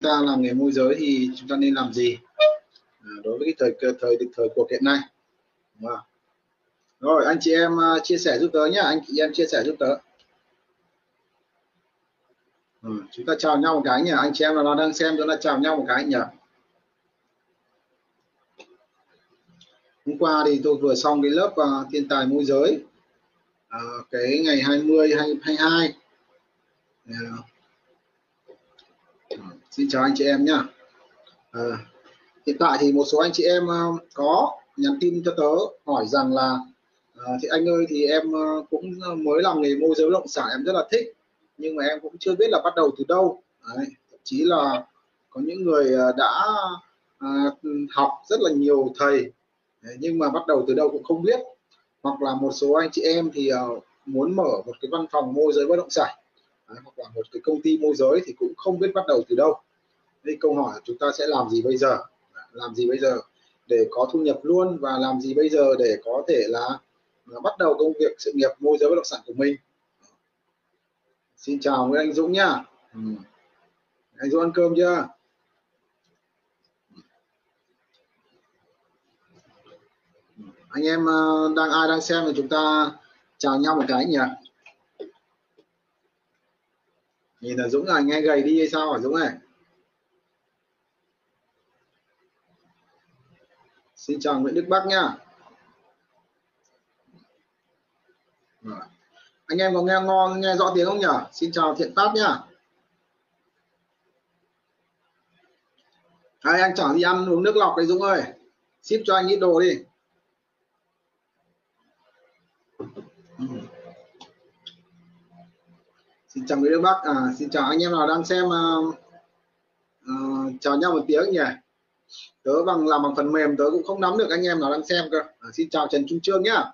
ta làm nghề môi giới thì chúng ta nên làm gì? À, đối với cái thời thời thời cuộc hiện nay. Wow. rồi anh chị em uh, chia sẻ giúp tớ nhá. Anh chị em chia sẻ giúp tớ. Ừ, chúng ta chào nhau một cái nhỉ? Anh chị em nào đang xem chúng ta chào nhau một cái nhỉ? Hôm qua thì tôi vừa xong cái lớp uh, thiên tài môi giới. Uh, cái ngày 20 22 uh, xin chào anh chị em nhá. À, hiện tại thì một số anh chị em ờ, có nhắn tin cho tớ hỏi rằng là à, thì anh ơi thì em cũng mới làm nghề môi giới bất động sản em rất là thích nhưng mà em cũng chưa biết là bắt đầu từ đâu. Đấy, thậm chí là có những người đã à, học rất là nhiều thầy nhưng mà bắt đầu từ đâu cũng không biết. Hoặc là một số anh chị em thì muốn mở một cái văn phòng môi giới bất động sản Đấy, hoặc là một cái công ty môi giới thì cũng không biết bắt đầu từ đâu đây câu hỏi chúng ta sẽ làm gì bây giờ? Làm gì bây giờ để có thu nhập luôn và làm gì bây giờ để có thể là, là bắt đầu công việc sự nghiệp môi giới bất động sản của mình? Xin chào Nguyễn Anh Dũng nhá. Ừ. anh Dũng ăn cơm chưa? Anh em à, đang ai đang xem thì chúng ta chào nhau một cái nhỉ? Nhìn là Dũng là nghe gầy đi hay sao hả Dũng này? Xin chào Nguyễn Đức Bắc nha. Dạ. Anh em có nghe ngon nghe rõ tiếng không nhỉ? Xin chào Thiện Pháp nha. Hai anh chẳng đi ăn uống nước lọc đấy Dũng ơi. Ship cho anh ít đồ đi. Xin chào người đức bắc. À, xin chào anh em nào đang xem uh, uh, chào nhau một tiếng nhỉ? Tớ bằng làm bằng phần mềm tớ cũng không nắm được anh em nào đang xem cơ. À, xin chào trần trung trương nhá.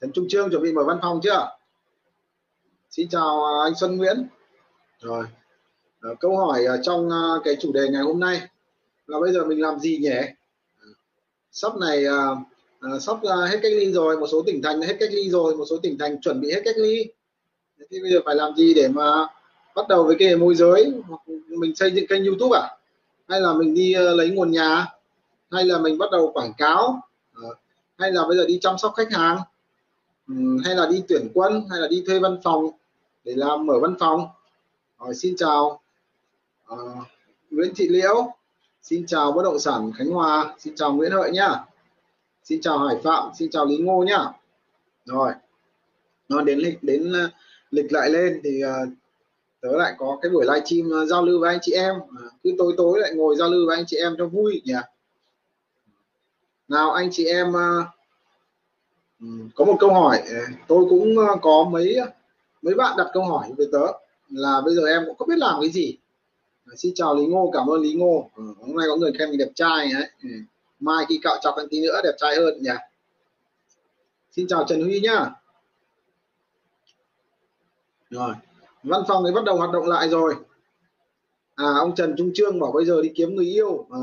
Trần trung trương chuẩn bị mở văn phòng chưa? Xin chào à, anh xuân nguyễn. Rồi. À, câu hỏi trong à, cái chủ đề ngày hôm nay là bây giờ mình làm gì nhỉ? À, sắp này à, à, sắp hết cách ly rồi một số tỉnh thành hết cách ly rồi một số tỉnh thành chuẩn bị hết cách ly. Thì bây giờ phải làm gì để mà bắt đầu với cái môi giới hoặc mình xây dựng kênh youtube à? Hay là mình đi ờ, lấy nguồn nhà? Hay là mình bắt đầu quảng cáo? Ờ, hay là bây giờ đi chăm sóc khách hàng? Hay là đi tuyển quân? Hay là đi thuê văn phòng để làm mở văn phòng? Rồi xin chào. À, Nguyễn Thị Liễu. Xin chào bất động sản Khánh Hòa. Xin chào Nguyễn Hợi nhá. Xin chào Hải Phạm. Xin chào Lý Ngô nhá. Rồi. Nó đến lịch đến lịch lại lên thì uh, tớ lại có cái buổi livestream stream ờ, giao lưu với anh chị em. Ờ, cứ tối tối lại ngồi giao lưu với anh chị em cho vui nhỉ? Nào anh chị em ờ, ừ, có một câu hỏi tôi cũng có mấy mấy bạn đặt câu hỏi với tớ là bây giờ em cũng không biết làm cái gì. Xin chào Lý Ngô cảm ơn Lý Ngô. Ừ, hôm nay có người khen mình đẹp trai ấy. Ừ. mai khi cạo chọc anh tí nữa đẹp trai hơn nhỉ? Xin chào Trần Huy nhá. Rồi văn phòng thì bắt đầu hoạt động lại rồi à ông Trần Trung Trương bảo bây giờ đi kiếm người yêu à,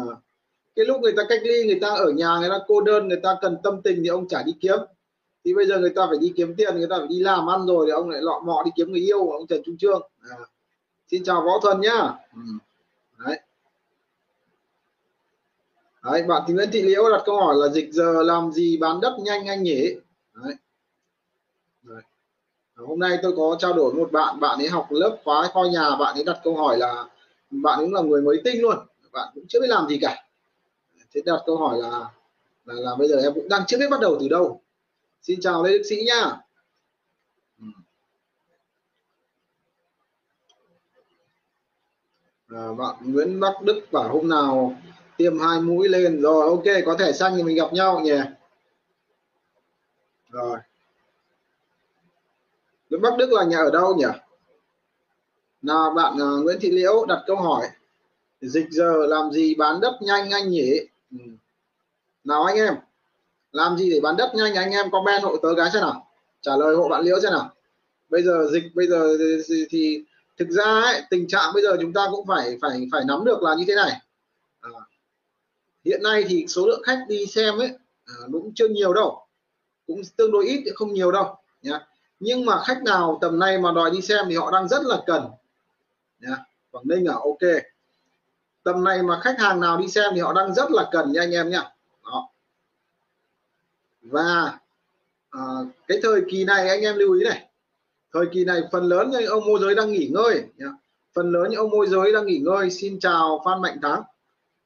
cái lúc người ta cách ly người ta ở nhà người ta cô đơn người ta cần tâm tình thì ông chả đi kiếm thì bây giờ người ta phải đi kiếm tiền người ta phải đi làm ăn rồi thì ông lại lọ mọ đi kiếm người yêu ông Trần Trung Trương à. xin chào võ thuần nhá ừ. đấy Đấy, bạn thì Nguyễn Thị Liễu đặt câu hỏi là dịch giờ làm gì bán đất nhanh anh nhỉ? Đấy. Đấy hôm nay tôi có trao đổi một bạn bạn ấy học lớp khóa kho nhà bạn ấy đặt câu hỏi là bạn cũng là người mới tinh luôn bạn cũng chưa biết làm gì cả. Thế đặt câu hỏi là là, là bây giờ em cũng đang chưa biết bắt đầu từ đâu. Xin chào lê đức sĩ nha. Ừ. à, bạn Nguyễn Bắc Đức bảo hôm nào tiêm hai mũi lên. Rồi ok có thể xanh thì mình gặp nhau nhỉ. Rồi. Nguyễn Bắc Đức là nhà ở đâu nhỉ? Nào bạn uh, Nguyễn Thị Liễu đặt câu hỏi. Dịch giờ làm gì bán đất nhanh anh nhỉ? Ừ. nào anh em làm gì để bán đất nhanh anh em? Comment hộ tớ cái xem nào. Trả lời hộ bạn Liễu xem nào. Bây giờ dịch bây giờ thì, thì thực ra ấy, tình trạng bây giờ chúng ta cũng phải phải phải nắm được là như thế này. À, hiện nay thì số lượng khách đi xem ấy à, cũng chưa nhiều đâu. Cũng tương đối ít không nhiều đâu nhá nhưng mà khách nào tầm này mà đòi đi xem thì họ đang rất là cần yeah. Quảng Ninh à ok tầm này mà khách hàng nào đi xem thì họ đang rất là cần nha anh em nhá Đó. và à, cái thời kỳ này anh em lưu ý này thời kỳ này phần lớn những ông môi giới đang nghỉ ngơi yeah. phần lớn những ông môi giới đang nghỉ ngơi xin chào Phan Mạnh Thắng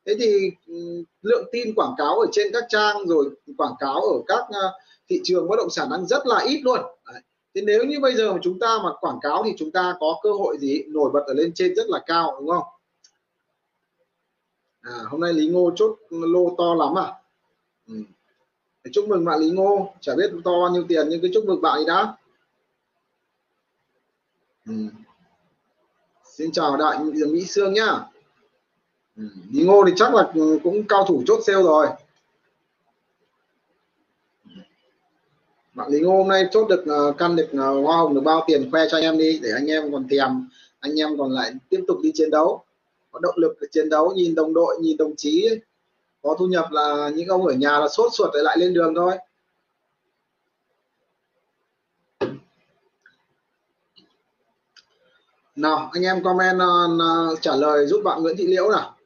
thế thì ừ, lượng tin quảng cáo ở trên các trang rồi quảng cáo ở các ờ, thị trường bất động sản đang rất là ít luôn Đấy thế nếu như bây giờ mà chúng ta mà quảng cáo thì chúng ta có cơ hội gì nổi bật ở lên trên rất là cao đúng không à, hôm nay Lý Ngô chốt lô to lắm à ừ. chúc mừng bạn Lý Ngô chả biết to bao nhiêu tiền nhưng cứ chúc mừng bạn ấy đã ừ. xin chào đại Mỹ Sương nhá ừ. Lý Ngô thì chắc là cũng cao thủ chốt sale rồi bạn Lý Ngô hôm nay chốt được uh, căn được uh, hoa hồng được bao tiền khoe cho anh em đi để anh em còn thèm anh em còn lại tiếp tục đi chiến đấu. Có động lực để chiến đấu nhìn đồng đội nhìn đồng chí. Có thu nhập là những ông ở nhà là sốt ruột lại lên đường thôi. Nào anh em comment uh, trả lời giúp bạn Nguyễn Thị Liễu nào.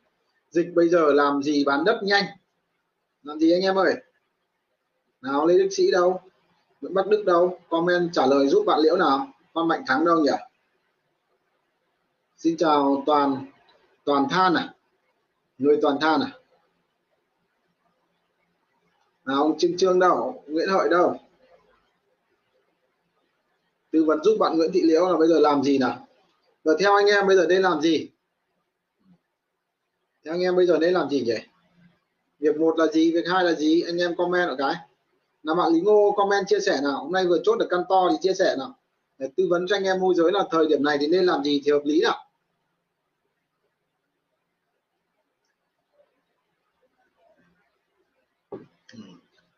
Dịch bây giờ làm gì bán đất nhanh? Làm gì anh em ơi? Nào Lê Đức Sĩ đâu? Nguyễn Bắc Đức đâu? Comment, trả lời giúp bạn Liễu nào? Con Mạnh Thắng đâu nhỉ? Xin chào toàn toàn than à? Người toàn than à? À ông Trương Trương đâu? Nguyễn Hợi đâu? Tư vấn giúp bạn Nguyễn Thị Liễu là bây giờ làm gì nào? Và theo anh em bây giờ nên làm gì? Theo anh em bây giờ nên làm gì nhỉ? Việc một là gì? Việc hai là gì? Anh em comment ở cái là bạn Lý Ngô comment, chia sẻ nào. Hôm nay vừa chốt được căn to thì chia sẻ nào. Để tư vấn cho anh em môi giới là thời điểm này thì nên làm gì thì hợp lý nào.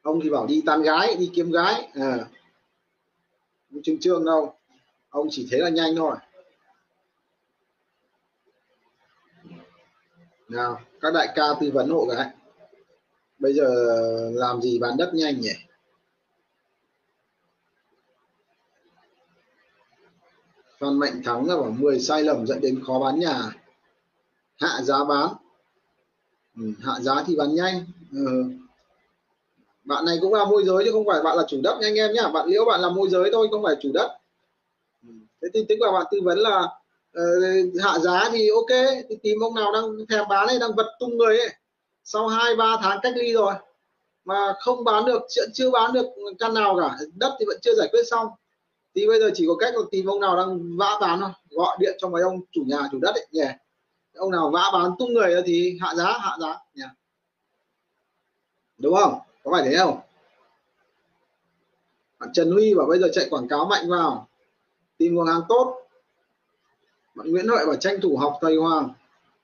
Ông thì bảo đi tán gái, đi kiếm gái. À. không trương trương đâu. Ông chỉ thế là nhanh thôi. Nào, các đại ca tư vấn hộ cái bây giờ làm gì bán đất nhanh nhỉ? Phan Mạnh Thắng là bảo 10 sai lầm dẫn đến khó bán nhà. Hạ giá bán. Ừ, hạ giá thì bán nhanh. Ừ. Bạn này cũng là môi giới chứ không phải bạn là chủ đất nha anh em nhá. Bạn liễu bạn là môi giới thôi không phải chủ đất. Ừ. thế thì tính là bạn tư vấn là uh, hạ giá thì ok. Thì tìm ông nào đang thèm bán hay đang vật tung người ấy. Sau hai ba tháng cách ly rồi. Mà không bán được chưa, chưa bán được căn nào cả. Đất thì vẫn chưa giải quyết xong thì bây giờ chỉ có cách là tìm ông nào đang vã bán thôi. Gọi điện cho mấy ông chủ nhà chủ đất ấy nhỉ. Ông nào vã bán tung người thì hạ giá hạ giá nhỉ. Đúng không? Có phải thế không? Bạn Trần Huy bảo bây giờ chạy quảng cáo mạnh vào. Tìm nguồn hàng tốt. Bạn Nguyễn Hợi bảo tranh thủ học thầy Hoàng.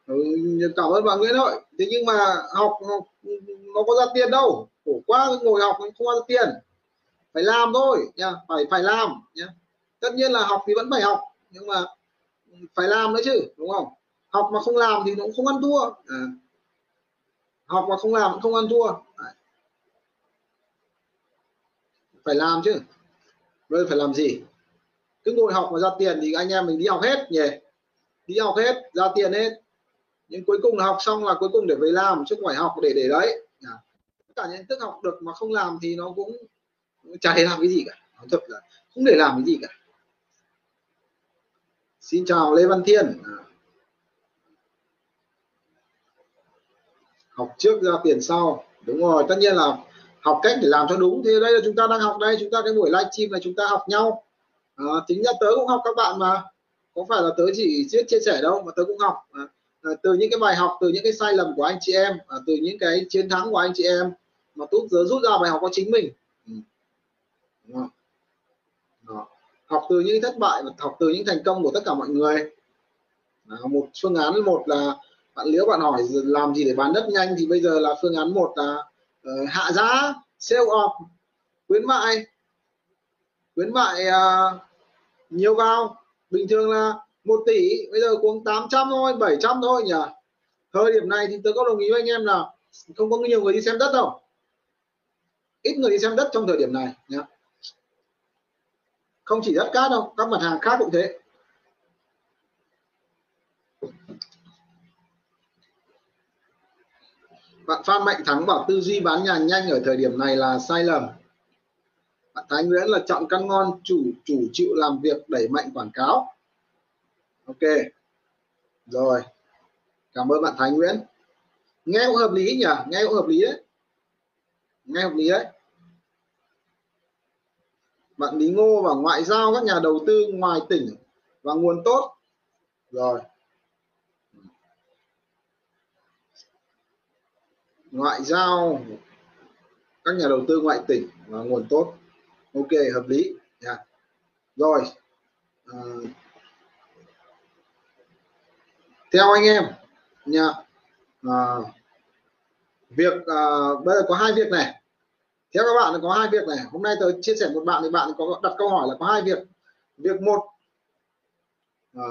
Ừ, cảm ơn bạn Nguyễn Hợi thế nhưng mà học nó có ra tiền đâu. Khổ quá ngồi học không ra tiền phải làm thôi, nha. Phải phải làm, nha. Tất nhiên là học thì vẫn phải học, nhưng mà phải làm nữa chứ, đúng không? Học mà không làm thì nó cũng không ăn thua. À. học mà không làm cũng không ăn thua. À. phải làm chứ. Rồi phải làm gì? Cứ ngồi học mà ra tiền thì anh em mình đi học hết nhỉ? Đi học hết, ra tiền hết. Nhưng cuối cùng là học xong là cuối cùng để về làm, chứ không phải học để để đấy. Dạ. Tất cả những thức học được mà không làm thì nó cũng chả để làm cái gì cả. Nói thật là không để làm cái gì cả. Xin chào lê văn thiên. À. Học trước ra tiền sau. Đúng rồi tất nhiên là học cách để làm cho đúng. Thì đây là chúng ta đang học đây chúng ta cái buổi livestream là chúng ta học nhau. À, tính ra tớ cũng học các bạn mà. Có phải là tớ chỉ chia, chia sẻ đâu mà tớ cũng học. À, à, từ những cái bài học từ những cái sai lầm của anh chị em à, từ những cái chiến thắng của anh chị em mà tớ rút ra bài học của chính mình ừ. Đó. Đó. học từ những thất bại và học từ những thành công của tất cả mọi người đó. một phương án một là bạn liễu bạn hỏi làm gì để bán đất nhanh thì bây giờ là phương án một là uh, hạ giá sale off khuyến mại khuyến mại uh, nhiều vào bình thường là một tỷ bây giờ cũng 800 thôi 700 thôi nhỉ thời điểm này thì tôi có đồng ý với anh em là không có nhiều người đi xem đất đâu ít người đi xem đất trong thời điểm này nhé không chỉ đất cát đâu, các mặt hàng khác cũng thế. Bạn Phan Mạnh Thắng bảo tư duy bán nhà nhanh ở thời điểm này là sai lầm. Bạn Thái Nguyễn là chọn căn ngon, chủ chủ chịu làm việc, đẩy mạnh quảng cáo. Ok. Rồi. Cảm ơn bạn Thái Nguyễn. Nghe cũng hợp lý nhỉ? Nghe cũng hợp lý đấy. Nghe hợp lý đấy bạn Lý Ngô và ngoại giao các nhà đầu tư ngoài tỉnh và nguồn tốt. Rồi. Ngoại giao các nhà đầu tư ngoại tỉnh và nguồn tốt. Ok hợp lý. Yeah. rồi. À, theo anh em nha. À, việc à, bây giờ có hai việc này theo các bạn có hai việc này. Hôm nay tôi chia sẻ một bạn thì bạn có đặt câu hỏi là có hai việc. Việc một à,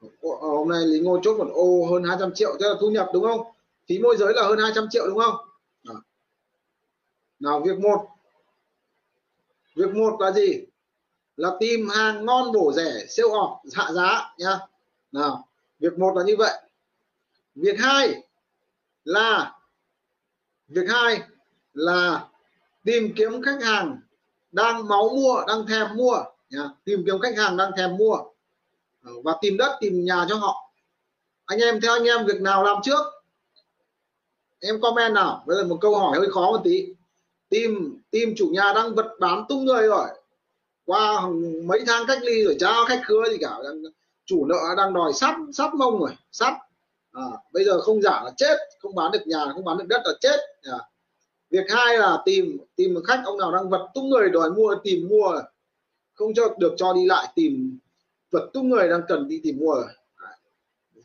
ờ, hôm nay lý ngô chốt một ô hơn 200 triệu tức là thu nhập đúng không? Phí môi giới là hơn 200 triệu đúng không? À. nào việc một. Việc một là gì? Là tìm hàng ngon bổ rẻ siêu ọp hạ giá nha nào việc một là như vậy. Việc hai là việc hai là tìm kiếm khách hàng đang máu mua đang thèm mua nhá. tìm kiếm khách hàng đang thèm mua. Ờ, và tìm đất tìm nhà cho họ. Anh em theo anh em việc nào làm trước? Em comment nào. Bây giờ một câu hỏi hơi khó một tí. Tìm tìm chủ nhà đang vật bán tung người rồi. Qua mấy tháng cách ly rồi trao khách khứa gì cả. Chủ nợ đang đòi sắp sắp mông rồi sắp. À, bây giờ không giả là chết. Không bán được nhà không bán được đất là chết. À việc hai là tìm tìm một khách, ông nào đang vật tung người đòi mua, tìm mua. Không cho được cho đi lại, tìm vật tung người đang cần đi tìm mua. Rồi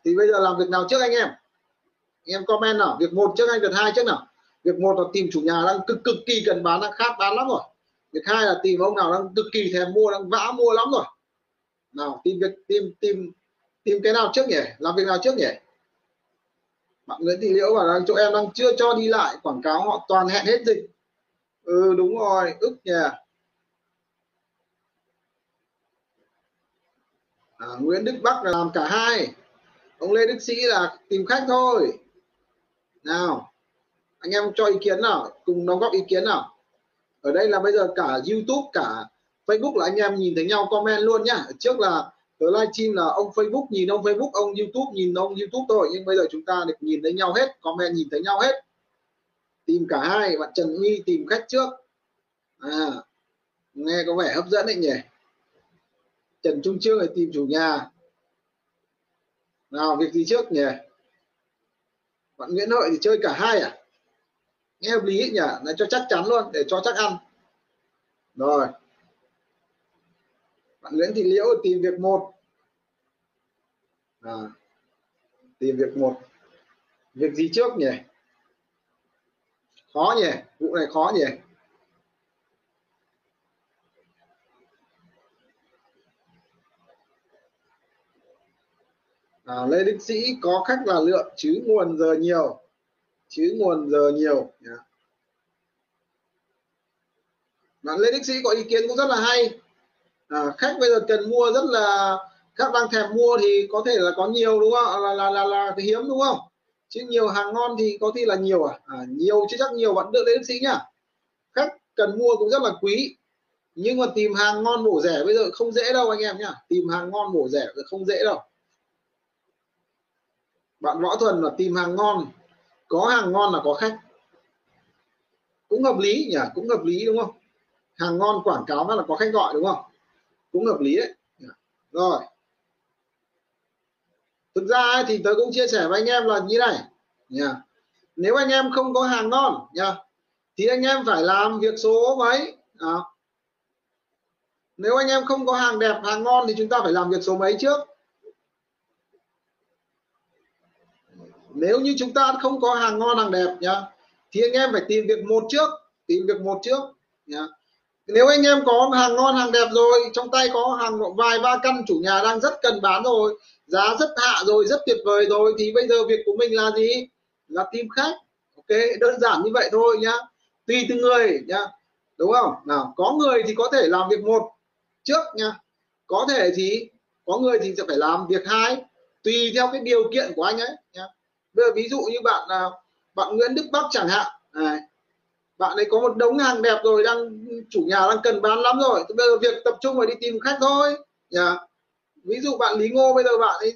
thì bây giờ làm việc nào trước anh em? Anh em comment nào? Việc một trước anh, việc hai trước nào? Việc một là tìm chủ nhà đang cực cực kỳ cần bán, đang khát bán lắm rồi. Việc hai là tìm ông nào đang cực kỳ thèm mua, đang vã mua lắm rồi. Nào, tìm việc, tìm tìm tìm cái nào trước nhỉ? Làm việc nào trước nhỉ? Bạn Nguyễn Thị Liễu bảo rằng chỗ em đang chưa cho đi lại quảng cáo họ toàn hẹn hết dịch. Ừ đúng rồi ức nhỉ. À, Nguyễn Đức Bắc là làm cả hai. Ông Lê Đức Sĩ là tìm khách thôi. Nào anh em cho ý kiến nào cùng đóng góp ý kiến nào. Ở đây là bây giờ cả YouTube cả Facebook là anh em nhìn thấy nhau comment luôn nhá. Trước là tớ livestream là ông Facebook, nhìn ông Facebook, ông YouTube, nhìn ông YouTube thôi. Nhưng bây giờ chúng ta được nhìn thấy nhau hết, comment nhìn thấy nhau hết. Tìm cả hai, bạn Trần Huy tìm khách trước. À nghe có vẻ hấp dẫn đấy nhỉ? Trần Trung Trương thì tìm chủ nhà. Nào, việc gì trước nhỉ? Bạn Nguyễn Hợi thì chơi cả hai à? Nghe hợp lý nhỉ? Là cho chắc chắn luôn, để cho chắc ăn. Rồi bạn Nguyễn Thị Liễu tìm việc một. À, tìm việc một. Việc gì trước nhỉ? Khó nhỉ? Vụ này khó nhỉ? À, Lê Đức Sĩ có khách là lượng chứ nguồn giờ nhiều. Chứ nguồn giờ nhiều. Yeah. bạn Lê Đức Sĩ có ý kiến cũng rất là hay à, khách bây giờ cần mua rất là khách đang thèm mua thì có thể là có nhiều đúng không? Là là là, là, hiếm đúng không? Chứ nhiều hàng ngon thì có thể là nhiều à, à nhiều chứ chắc nhiều bạn đợi đến sĩ nhá. Khách cần mua cũng rất là quý. Nhưng mà tìm hàng ngon bổ rẻ bây giờ không dễ đâu anh em nhá. Tìm hàng ngon bổ rẻ không dễ đâu. Bạn võ thuần là tìm hàng ngon. Có hàng ngon là có khách. Cũng hợp lý nhỉ? Cũng hợp lý đúng không? Hàng ngon quảng cáo là có khách gọi đúng không? Cũng hợp lý đấy. Rồi. Thực ra thì tớ cũng chia sẻ với anh em là như này. Nha nếu anh em không có hàng ngon nha thì anh em phải làm việc số mấy? À. nếu anh em không có hàng đẹp, hàng ngon thì chúng ta phải làm việc số mấy trước? Nếu như chúng ta không có hàng ngon, hàng đẹp, nhá, thì anh em phải tìm việc một trước, tìm việc một trước, nhá nếu anh em có hàng ngon, hàng đẹp rồi, trong tay có hàng vài ba căn chủ nhà đang rất cần bán rồi, giá rất hạ rồi, rất tuyệt vời rồi, thì bây giờ việc của mình là gì? Là tìm khách. Ok, đơn giản như vậy thôi nhá. Tùy từng người nhá. Đúng không? Nào, có người thì có thể làm việc một trước nhá. Có thể thì, có người thì sẽ phải làm việc hai. Tùy theo cái điều kiện của anh ấy nhá. Bây giờ ví dụ như bạn à, bạn Nguyễn Đức Bắc chẳng hạn. Này bạn ấy có một đống hàng đẹp rồi đang chủ nhà đang cần bán lắm rồi. Bây giờ việc tập trung vào đi tìm khách thôi. Nhà ví dụ bạn Lý Ngô bây giờ bạn ấy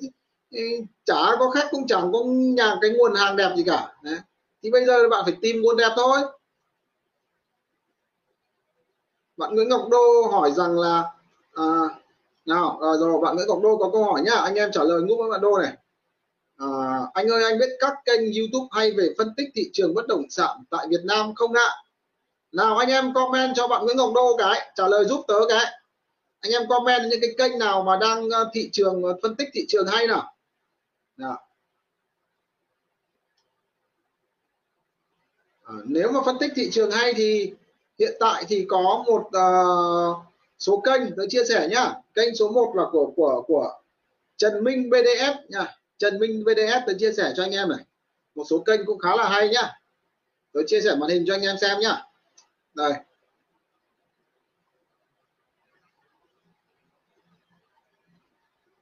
ừ, chả có khách cũng chẳng có nhà cái nguồn hàng đẹp gì cả. Đấy. thì bây giờ bạn phải tìm nguồn đẹp thôi. Bạn Nguyễn Ngọc Đô hỏi rằng là à, nào rồi, rồi bạn Nguyễn Ngọc Đô có câu hỏi nhá. Anh em trả lời giúp với bạn Đô này à, anh ơi anh biết các kênh YouTube hay về phân tích thị trường bất động sản tại Việt Nam không ạ? Nào anh em comment cho bạn Nguyễn Ngọc Đô cái trả lời giúp tớ cái. Anh em comment những cái kênh nào mà đang ờ, thị trường ờ, phân tích thị trường hay nào? Nào. À, nếu mà phân tích thị trường hay thì hiện tại thì có một uh, số kênh tôi chia sẻ nhá. Kênh số 1 là của của của Trần Minh BDF nha. Trần Minh BDS tôi chia sẻ cho anh em này. Một số kênh cũng khá là hay nhá. Tôi chia sẻ màn hình cho anh em xem nhá. Đây.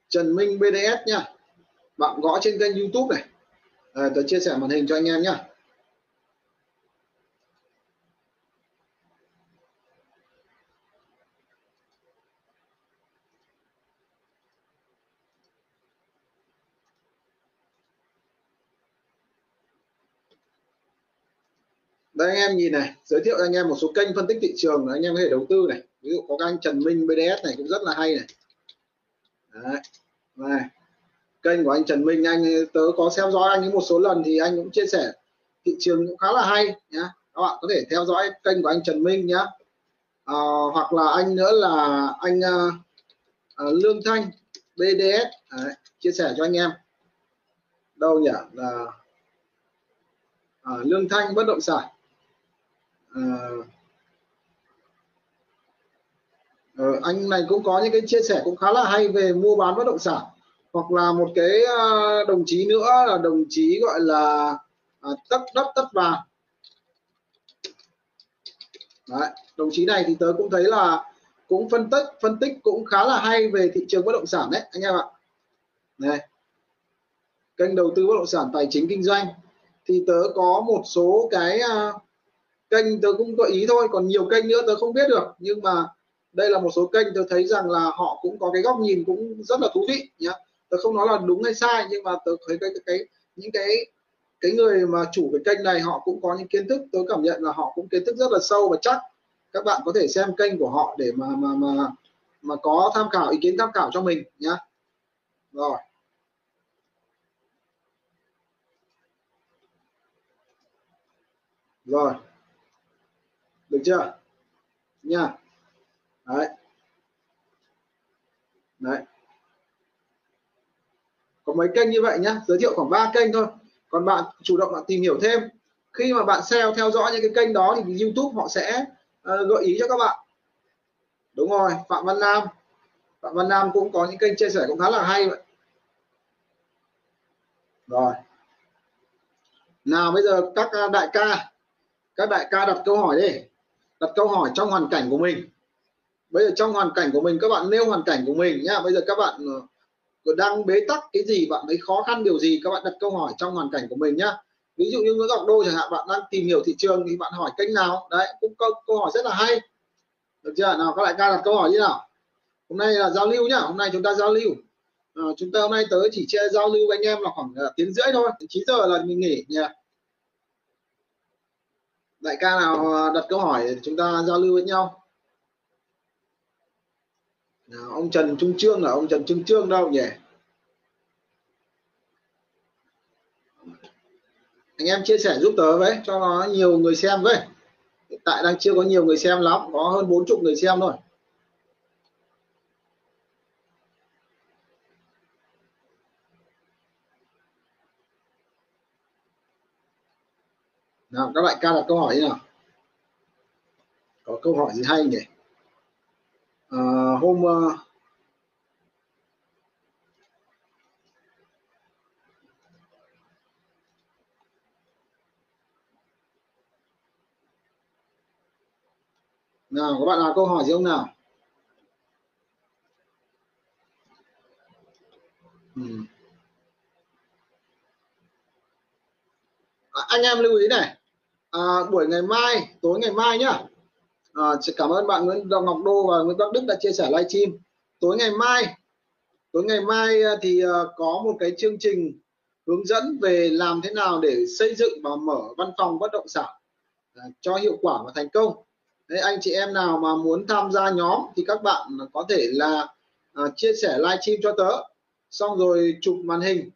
Trần Minh BDS nhá, bạn gõ trên kênh YouTube này. À, tôi chia sẻ màn hình cho anh em nhá. Đây anh em nhìn này giới thiệu cho anh em một số kênh phân tích thị trường anh em có thể đầu tư này. Ví dụ có các anh Trần Minh BDS này cũng rất là hay này. Đấy. này. Kênh của anh Trần Minh anh tớ có theo dõi anh ấy một số lần thì anh cũng chia sẻ thị trường cũng khá là hay nhá. Các bạn có thể theo dõi kênh của anh Trần Minh nhá. À, hoặc là anh nữa là anh uh, Lương Thanh BDS Đấy, chia sẻ cho anh em. Đâu nhỉ? Là à, Lương Thanh bất động sản uh, uh, anh này cũng có những cái chia sẻ cũng khá là hay về mua bán bất động sản. Hoặc là một cái uh, đồng chí nữa là đồng chí gọi là uh, tất đất tất vàng. Đấy, đồng chí này thì tớ cũng thấy là cũng phân tích phân tích cũng khá là hay về thị trường bất động sản đấy anh em ạ. Này kênh đầu tư bất động sản tài chính kinh doanh thì tớ có một số cái uh, kênh tớ cũng gợi ý thôi còn nhiều kênh nữa tớ không biết được. Nhưng mà đây là một số kênh tôi thấy rằng là họ cũng có cái góc nhìn cũng rất là thú vị nhé tôi không nói là đúng hay sai nhưng mà tôi thấy cái, cái, cái những cái cái người mà chủ cái kênh này họ cũng có những kiến thức. Tôi cảm nhận là họ cũng kiến thức rất là sâu và chắc. Các bạn có thể xem kênh của họ để mà mà mà mà có tham khảo ý kiến tham khảo cho mình nhá. Rồi. Rồi được chưa? Nha. Đấy. Đấy. Có mấy kênh như vậy nhá. Giới thiệu khoảng 3 kênh thôi. Còn bạn chủ động bạn tìm hiểu thêm. Khi mà bạn SEO theo dõi những cái kênh đó thì YouTube họ sẽ uh, gợi ý cho các bạn. Đúng rồi Phạm Văn Nam. Phạm Văn Nam cũng có những kênh chia sẻ cũng khá là hay vậy. Rồi. Nào bây giờ các à, đại ca. Các đại ca đặt câu hỏi đi đặt câu hỏi trong hoàn cảnh của mình. Bây giờ trong hoàn cảnh của mình các bạn nêu hoàn cảnh của mình nhá. Bây giờ các bạn ờ, đang bế tắc cái gì bạn thấy khó khăn điều gì các bạn đặt câu hỏi trong hoàn cảnh của mình nhá. Ví dụ như Nguyễn Ngọc Đô chẳng hạn bạn đang tìm hiểu thị trường thì bạn hỏi kênh nào? Đấy cũng câu, câu hỏi rất là hay. Được chưa? Nào các đại ca đặt câu hỏi như nào? Hôm nay là giao lưu nhá. Hôm nay chúng ta giao lưu. À, chúng ta hôm nay tới chỉ chia giao lưu với anh em là khoảng uh, tiếng rưỡi thôi. 9 giờ là mình nghỉ nha đại ca nào ờ, đặt câu hỏi chúng ta giao lưu với nhau? Nào, ông Trần Trung Trương là ông Trần Trung Trương đâu nhỉ? Anh em chia sẻ giúp tớ với cho nó nhiều người xem với. Hiện tại đang chưa có nhiều người xem lắm có hơn bốn chục người xem thôi. Nào các bạn ca đặt câu hỏi như nào. Có câu hỏi gì hay nhỉ? À, hôm uh, nào các bạn nào câu hỏi gì không nào? Ừ. à, anh em lưu ý này à, buổi ngày mai tối ngày mai nhá. À, cảm ơn bạn Nguyễn Ngọc Đô và Nguyễn Bắc Đức đã chia sẻ livestream. Tối ngày mai tối ngày mai à, thì à, có một cái chương trình hướng dẫn về làm thế nào để xây dựng và mở văn phòng bất động sản à, cho hiệu quả và thành công. Đấy, anh chị em nào mà muốn tham gia nhóm thì các bạn có thể là à, chia sẻ livestream cho tớ. Xong rồi chụp màn hình.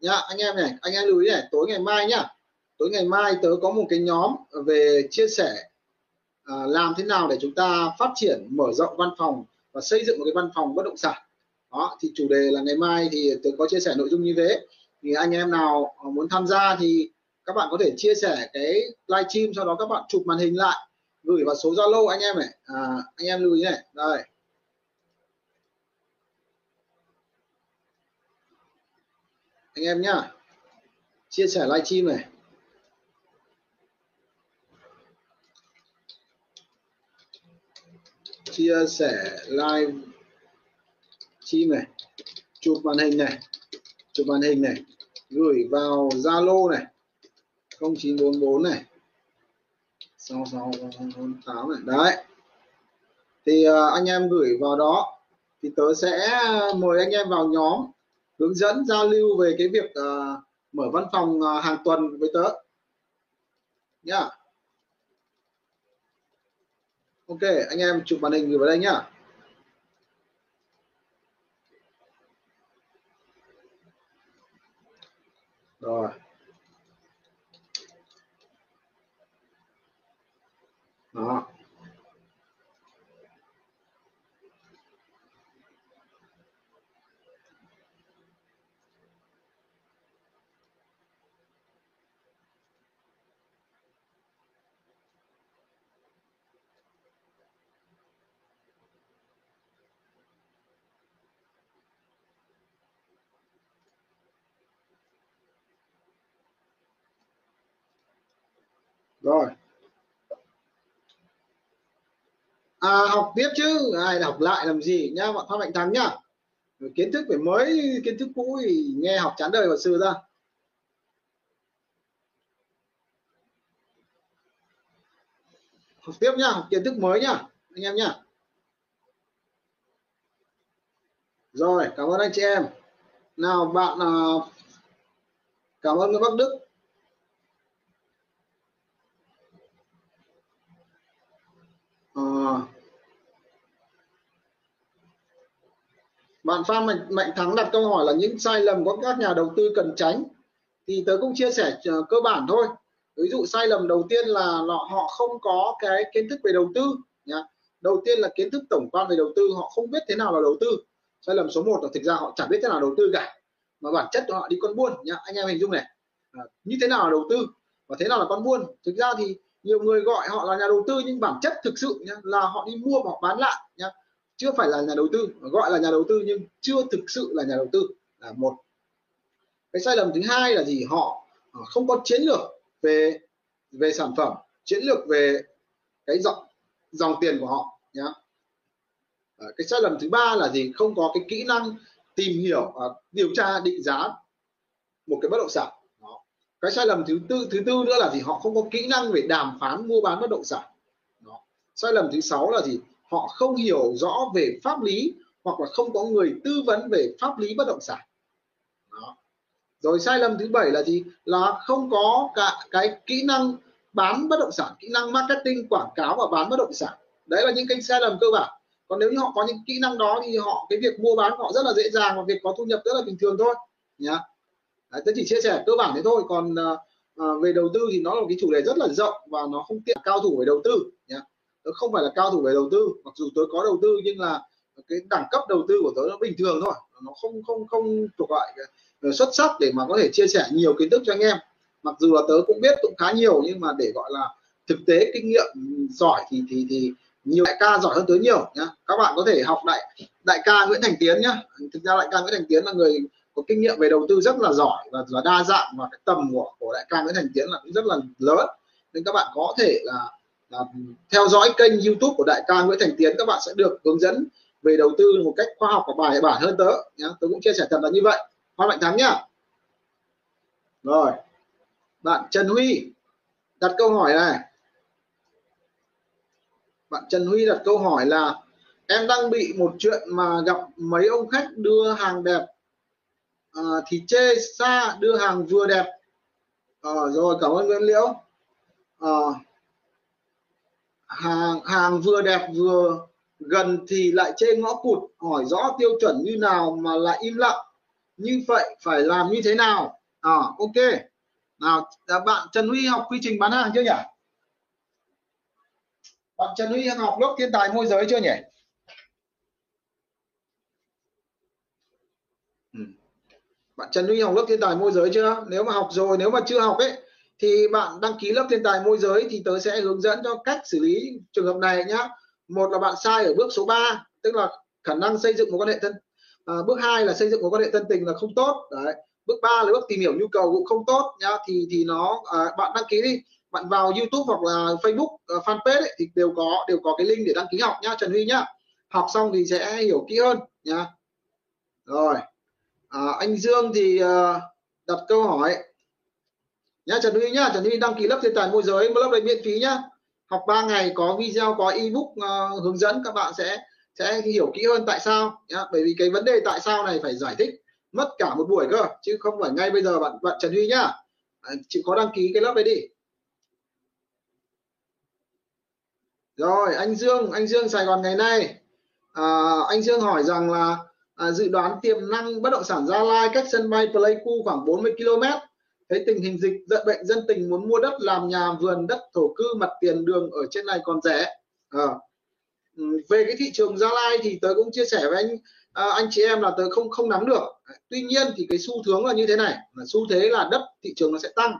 Nhá anh em này anh em lưu ý này tối ngày mai nhá tối ngày mai tớ có một cái nhóm về chia sẻ à, làm thế nào để chúng ta phát triển mở rộng văn phòng và xây dựng một cái văn phòng bất động sản. Đó thì chủ đề là ngày mai thì tớ có chia sẻ nội dung như thế. Thì anh em nào à, muốn tham gia thì các bạn có thể chia sẻ cái live stream sau đó các bạn chụp màn hình lại gửi vào số Zalo anh em này. À, anh em lưu ý này đây. Anh em nhá chia sẻ livestream này. Chia sẻ live. Stream này chụp màn hình này chụp màn hình này gửi vào Zalo này 0944 này 6648 này. Đấy. Thì uh, anh em gửi vào đó thì tớ sẽ mời anh em vào nhóm hướng dẫn giao lưu về cái việc uh, mở văn phòng uh, hàng tuần với tớ. Nhá ok anh em chụp màn hình gửi vào đây nhá. Rồi. Đó. Rồi. À, học tiếp chứ. Ai học lại làm gì? Nhá bọn Phan Mạnh Thắng nhá. Kiến thức phải mới kiến thức cũ thì nghe học chán đời của sư ra. Học tiếp nhá học kiến thức mới nhá anh em nhá. Rồi cảm ơn anh chị em. Nào bạn uh, cảm ơn Bắc Đức. À, bạn Phan Mạnh, Mạnh Thắng đặt câu hỏi là những sai lầm của các nhà đầu tư cần tránh. Thì tớ cũng chia sẻ ờ, cơ bản thôi. Ví dụ sai lầm đầu tiên là họ không có cái kiến thức về đầu tư nhá. Đầu tiên là kiến thức tổng quan về đầu tư họ không biết thế nào là đầu tư. Sai lầm số 1 là thực ra họ chẳng biết thế nào đầu tư cả mà bản chất của họ đi con buôn nhá. Anh em hình dung này. À, như thế nào là đầu tư và thế nào là con buôn? Thực ra thì nhiều người gọi họ là nhà đầu tư nhưng bản chất thực sự nhá, là họ đi mua hoặc bán lại nhá. Chưa phải là nhà đầu tư gọi là nhà đầu tư nhưng chưa thực sự là nhà đầu tư là một. Cái sai lầm thứ hai là gì? Họ không có chiến lược về về sản phẩm chiến lược về cái dòng dòng tiền của họ nhá. Ờ, cái sai lầm thứ ba là gì? Không có cái kỹ năng tìm hiểu điều tra định giá một cái bất động sản cái sai lầm thứ tư thứ tư nữa là gì? Họ không có kỹ năng về đàm phán, mua bán bất động sản. Đó. sai lầm thứ sáu là gì? Họ không hiểu rõ về pháp lý hoặc là không có người tư vấn về pháp lý bất động sản. Đó. rồi sai lầm thứ bảy là gì? Là không có cả cái kỹ năng bán bất động sản, kỹ năng marketing, quảng cáo và bán bất động sản. Đấy là những cái sai lầm cơ bản. Còn nếu như họ có những kỹ năng đó thì họ, cái việc mua bán họ rất là dễ dàng và việc có thu nhập rất là bình thường thôi, nhá. Đấy, tôi chỉ chia sẻ cơ bản thế thôi. Còn à, về đầu tư thì nó là một cái chủ đề rất là rộng và nó không tiện cao thủ về đầu tư nhé tôi không phải là cao thủ về đầu tư. Mặc dù tôi có đầu tư nhưng là cái đẳng cấp đầu tư của tôi nó bình thường thôi. Nó không không không thuộc loại ờ, xuất sắc để mà có thể chia sẻ nhiều kiến thức cho anh em. Mặc dù là tớ cũng biết cũng khá nhiều nhưng mà để gọi là thực tế kinh nghiệm giỏi thì thì thì nhiều đại ca giỏi hơn tớ nhiều nhá. Các bạn có thể học đại đại ca Nguyễn Thành Tiến nhá. Thực ra đại ca Nguyễn Thành Tiến là người có kinh nghiệm về đầu tư rất là giỏi và, và đa dạng và cái tầm của của đại ca Nguyễn Thành Tiến là cũng rất là lớn. Nên các bạn có thể là, là theo dõi kênh YouTube của đại ca Nguyễn Thành Tiến các bạn sẽ được hướng dẫn về đầu tư một cách khoa học và bài bản hơn tớ nhá. Tớ cũng chia sẻ thật là như vậy. Hoa Mạnh Thắng nhá. Rồi. Bạn Trần Huy đặt câu hỏi này. Bạn Trần Huy đặt câu hỏi là em đang bị một chuyện mà gặp mấy ông khách đưa hàng đẹp à, thì chê xa đưa hàng vừa đẹp. À, rồi cảm ơn Nguyễn Liễu. À, hàng hàng vừa đẹp vừa gần thì lại chê ngõ cụt hỏi rõ tiêu chuẩn như nào mà lại im lặng. Như vậy phải làm như thế nào? À, ok. Nào à, bạn Trần Huy học quy trình bán hàng chưa nhỉ? Bạn Trần Huy học lớp thiên tài môi giới chưa nhỉ? Bạn Trần Huy học lớp thiên tài môi giới chưa? Nếu mà học rồi nếu mà chưa học ấy thì bạn đăng ký lớp thiên tài môi giới thì tớ sẽ hướng dẫn cho cách xử lý trường hợp này nhá. Một là bạn sai ở bước số 3 tức là khả năng xây dựng một quan hệ thân à, bước hai là xây dựng một quan hệ thân tình là không tốt. Đấy. Bước ba là bước tìm hiểu nhu cầu cũng không tốt nhá thì thì nó à, bạn đăng ký đi. Bạn vào YouTube hoặc là Facebook uh, fanpage ấy, thì đều có đều có cái link để đăng ký học nhá Trần Huy nhá. Học xong thì sẽ hiểu kỹ hơn nhá. Rồi à, anh Dương thì à, đặt câu hỏi. Nhá Trần Huy nhá Trần Huy đăng ký lớp thiên tài môi giới lớp này miễn phí nhá. Học 3 ngày có video có ebook uh, hướng dẫn các bạn sẽ sẽ hiểu kỹ hơn tại sao nhá. Bởi vì cái vấn đề tại sao này phải giải thích mất cả một buổi cơ chứ không phải ngay bây giờ bạn bạn Trần Huy nhá. À, chịu có đăng ký cái lớp đấy đi. Rồi anh Dương anh Dương Sài Gòn ngày nay. À, anh Dương hỏi rằng là à, dự đoán tiềm năng bất động sản Gia Lai cách sân bay Pleiku khoảng 40 km thấy tình hình dịch dận bệnh dân tình muốn mua đất làm nhà vườn đất thổ cư mặt tiền đường ở trên này còn rẻ. À, ừ, về cái thị trường Gia Lai thì tớ cũng chia sẻ với anh à, anh chị em là tớ không không nắm được. Tuy nhiên thì cái xu hướng là như thế này là xu thế là đất thị trường nó sẽ tăng.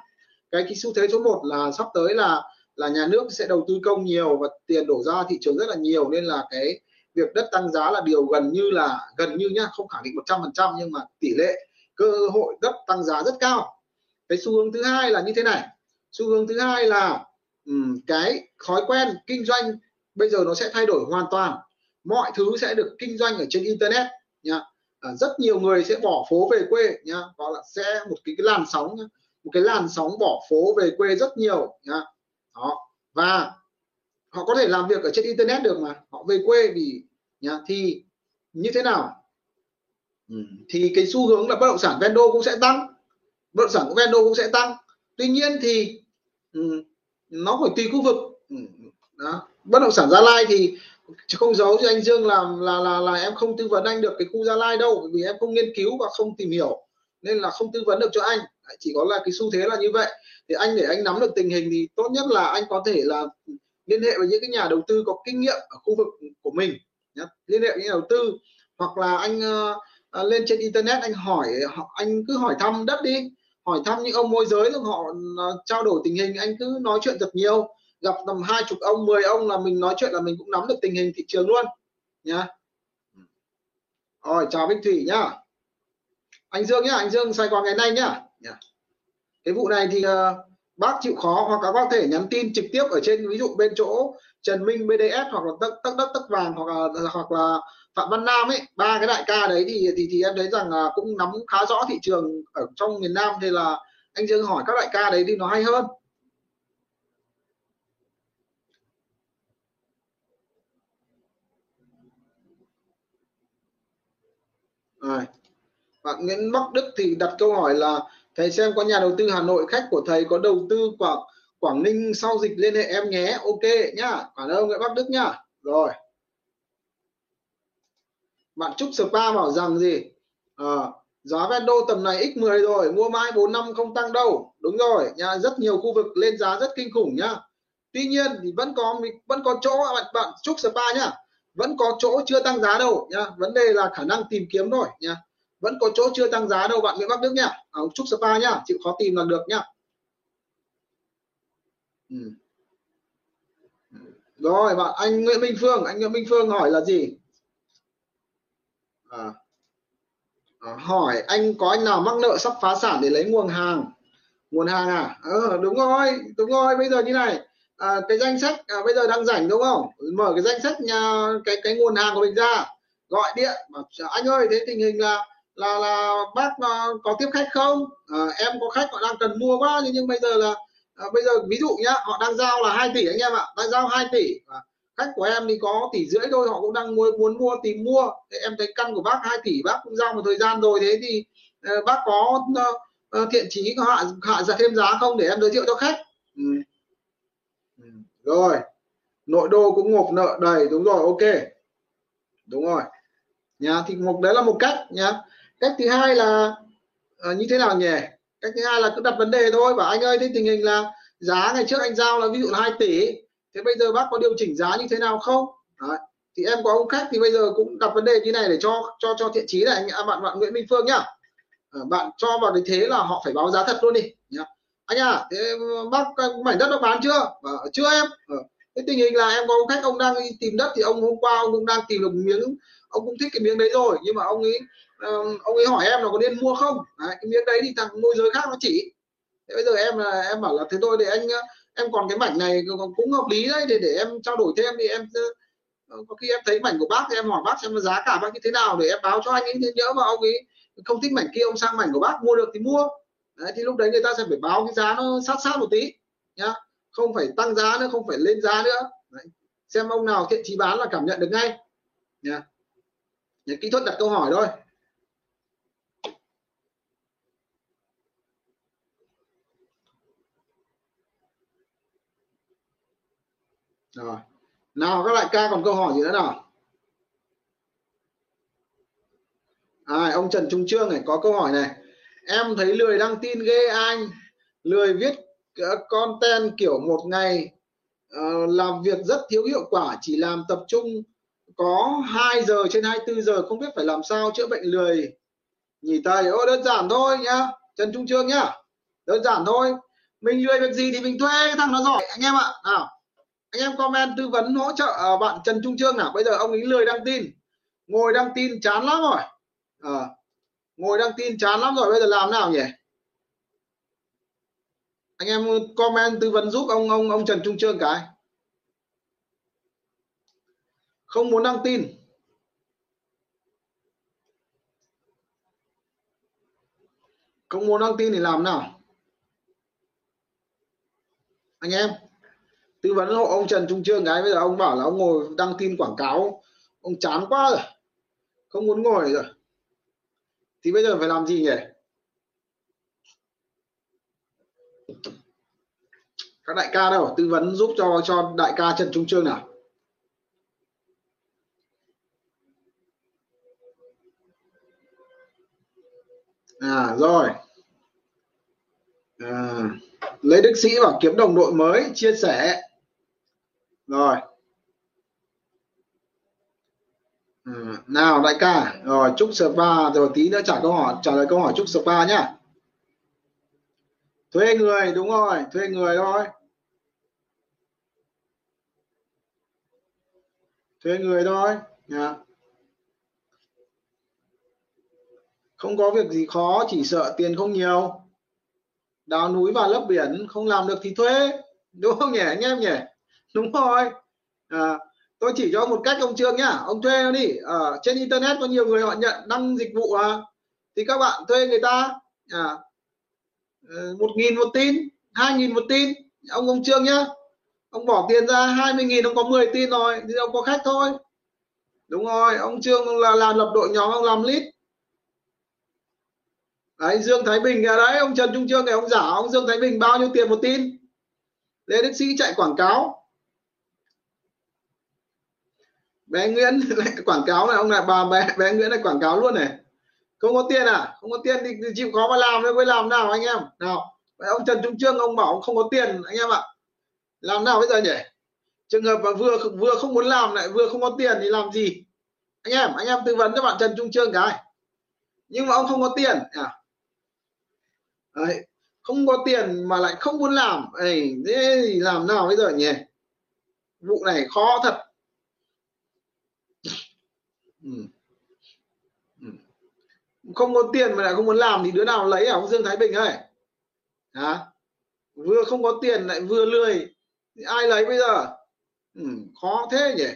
Cái cái xu thế số 1 là sắp tới là là nhà nước sẽ đầu tư công nhiều và tiền đổ ra thị trường rất là nhiều nên là cái việc đất tăng giá là điều gần như là gần như nhá không khẳng định 100% nhưng mà tỷ lệ cơ hội đất tăng giá rất cao. Cái xu hướng thứ hai là như thế này. Xu hướng thứ hai là um, cái thói quen kinh doanh bây giờ nó sẽ thay đổi hoàn toàn. Mọi thứ sẽ được kinh doanh ở trên internet nhá. À, rất nhiều người sẽ bỏ phố về quê nhá gọi là sẽ một cái, cái làn sóng nhá. một cái làn sóng bỏ phố về quê rất nhiều nhá. Đó. Và họ có thể làm việc ở trên internet được mà. Họ về quê vì nhá thì như thế nào? Ừ. thì cái xu hướng là bất động sản vendo cũng sẽ tăng. Bất động sản của vendo cũng sẽ tăng. Tuy nhiên thì ừ, nó phải tùy khu vực. Ừ, đó. bất động sản gia lai thì chứ không giấu cho anh Dương làm là là là em không tư vấn anh được cái khu Gia Lai đâu vì em không nghiên cứu và không tìm hiểu nên là không tư vấn được cho anh. Chỉ có là cái xu thế là như vậy. Thì anh để anh nắm được tình hình thì tốt nhất là anh có thể là liên hệ với những cái nhà đầu tư có kinh nghiệm ở khu vực của mình nhá. liên hệ với nhà đầu tư hoặc là anh uh, lên trên internet anh hỏi anh cứ hỏi thăm đất đi. Hỏi thăm những ông môi giới rồi họ uh, trao đổi tình hình anh cứ nói chuyện thật nhiều. Gặp tầm hai chục ông 10 ông là mình nói chuyện là mình cũng nắm được tình hình thị trường luôn nhá. Rồi chào Bích Thủy nhá. Anh Dương nhá anh Dương Sài Gòn ngày nay nhá. Cái vụ này thì uh, bác chịu khó hoặc các bác thể nhắn tin trực tiếp ở trên, ví dụ bên chỗ Trần Minh BDS hoặc là tắc tắc đất tắc vàng hoặc là hoặc là Phạm Văn Nam ấy, ba cái đại ca đấy thì thì thì em thấy rằng là cũng nắm khá rõ thị trường ở trong miền Nam thì là anh Dương hỏi các đại ca đấy thì nó hay hơn Rồi. Bạn Nguyễn Bắc Đức thì đặt câu hỏi là thầy xem có nhà đầu tư Hà Nội khách của thầy có đầu tư Quảng Quảng Ninh sau dịch liên hệ em nhé. Ok nhá. Cảm ơn Nguyễn Bắc Đức nhá. Rồi. Bạn Trúc Spa bảo rằng gì? À, giá vendo tầm này x10 rồi mua mãi 4 năm không tăng đâu. Đúng rồi nha rất nhiều khu vực lên giá rất kinh khủng nhá. Tuy nhiên thì vẫn có vẫn có chỗ bạn bạn Trúc Spa nhá. Vẫn có chỗ chưa tăng giá đâu nhá. Vấn đề là khả năng tìm kiếm thôi nhá vẫn có chỗ chưa tăng giá đâu bạn Nguyễn Bắc Đức nhá. À, Trúc Spa nhá chịu khó tìm là được nhá. Ừ. rồi bạn anh Nguyễn Minh Phương anh Nguyễn Minh Phương hỏi là gì? À, à, hỏi anh có anh nào mắc nợ sắp phá sản để lấy nguồn hàng? Nguồn hàng à? Ờ, đúng rồi đúng rồi bây giờ như này. À, cái danh sách à, bây giờ đang rảnh đúng không? Mở cái danh sách nhà cái cái nguồn hàng của mình ra. Gọi điện mà anh ơi thế tình hình là là là bác ờ, có tiếp khách không? Uh, em có khách họ đang cần mua quá nhưng, nhưng bây giờ là uh, bây giờ ví dụ nhá họ đang giao là 2 tỷ anh em ạ đang giao 2 tỷ. Uh, khách của em thì có tỷ rưỡi thôi họ cũng đang muốn muốn mua tìm mua. Thế em thấy căn của bác 2 tỷ bác cũng giao một thời gian rồi thế thì uh, bác có uh, thiện chí hạ hạ giá thêm giá không để em giới thiệu cho khách? Ừ. Ừ. rồi. Nội đô cũng ngộp nợ đầy đúng rồi ok. Đúng rồi. Nhà thì một đấy là một cách nhá cách thứ hai là à, như thế nào nhỉ? Cách thứ hai là cứ đặt vấn đề thôi. Bảo anh ơi thế tình hình là giá ngày trước anh giao là ví dụ là 2 tỷ. Thế bây giờ bác có điều chỉnh giá như thế nào không? Đấy. thì em có ông khách thì bây giờ cũng đặt vấn đề như này để cho cho cho thiện chí này. Anh à, bạn bạn Nguyễn Minh Phương nhá. À, bạn cho vào cái thế là họ phải báo giá thật luôn đi. Nhá. Anh à thế ờ, bác ờ, mảnh đất nó bán chưa? À, chưa em. À, thế tình hình là em có ông khách ông đang đi tìm đất thì ông hôm qua ông cũng đang tìm được miếng ông cũng thích cái miếng đấy rồi. Nhưng mà ông ấy ông ấy hỏi em là có nên mua không? Đấy, cái miếng đấy thì thằng môi giới khác nó chỉ. Thế bây giờ em là em bảo là thế thôi để anh ờ, em còn cái mảnh này cũng hợp lý đấy để để em trao đổi thêm thì em ờ, ờ, có khi em thấy mảnh của bác thì em hỏi bác xem giá cả bác như thế nào để em báo cho anh ấy nhớ mà ông ấy. Không thích mảnh kia ông sang mảnh của bác mua được thì mua. Đấy, thì lúc đấy người ta sẽ phải báo cái giá nó sát sát một tí nhá. Không phải tăng giá nữa không phải lên giá nữa. Đấy. xem ông nào thiện chí bán là cảm nhận được ngay nhá kỹ thuật đặt câu hỏi thôi. Rồi. Nào các đại ca còn câu hỏi gì nữa nào? À, ông Trần Trung Trương này có câu hỏi này. Em thấy lười đăng tin ghê anh. Lười viết ờ, content kiểu một ngày uh, làm việc rất thiếu hiệu quả chỉ làm tập trung. Có 2 giờ trên 24 giờ không biết phải làm sao chữa bệnh lười. Nhỉ thầy ô đơn giản thôi nhá. Trần Trung Trương nhá. Đơn giản thôi. Mình lười việc gì thì mình thuê cái thằng nó giỏi. Anh em ạ nào anh em comment tư vấn hỗ trợ à, bạn Trần Trung Trương nào. Bây giờ ông ấy lười đăng tin. Ngồi đăng tin chán lắm rồi. À, ngồi đăng tin chán lắm rồi. Bây giờ làm nào nhỉ? Anh em comment tư vấn giúp ông ông ông Trần Trung Trương cái. Không muốn đăng tin. Không muốn đăng tin thì làm nào? Anh em tư vấn hộ ông Trần Trung Trương cái bây giờ ông bảo là ông ngồi đăng tin quảng cáo. Ông chán quá rồi không muốn ngồi rồi. Thì bây giờ phải làm gì nhỉ? Các đại ca đâu tư vấn giúp cho cho đại ca Trần Trung Trương nào? À rồi. À, lấy đức sĩ và kiếm đồng đội mới chia sẻ rồi. Ừ. nào đại ca, rồi chúc spa rồi tí nữa trả câu hỏi, trả lời câu hỏi chúc spa nhá. Thuê người, đúng rồi, thuê người thôi. Thuê người thôi yeah. không có việc gì khó, chỉ sợ tiền không nhiều. Đào núi và lấp biển, không làm được thì thuê. Đúng không nhỉ, anh em nhỉ? Đúng rồi. À, tôi chỉ cho một cách ông trương nhá. Ông thuê nó đi. Ở à, trên internet có nhiều người họ nhận đăng dịch vụ à, thì các bạn thuê người ta à, ờ, một nghìn một tin hai nghìn một tin. Ông ông trương nhá. Ông bỏ tiền ra 20 nghìn ông có 10 tin rồi thì ông có khách thôi. Đúng rồi ông trương là làm lập đội nhóm ông làm lead, đấy dương thái bình ở đấy ông trần trung trương này ông giả ông dương thái bình bao nhiêu tiền một tin? Lê đức sĩ chạy quảng cáo. Bé nguyễn lại quảng cáo này ông lại bà bé, bé nguyễn lại quảng cáo luôn này. Không có tiền à? Không có tiền thì, thì chịu khó mà làm thôi mới làm nào anh em? Nào ông trần trung trương ông bảo ông không có tiền anh em ạ. Làm nào bây giờ nhỉ? Trường hợp mà vừa vừa không muốn làm lại vừa không có tiền thì làm gì? Anh em anh em tư vấn cho bạn trần trung trương cái. Nhưng mà ông không có tiền à. Đấy, không có tiền mà lại không muốn làm. Ấy thế thì làm nào bây giờ nhỉ? Vụ này khó thật ừ. Ừ. không có tiền mà lại không muốn làm thì đứa nào lấy à? Ông Dương Thái Bình ơi. Hả? Vừa không có tiền lại vừa lười. Thì ai lấy bây giờ? Ừ, khó thế nhỉ?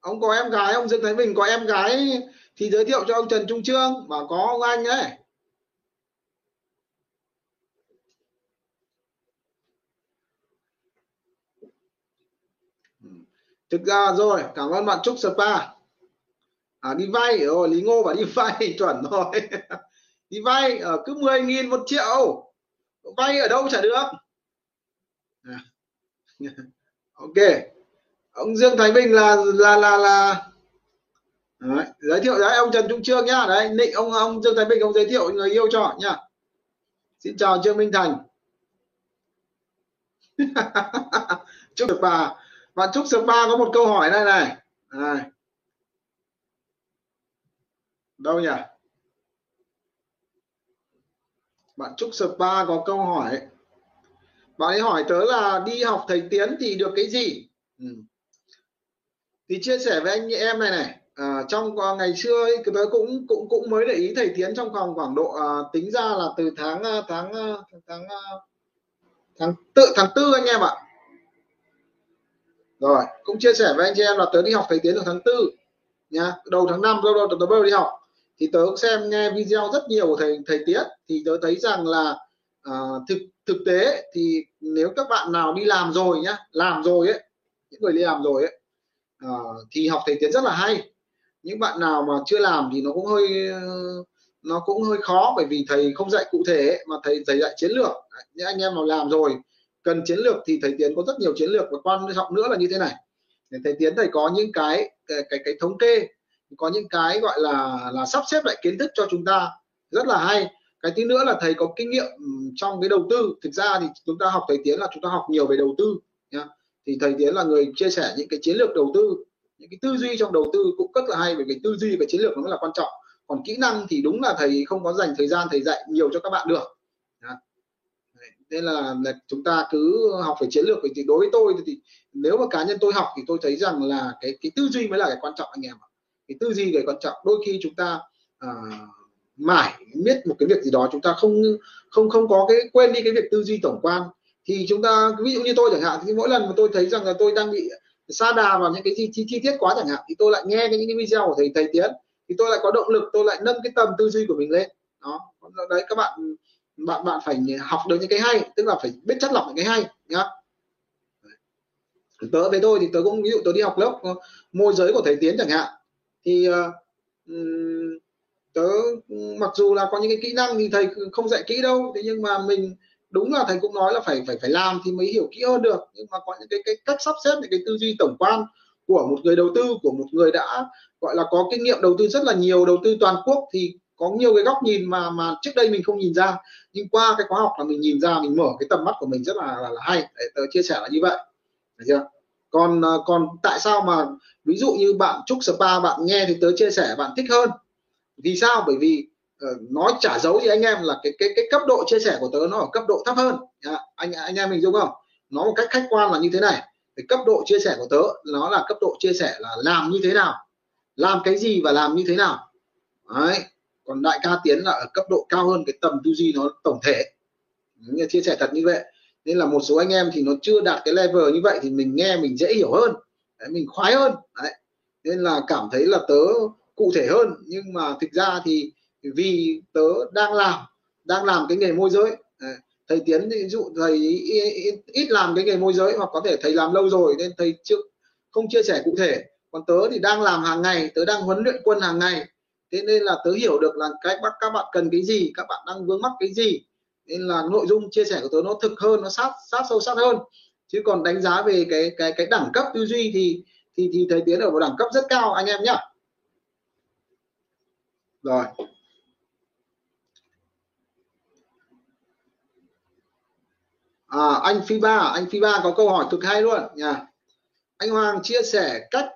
Ông có em gái ông Dương Thái Bình có em gái thì giới thiệu cho ông Trần Trung Trương. Mà có ông anh ấy. Thực ra rồi cảm ơn bạn Trúc Spa à, đi vay rồi Lý Ngô bảo đi vay chuẩn rồi. Đi vay ở cứ 10 nghìn một triệu. Vay ở đâu chả được. À. ok. Ông Dương Thái Bình là là là là. Đấy, giới thiệu đấy ông Trần Trung Trương nhá. Đấy định ông ông Dương Thái Bình ông giới thiệu người yêu cho nhá. Xin chào Trương Minh Thành. Chúc được bà bạn Trúc Spa có một câu hỏi này. Này. À. đâu nhỉ? Bạn Trúc Spa có câu hỏi. Bạn ấy hỏi tớ là đi học thầy tiến thì được cái gì? Ừ. thì chia sẻ với anh em này này. À, trong à, ngày xưa ấy, tớ cũng cũng cũng mới để ý thầy tiến trong vòng khoảng độ à, tính ra là từ tháng à, tháng à, tháng tháng tháng tự tháng tư anh em ạ rồi cũng chia sẻ với anh chị em là tớ đi học thầy tiến từ tháng tư nha đầu tháng 5 đâu đâu tớ bắt đầu đi học. Thì tớ xem nghe video rất nhiều của thầy thầy tiến thì tớ thấy rằng là à, thực thực tế thì nếu các bạn nào đi làm rồi nhá làm rồi ấy những người đi làm rồi ấy à, thì học thầy tiến rất là hay. Những bạn nào mà chưa làm thì nó cũng hơi nó cũng hơi khó bởi vì thầy không dạy cụ thể ấy, mà thầy thầy dạy chiến lược. Những anh em nào làm rồi cần chiến lược thì thầy tiến có rất nhiều chiến lược và quan trọng nữa là như thế này. Thầy tiến thầy có những cái cái cái, cái thống kê có những cái gọi là là sắp xếp lại kiến thức cho chúng ta. Rất là hay. Cái thứ nữa là thầy có kinh nghiệm trong cái đầu tư. Thực ra thì chúng ta học thầy tiến là chúng ta học nhiều về đầu tư nhá. Thì thầy tiến là người chia sẻ những cái chiến lược đầu tư những cái tư duy trong đầu tư cũng rất là hay về cái tư duy và chiến lược nó rất là quan trọng. Còn kỹ năng thì đúng là thầy không có dành thời gian thầy dạy nhiều cho các bạn được nên là, là chúng ta cứ học về chiến lược thì đối với tôi thì nếu mà cá nhân tôi học thì tôi thấy rằng là cái cái tư duy mới là cái quan trọng anh em ạ. Cái tư duy cái quan trọng. Đôi khi chúng ta à, mãi biết một cái việc gì đó chúng ta không không không có cái quên đi cái việc tư duy tổng quan. Thì chúng ta ví dụ như tôi chẳng hạn thì mỗi lần mà tôi thấy rằng là tôi đang bị xa đà vào những cái gì chi, chi tiết quá chẳng hạn thì tôi lại nghe những cái video của thầy thầy tiến thì tôi lại có động lực tôi lại nâng cái tầm tư duy của mình lên. Đó đấy các bạn bạn bạn phải học được những cái hay tức là phải biết chất lọc những cái hay nhá. Tớ với tôi thì tớ cũng ví dụ tớ đi học lớp ờ, môi giới của thầy tiến chẳng hạn thì uh, tớ mặc dù là có những cái kỹ năng thì thầy không dạy kỹ đâu thế nhưng mà mình đúng là thầy cũng nói là phải phải phải làm thì mới hiểu kỹ hơn được. Nhưng mà có những cái cái cách sắp xếp những cái tư duy tổng quan của một người đầu tư của một người đã gọi là có kinh nghiệm đầu tư rất là nhiều đầu tư toàn quốc thì có nhiều cái góc nhìn mà mà trước đây mình không nhìn ra. Nhưng qua cái khóa học là mình nhìn ra mình mở cái tầm mắt của mình rất là là, là hay. Để tớ chia sẻ là như vậy. Được chưa? Còn ờ, còn tại sao mà ví dụ như bạn trúc spa bạn nghe thì tớ chia sẻ bạn thích hơn. Vì sao? Bởi vì uh, nói trả dấu thì anh em là cái cái cái cấp độ chia sẻ của tớ nó ở cấp độ thấp hơn. À, anh anh em mình đúng không? Nó một cách khách quan là như thế này. Cái cấp độ chia sẻ của tớ nó là cấp độ chia sẻ là làm như thế nào? Làm cái gì và làm như thế nào? Đấy còn đại ca tiến là ở cấp độ cao hơn cái tầm tư duy nó tổng thể. Như chia sẻ thật như vậy. Nên là một số anh em thì nó chưa đạt cái level như vậy thì mình nghe mình dễ hiểu hơn. Đấy, mình khoái hơn. Đấy. nên là cảm thấy là tớ cụ thể hơn. Nhưng mà thực ra thì vì tớ đang làm đang làm cái nghề môi giới. Thầy tiến ví dụ thầy ít làm cái nghề môi giới hoặc có thể thầy làm lâu rồi nên thầy chưa không chia sẻ cụ thể. Còn tớ thì đang làm hàng ngày tớ đang huấn luyện quân hàng ngày thế nên là tớ hiểu được là cái bắt các bạn cần cái gì các bạn đang vướng mắc cái gì. Nên là nội dung chia sẻ của tớ nó thực hơn nó sát sát sâu sát hơn. Chứ còn đánh giá về cái cái cái đẳng cấp tư duy thì thì thì thầy tiến ở một đẳng cấp rất cao anh em nhá. Rồi. À, anh phi ba anh phi ba có câu hỏi thực hay luôn nha anh Hoàng chia sẻ cách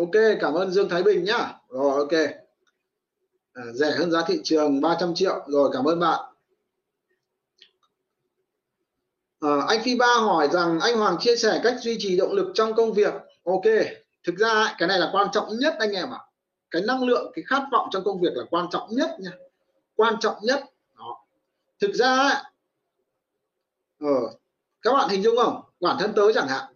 Ok cảm ơn Dương Thái Bình nhá. Rồi ok. À, rẻ hơn giá thị trường 300 triệu. Rồi cảm ơn bạn. À, anh Phi Ba hỏi rằng anh Hoàng chia sẻ cách duy trì động lực trong công việc. Ok thực ra cái này là quan trọng nhất anh em ạ. À. cái năng lượng cái khát vọng trong công việc là quan trọng nhất nha. Quan trọng nhất. Đó. thực ra ờ, các bạn hình dung không? Bản thân tớ chẳng hạn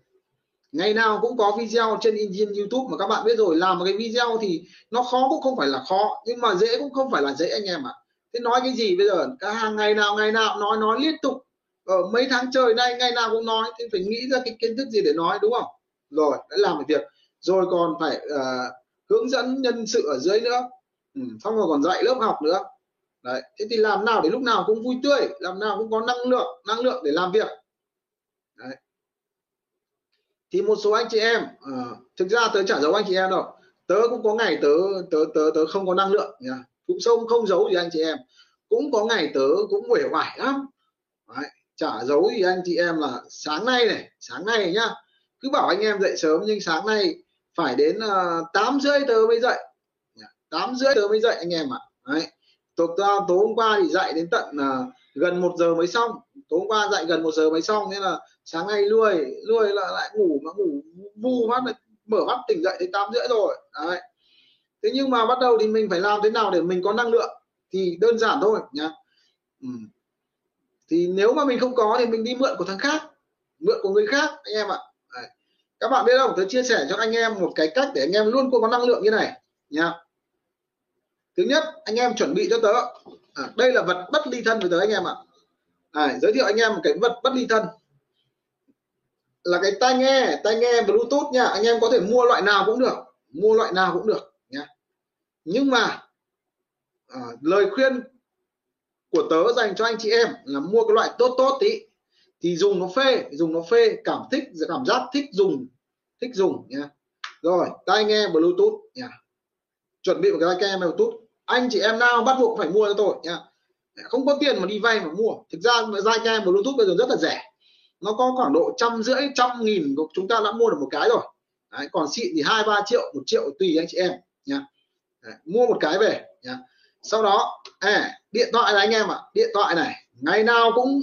ngày nào cũng có video trên, trên YouTube mà các bạn biết rồi. Làm một cái video thì nó khó cũng không phải là khó nhưng mà dễ cũng không phải là dễ anh em ạ. À. thế nói cái gì bây giờ? Cả hàng ngày nào ngày nào nói nói liên tục. Ở mấy tháng trời nay ngày nào cũng nói thì phải nghĩ ra cái kiến thức gì để nói đúng không? Rồi đã làm một việc. Rồi còn phải uh, hướng dẫn nhân sự ở dưới nữa. Ừ, xong rồi còn dạy lớp học nữa. Đấy thế thì làm nào để lúc nào cũng vui tươi làm nào cũng có năng lượng năng lượng để làm việc. Đấy thì một số anh chị em uh, thực ra tớ trả giấu anh chị em đâu tớ cũng có ngày tớ tớ tớ tớ không có năng lượng nhá. cũng sông không giấu gì anh chị em cũng có ngày tớ cũng uể oải lắm đấy. trả giấu gì anh chị em là sáng nay này sáng nay nhá cứ bảo anh em dậy sớm nhưng sáng nay phải đến ờ, tám rưỡi tớ mới dậy tám rưỡi tớ mới dậy anh em ạ à. Đấy. tối, tối hôm qua thì dậy đến tận uh, gần một giờ mới xong tối hôm qua dậy gần một giờ mới xong nên là sáng nay lười lười là lại ngủ mà ngủ vu phát mở mắt tỉnh dậy thì tám rưỡi rồi. Đấy. thế nhưng mà bắt đầu thì mình phải làm thế nào để mình có năng lượng? Thì đơn giản thôi nhá. Ừ. thì nếu mà mình không có thì mình đi mượn của thằng khác mượn của người khác anh em ạ. Các bạn biết không? Tôi chia sẻ cho anh em một cái cách để anh em luôn có năng lượng như này nha thứ nhất anh em chuẩn bị cho tớ. À, đây là vật bất ly thân với tớ anh em ạ à, giới thiệu anh em một cái vật bất ly thân. Là cái tai nghe tai nghe bluetooth nha. Anh em có thể mua loại nào cũng được mua loại nào cũng được nha. Nhưng mà à, lời khuyên của tớ dành cho anh chị em là mua cái loại tốt tốt tí. Thì dùng nó phê dùng nó phê cảm thích cảm giác thích dùng thích dùng nha. Rồi tai nghe bluetooth nha. Chuẩn bị một cái tai nghe bluetooth. Anh chị em nào bắt buộc phải mua cho tôi nha không có tiền mà đi vay mà mua. Thực ra dai nghe một bluetooth bây giờ rất là rẻ. Nó có khoảng độ trăm rưỡi trăm nghìn chúng ta đã mua được một cái rồi. Đấy, còn xịn thì hai ba triệu một triệu tùy anh chị em nha Đấy, mua một cái về nha sau đó à, điện thoại này anh em ạ. À, điện thoại này ngày nào cũng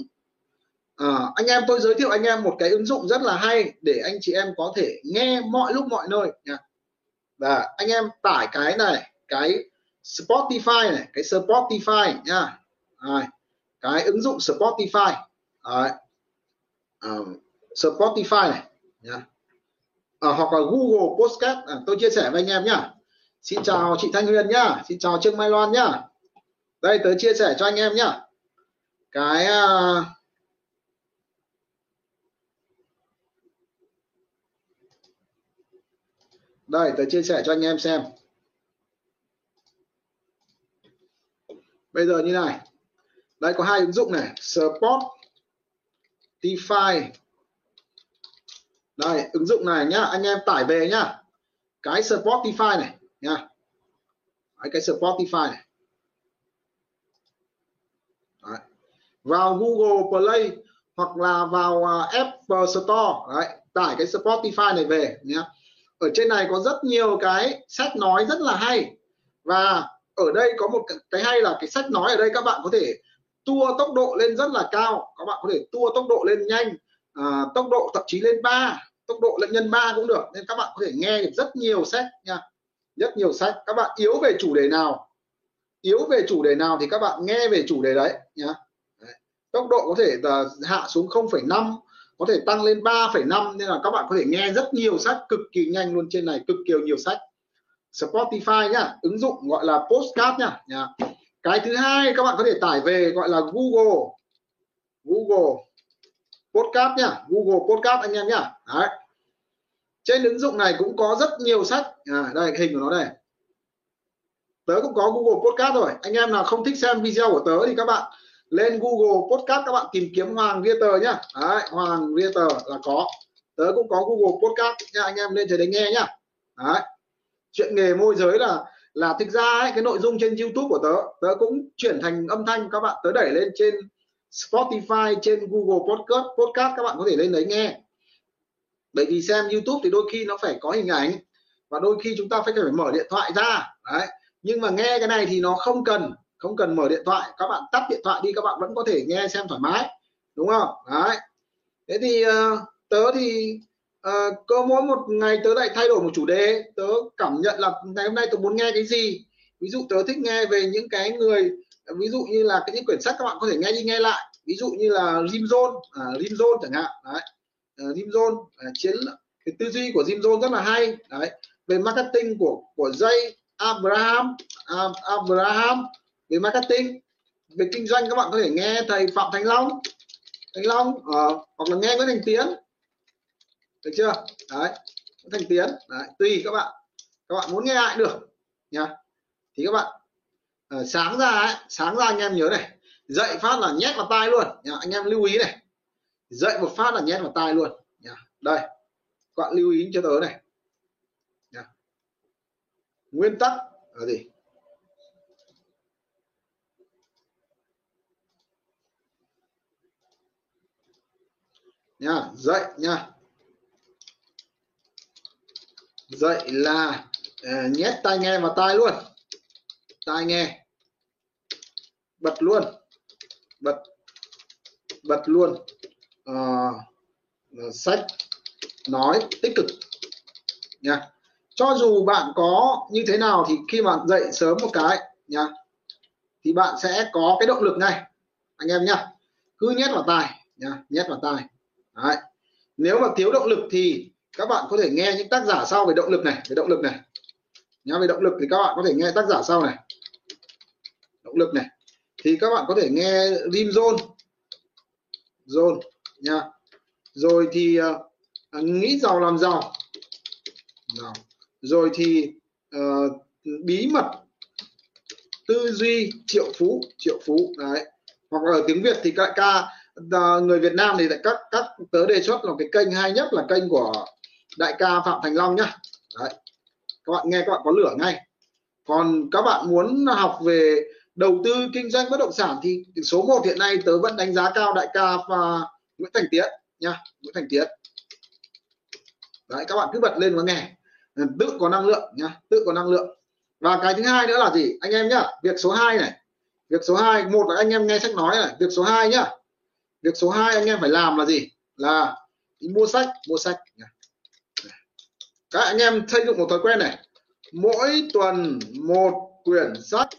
à, anh em tôi giới thiệu anh em một cái ứng dụng rất là hay để anh chị em có thể nghe mọi lúc mọi nơi nha và anh em tải cái này cái Spotify này cái Spotify nha à, cái ứng dụng Spotify. Đấy. À, Spotify này. Nhá. à, ờ, hoặc là Google Podcast. À, tôi chia sẻ với anh em nhá. Xin chào chị Thanh Huyền nhá. Xin chào Trương Mai Loan nhá. Đây tớ chia sẻ cho anh em nhá. Cái uh, đây tớ chia sẻ cho anh em xem. Bây giờ như này đây có hai ứng dụng này. Spotify đây ứng dụng này nhá anh em tải về nhá. Cái Spotify này nhá Đấy, cái Spotify này. Đấy. vào Google Play hoặc là vào à, app à, Store. Đấy, tải cái Spotify này về nhá. Ở trên này có rất nhiều cái sách nói rất là hay. Và ở đây có một cái hay là cái sách nói ở đây các bạn có thể tua tốc độ lên rất là cao. Các bạn có thể tua tốc độ lên nhanh à, tốc độ thậm chí lên 3 tốc độ lên nhân 3 cũng được. Nên các bạn có thể nghe được rất nhiều sách nha. Rất nhiều sách. Các bạn yếu về chủ đề nào? Yếu về chủ đề nào thì các bạn nghe về chủ đề đấy nhá. Tốc độ có thể là hạ xuống 0,5 có thể tăng lên 3,5 nên là các bạn có thể nghe rất nhiều sách cực kỳ nhanh luôn trên này cực kỳ nhiều sách. Spotify nhá ứng dụng gọi là postcard nhá, nhá cái thứ hai các bạn có thể tải về gọi là Google. Google podcast nhá. Google podcast anh em nhá. Đấy. trên ứng dụng này cũng có rất nhiều sách. À, đây hình của nó đây. Tớ cũng có Google podcast rồi. Anh em nào không thích xem video của tớ thì các bạn lên Google Podcast các bạn tìm kiếm Hoàng Vieter nhá. Đấy, Hoàng Vieter là có. Tớ cũng có Google Podcast. Nha anh em lên thế đấy nghe nhá. Đấy. chuyện nghề môi giới là là thực ra ấy, cái nội dung trên YouTube của tớ tớ cũng chuyển thành âm thanh các bạn tớ đẩy lên trên Spotify trên Google Podcast Podcast các bạn có thể lên đấy nghe. Bởi vì xem YouTube thì đôi khi nó phải có hình ảnh và đôi khi chúng ta phải phải mở điện thoại ra. Đấy. Nhưng mà nghe cái này thì nó không cần không cần mở điện thoại. Các bạn tắt điện thoại đi các bạn vẫn có thể nghe xem thoải mái. Đúng không? Đấy. Thế thì uh, tớ thì à, có mỗi một ngày tớ lại thay đổi một chủ đề. Tớ cảm nhận là ngày hôm nay tớ muốn nghe cái gì. Ví dụ tớ thích nghe về những cái người ví dụ như là cái những quyển sách các bạn có thể nghe đi nghe lại. Ví dụ như là Jim Jones à, Jim Jones chẳng hạn. Đấy. À, Jim Jones à, chiến cái tư duy của Jim Jones rất là hay. Đấy. Về marketing của của dây Abraham à, Abraham về marketing về kinh doanh các bạn có thể nghe thầy Phạm Thành Long. Thành Long à, hoặc là nghe Nguyễn Thành Tiến được chưa? Đấy Thành Tiến đấy, tùy các bạn. Các bạn muốn nghe lại được nha thì các bạn uh, sáng ra ấy, sáng ra anh em nhớ này. Dậy phát là nhét vào tai luôn. Nha. anh em lưu ý này. Dậy một phát là nhét vào tai luôn. Nha. đây. Các bạn lưu ý cho tớ này. Nha. nguyên tắc là gì? Nha dậy nha dậy là uh, nhét tai nghe vào tai luôn. Tai nghe. Bật luôn. Bật bật luôn. Uh, sách nói tích cực. Nha. Cho dù bạn có như thế nào thì khi mà dậy sớm một cái nha thì bạn sẽ có cái động lực ngay. Anh em nhá cứ nhét vào tai nha nhét vào tai. Đấy. nếu mà thiếu động lực thì các bạn có thể nghe những tác giả sau về động lực này về động lực này. Nhá về động lực thì các bạn có thể nghe tác giả sau này. Động lực này. Thì các bạn có thể nghe lim Zone. Zone nha rồi thì uh, nghĩ giàu làm giàu. Nào. rồi thì uh, bí mật tư duy triệu phú triệu phú đấy. Hoặc là tiếng Việt thì các ca ờ, người Việt Nam thì các các tớ đề xuất là cái kênh hay nhất là kênh của đại ca Phạm Thành Long nhá. Đấy. Các bạn nghe các bạn có lửa ngay. Còn các bạn muốn học về đầu tư kinh doanh bất động sản thì số 1 hiện nay tớ vẫn đánh giá cao đại ca và Nguyễn Thành Tiến nha Nguyễn Thành Tiến đấy các bạn cứ bật lên và nghe. Ừ, tự có năng lượng nhá, tự có năng lượng. Và cái thứ hai nữa là gì? Anh em nhá việc số 2 này. Việc số 2 một là anh em nghe sách nói này. Việc số 2 nhá. Việc số 2 anh em phải làm là gì? Là mua sách mua sách nhá các anh em xây dựng một thói quen này. Mỗi tuần một quyển sách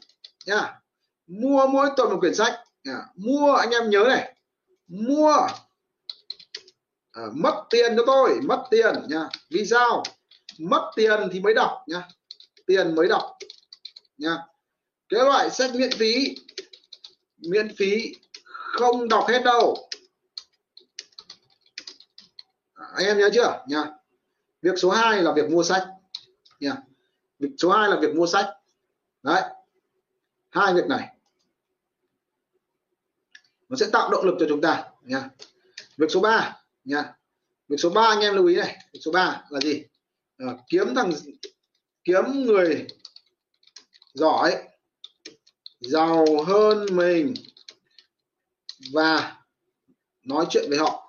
nha. Mua mỗi tuần một quyển sách nha. mua anh em nhớ này. Mua à, mất tiền cho tôi mất tiền nha. Vì sao? Mất tiền thì mới đọc nha. Tiền mới đọc nha. Cái loại sách miễn phí miễn phí không đọc hết đâu. À, anh em nhớ chưa? Nha việc số 2 là việc mua sách. Nha. Việc số 2 là việc mua sách. Đấy. Hai việc này. Nó sẽ tạo động lực cho chúng ta. Nha. Việc số 3 nha. Việc số 3 anh em lưu ý này. Việc số 3 là gì? À, kiếm thằng kiếm người giỏi giàu hơn mình và nói chuyện với họ.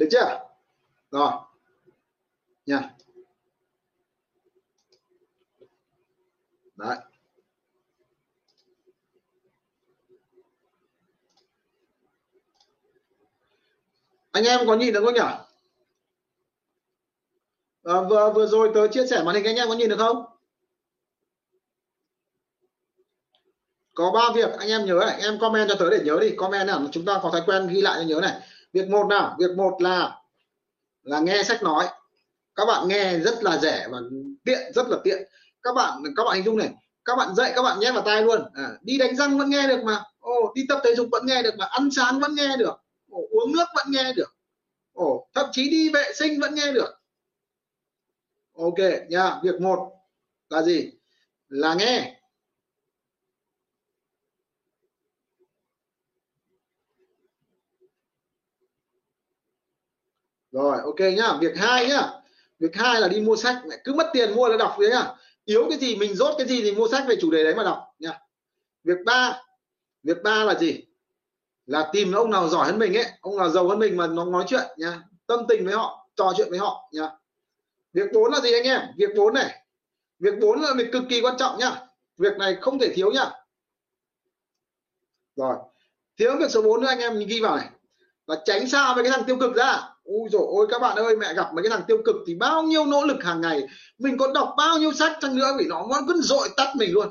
Được chưa? Rồi. Nha. Đấy. Anh em có nhìn được không nhỉ? À, vừa vừa rồi tớ chia sẻ màn hình anh em có nhìn được không? Có ba việc anh em nhớ này. Em comment cho tớ để nhớ đi. Comment nào chúng ta có thói quen ghi lại cho nhớ này việc một nào? Việc một là là nghe sách nói. Các bạn nghe rất là rẻ và tiện rất là tiện. Các bạn các bạn hình dung này. Các bạn dậy các bạn nhét vào tai luôn. À, đi đánh răng vẫn nghe được mà. Ồ, đi tập thể dục vẫn nghe được mà. Ăn sáng vẫn nghe được. Ồ, uống nước vẫn nghe được. Ồ, thậm chí đi vệ sinh vẫn nghe được. Ok nha. Việc một là gì? Là nghe. Rồi ok nhá. Việc hai nhá. Việc hai là đi mua sách. Cứ mất tiền mua là đọc đấy nhá. Yếu cái gì mình rốt cái gì thì mua sách về chủ đề đấy mà đọc Nhá. việc ba việc ba là gì? Là tìm ông nào giỏi hơn mình ấy ông nào giàu hơn mình mà nó nói chuyện nhá, tâm tình với họ trò chuyện với họ nhá. việc bốn là gì anh em? Việc bốn này. Việc bốn là việc cực kỳ quan trọng nhá. Việc này không thể thiếu nhá. Rồi thiếu việc số 4 nữa anh em ghi vào này. Là tránh xa với cái thằng tiêu cực ra ui rồi ôi các bạn ơi mẹ gặp mấy cái thằng tiêu cực thì bao nhiêu nỗ lực hàng ngày. Mình có đọc bao nhiêu sách chăng nữa vì nó vẫn cứ dội tắt mình luôn.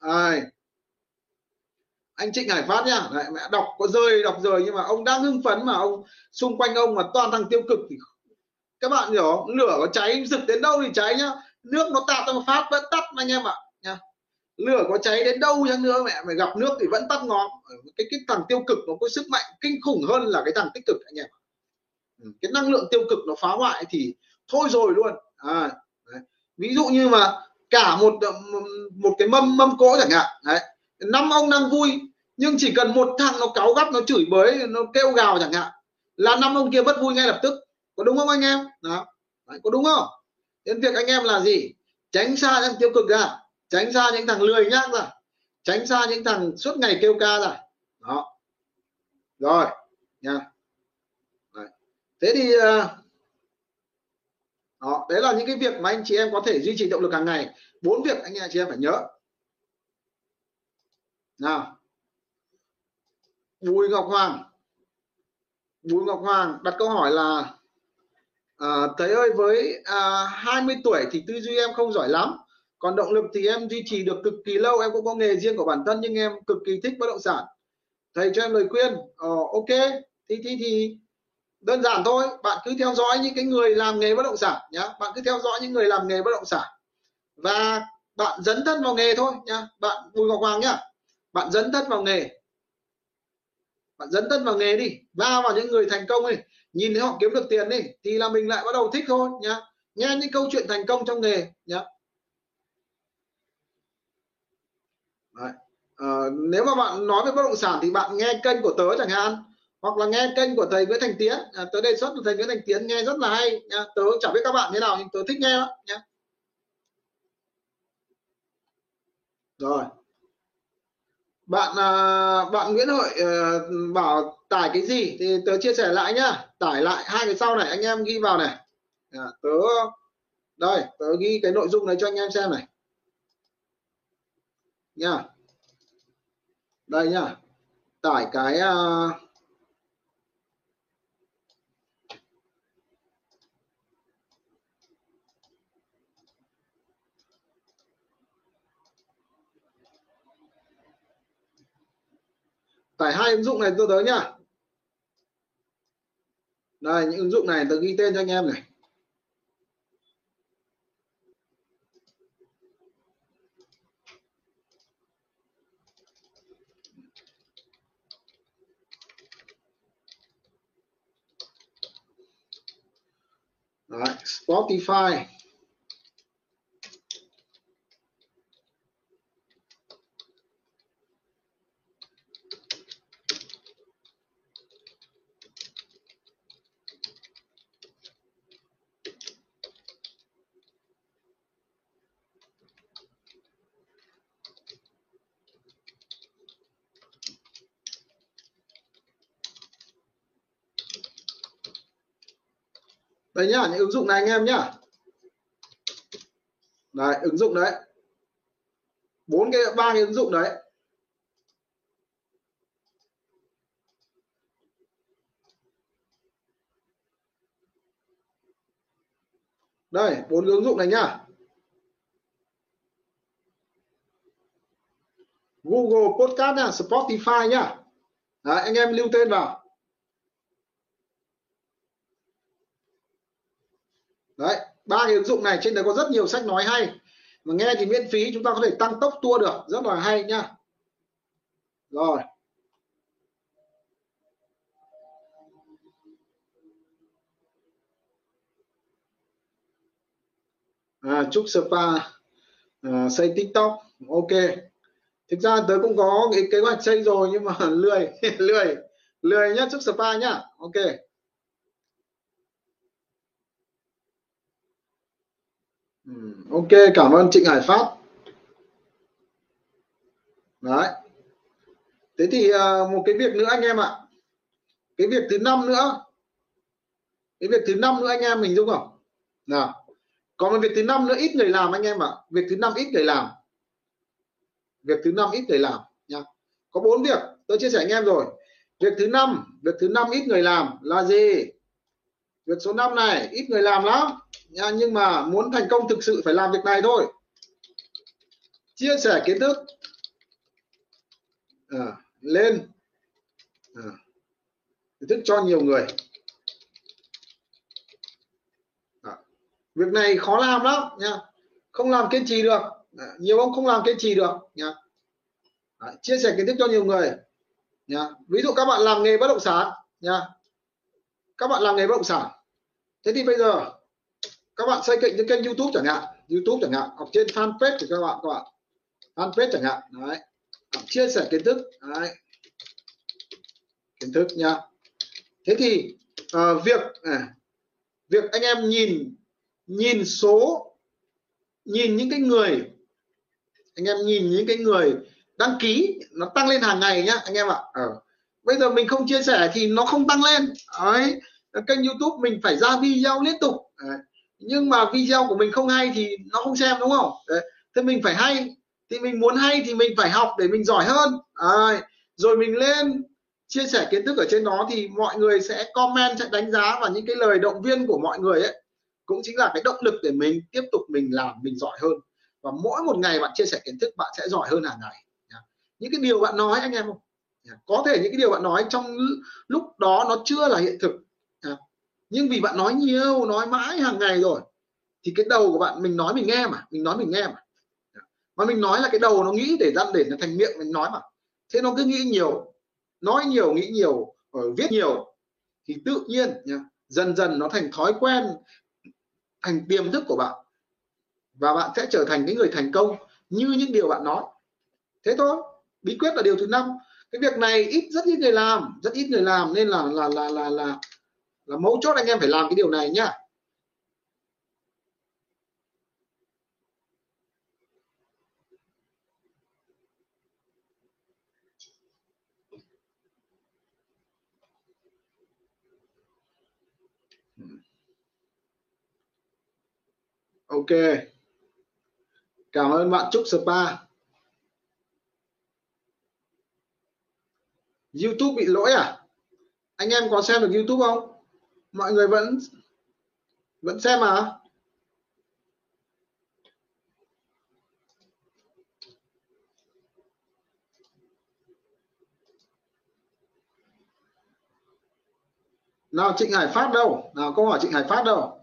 Ai? Anh Trịnh Hải Phát nhá. Đấy, mẹ đọc có rơi đọc rồi nhưng mà ông đang hưng phấn mà ông xung quanh ông mà toàn thằng tiêu cực thì các bạn hiểu không? Lửa có cháy rực đến đâu thì cháy nhá. Nước nó tạt trong phát vẫn tắt anh em ạ nha lửa có cháy đến đâu chăng nữa mẹ mày gặp nước thì vẫn tắt ngóm cái cái thằng tiêu cực nó có sức mạnh kinh khủng hơn là cái thằng tích cực anh em Ừ, cái năng lượng tiêu cực nó phá hoại thì thôi rồi luôn. À, đấy. ví dụ như mà cả một một cái mâm mâm cỗ chẳng hạn đấy. Năm ông đang vui nhưng chỉ cần một thằng nó cáu gắt nó chửi bới nó kêu gào chẳng hạn là năm ông kia bất vui ngay lập tức. Có đúng không anh em? Đó. Đấy, có đúng không? Nên việc anh em là gì? Tránh xa những tiêu cực ra tránh xa những thằng lười nhác ra. Tránh xa những thằng suốt ngày kêu ca ra. Đó. Rồi nha. yeah thế thì à, đó, đấy là những cái việc mà anh chị em có thể duy trì động lực hàng ngày. Bốn việc anh chị em phải nhớ. Nào. Bùi Ngọc Hoàng. Bùi Ngọc Hoàng đặt câu hỏi là à, thầy ơi với à, 20 tuổi thì tư duy em không giỏi lắm còn động lực thì em duy trì được cực kỳ lâu. Em cũng có nghề riêng của bản thân nhưng em cực kỳ thích bất động sản. Thầy cho em lời khuyên. Ờ, ok. Thì thì thì đơn giản thôi bạn cứ theo dõi những cái người làm nghề bất động sản nhá. Bạn cứ theo dõi những người làm nghề bất động sản. Và bạn dấn thân vào nghề thôi nhá. Bạn Bùi Ngọc Hoàng nhá. Bạn dấn thân vào nghề. Bạn dấn thân vào nghề đi. Va vào những người thành công đi. Nhìn thấy họ kiếm được tiền đi thì là mình lại bắt đầu thích thôi nhá. Nghe những câu chuyện thành công trong nghề nhá. Đấy. À, nếu mà bạn nói về bất động sản thì bạn nghe kênh của tớ chẳng hạn hoặc là nghe kênh của thầy Nguyễn Thành Tiến. À, tớ đề xuất của thầy Nguyễn Thành Tiến nghe rất là hay. Nha tớ chẳng biết các bạn thế nào nhưng tớ thích nghe lắm nha. rồi. Bạn à, bạn Nguyễn Hội à, bảo tải cái gì? Thì tớ chia sẻ lại nhá. Tải lại hai cái sau này anh em ghi vào này. À, tớ đây tớ ghi cái nội dung này cho anh em xem này. Nha đây nha, tải cái uh, tải hai ứng dụng này tôi tới nhá. Đây những ứng dụng này tôi ghi tên cho anh em này. Đấy, Spotify. Đây nhá những ứng dụng này anh em nhá. Đấy ứng dụng đấy. Bốn cái ba cái ứng dụng đấy. Đây bốn ứng dụng này nhá. Google Podcast nha Spotify nhá. Đấy, anh em lưu tên vào. Đấy ba cái ứng dụng này trên đấy có rất nhiều sách nói hay. Mà nghe thì miễn phí chúng ta có thể tăng tốc tua được rất là hay nhá rồi. À, chúc spa à, xây tiktok ok. Thực ra tớ cũng có cái kế hoạch xây rồi nhưng mà lười lười lười nhá chúc spa nhá ok. Ừ, ok cảm ơn Trịnh Hải Phát. Đấy. Thế thì uh, một cái việc nữa anh em ạ. Cái việc thứ năm nữa. Cái việc thứ năm nữa anh em mình đúng không? Nào. Còn một việc thứ năm nữa ít người làm anh em ạ. Việc thứ năm ít người làm. Việc thứ năm ít người làm nha. Có bốn việc tôi chia sẻ anh em rồi. Việc thứ năm việc thứ năm ít người làm là gì? Việc số 5 này ít người làm lắm nha nhưng mà muốn thành công thực sự phải làm việc này thôi. Chia sẻ kiến thức. À, lên. À, kiến thức cho nhiều người. À, việc này khó làm lắm nha. Không làm kiên trì được. À, nhiều ông không làm kiên trì được nha. À, chia sẻ kiến thức cho nhiều người nha. Ví dụ các bạn làm nghề bất động sản nha. Các bạn làm nghề bất động sản. Thế thì bây giờ các bạn xây kênh trên kênh youtube chẳng hạn. Youtube chẳng hạn. Hoặc trên fanpage của các bạn các bạn. Fanpage chẳng hạn. Đấy. Chia sẻ kiến thức. Đấy. kiến thức nha. Thế thì uh, việc à, việc anh em nhìn nhìn số nhìn những cái người anh em nhìn những cái người đăng ký nó tăng lên hàng ngày nhá anh em ạ. À. bây giờ mình không chia sẻ thì nó không tăng lên. Đấy. Kênh youtube mình phải ra video liên tục. Đấy nhưng mà video của mình không hay thì nó không xem đúng không? Đấy. thế mình phải hay thì mình muốn hay thì mình phải học để mình giỏi hơn. À, rồi mình lên chia sẻ kiến thức ở trên đó thì mọi người sẽ comment sẽ đánh giá và những cái lời động viên của mọi người ấy cũng chính là cái động lực để mình tiếp tục mình làm mình giỏi hơn. Và mỗi một ngày bạn chia sẻ kiến thức bạn sẽ giỏi hơn hàng ngày. Những cái điều bạn nói anh em không? Có thể những cái điều bạn nói trong lúc đó nó chưa là hiện thực nhưng vì bạn nói nhiều nói mãi hàng ngày rồi thì cái đầu của bạn mình nói mình nghe mà mình nói mình nghe mà. Mà mình nói là cái đầu nó nghĩ để ra để nó thành miệng mình nói mà. Thế nó cứ nghĩ nhiều nói nhiều nghĩ nhiều ở viết nhiều thì tự nhiên nhá, dần dần nó thành thói quen thành tiềm thức của bạn. Và bạn sẽ trở thành cái người thành công như những điều bạn nói. Thế thôi bí quyết là điều thứ năm. Cái việc này ít rất ít người làm rất ít người làm nên là là là là là là mấu chốt anh em phải làm cái điều này nhá. Ok. Cảm ơn bạn trúc spa youtube bị lỗi à? Anh em có xem được youtube không? Mọi người vẫn vẫn xem mà. Nào, Trịnh Hải Phát đâu? Nào, câu hỏi Trịnh Hải Phát đâu?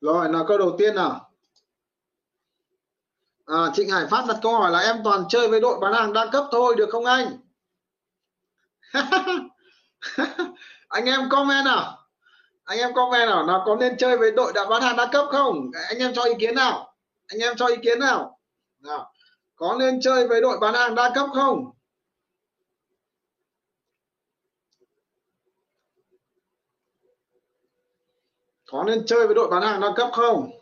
Rồi là câu đầu tiên nào? Ờ, à, Trịnh Hải Phát đặt câu hỏi là em toàn chơi với đội bán hàng đa cấp thôi được không anh? Anh em comment nào? Anh em comment nào? Nào có nên chơi với đội đã bán hàng đa cấp không? Anh em cho ý kiến nào? Anh em cho ý kiến nào? Nào có nên chơi với đội bán hàng đa cấp không? Có nên chơi với đội bán hàng đa cấp không?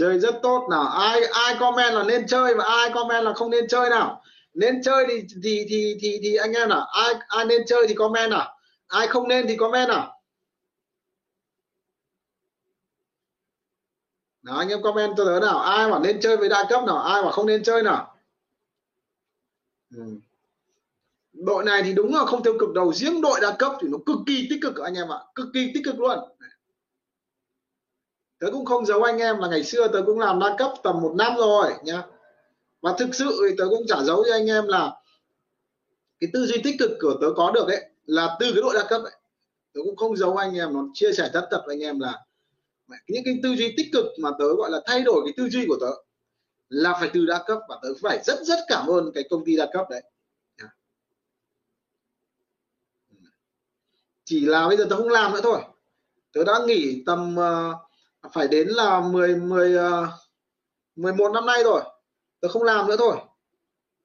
Chơi rất tốt. Nào ai ai comment là nên chơi và ai comment là không nên chơi nào? Nên chơi thì thì thì thì, thì anh em nào ai ai nên chơi thì comment nào? Ai không nên thì comment nào? Đó anh em comment cho tớ nào. Ai mà nên chơi với đa cấp nào? Ai mà không nên chơi nào? Ừ. đội này thì đúng là không tiêu cực đầu. Riêng đội đa cấp thì nó cực kỳ tích cực anh em ạ. Cực kỳ tích cực luôn tớ cũng không giấu anh em là ngày xưa tớ cũng làm đa cấp tầm một năm rồi nhá. Và thực sự thì tớ cũng chả giấu cho anh em là cái tư duy tích cực của tớ có được ấy là từ cái đội đa cấp ấy. Tớ cũng không giấu anh em nó chia sẻ tất tập với anh em là những cái tư duy tích cực mà tớ gọi là thay đổi cái tư duy của tớ là phải từ đa cấp và tớ phải rất rất cảm ơn cái công ty đa cấp đấy. Chỉ là bây giờ tớ không làm nữa thôi. Tớ đã nghỉ tầm uh, phải đến là 10 10 11 năm nay rồi. Tớ không làm nữa thôi.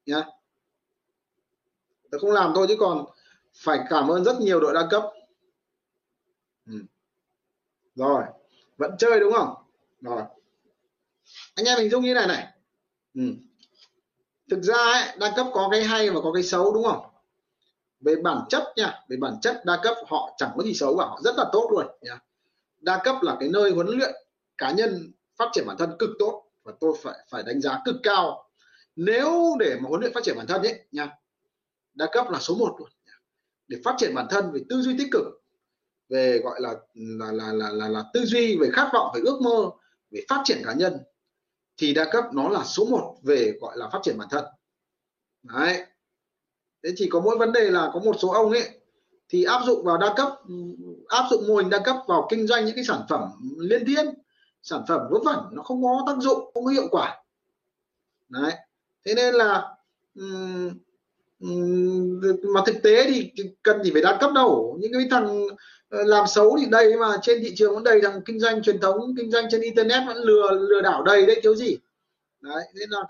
Nhá. Tớ không làm thôi chứ còn phải cảm ơn rất nhiều đội đa cấp. Ừ. rồi. Vẫn chơi đúng không? Rồi. Anh em hình dung như này này. Ừ. thực ra ấy, đa cấp có cái hay và có cái xấu đúng không? Về bản chất nha về bản chất đa cấp họ chẳng có gì xấu cả họ rất là tốt luôn nha đa cấp là cái nơi huấn luyện cá nhân phát triển bản thân cực tốt và tôi phải phải đánh giá cực cao. Nếu để mà huấn luyện phát triển bản thân ấy nha đa cấp là số 1 luôn để phát triển bản thân về tư duy tích cực về gọi là là là là là, là tư duy về khát vọng về ước mơ về phát triển cá nhân thì đa cấp nó là số 1 về gọi là phát triển bản thân. Đấy. Thế chỉ có mỗi vấn đề là có một số ông ấy thì áp dụng vào đa cấp áp dụng mô hình đa cấp vào kinh doanh những cái sản phẩm liên thiên sản phẩm vớ vẩn nó không có tác dụng không có hiệu quả. Đấy. Thế nên là um, um, mà thực tế thì cần gì phải đa cấp đâu. Những cái thằng ờ, làm xấu thì đầy mà trên thị trường vẫn đầy thằng kinh doanh truyền thống kinh doanh trên internet vẫn lừa lừa đảo đầy đấy thiếu gì. Đấy nên là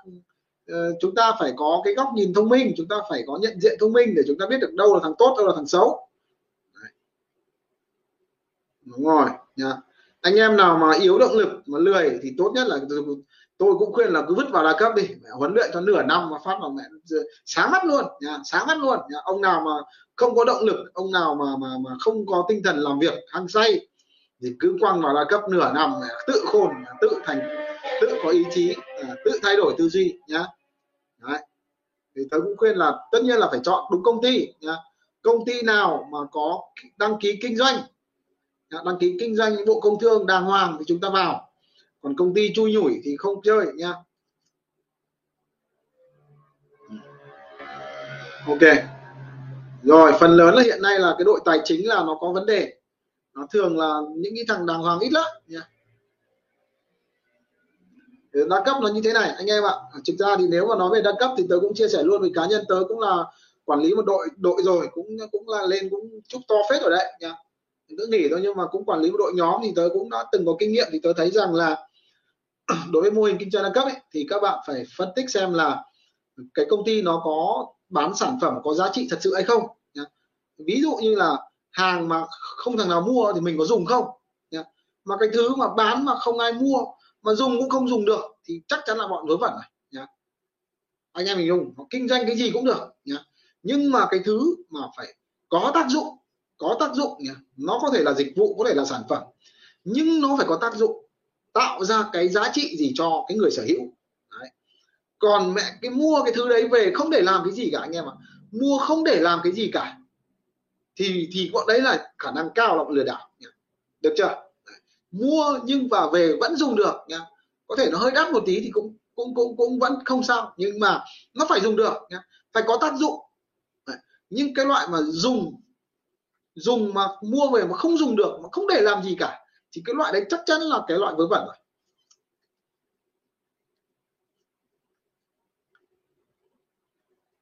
uh, chúng ta phải có cái góc nhìn thông minh chúng ta phải có nhận diện thông minh để chúng ta biết được đâu là thằng tốt đâu là thằng xấu đúng rồi nha anh em nào mà yếu động lực mà lười thì tốt nhất là tôi cũng khuyên là cứ vứt vào đa cấp đi huấn luyện cho nửa năm mà phát vào mẹ sáng mắt luôn nha, sáng mắt luôn nha. ông nào mà không có động lực ông nào mà mà mà không có tinh thần làm việc hăng say thì cứ quăng vào đa cấp nửa năm tự khôn tự thành tự có ý chí à, tự thay đổi tư duy nhá Đấy. thì tôi cũng khuyên là tất nhiên là phải chọn đúng công ty nhá công ty nào mà có đăng ký kinh doanh đăng ký kinh doanh bộ công thương đàng hoàng thì chúng ta vào. Còn công ty chui nhủi thì không chơi nha. Ok. Rồi, phần lớn là hiện nay là cái đội tài chính là nó có vấn đề. Nó thường là những cái thằng đàng hoàng ít lắm nha. Đa cấp nó như thế này, anh em ạ. À, thực ra thì nếu mà nói về đa cấp thì tớ cũng chia sẻ luôn với cá nhân tớ cũng là quản lý một đội đội rồi, cũng cũng là lên cũng chút to phết rồi đấy, nha nữ nghỉ thôi nhưng mà cũng quản lý một đội nhóm thì tớ cũng đã từng có kinh nghiệm thì tớ thấy rằng là đối với mô hình kinh doanh đa cấp ấy, thì các bạn phải phân tích xem là cái công ty nó có bán sản phẩm có giá trị thật sự hay không ví dụ như là hàng mà không thằng nào mua thì mình có dùng không mà cái thứ mà bán mà không ai mua mà dùng cũng không dùng được thì chắc chắn là bọn vớ vẩn này anh em mình dùng kinh doanh cái gì cũng được nhưng mà cái thứ mà phải có tác dụng có tác dụng nhá. nó có thể là dịch vụ, có thể là sản phẩm, nhưng nó phải có tác dụng tạo ra cái giá trị gì cho cái người sở hữu đấy. còn mẹ, cái mua cái thứ đấy về không để làm cái gì cả, anh em ạ mua không để làm cái gì cả, thì thì bọn đấy là khả năng cao là lừa đảo được chưa đấy. mua nhưng và về vẫn dùng được nhá có thể nó hơi đắt một tí thì cũng cũng cũng cũng vẫn không sao, nhưng mà nó phải dùng được nhá phải có tác dụng đấy. nhưng cái loại mà dùng dùng mà mua về mà không dùng được mà không để làm gì cả thì cái loại đấy chắc chắn là cái loại vớ vẩn rồi.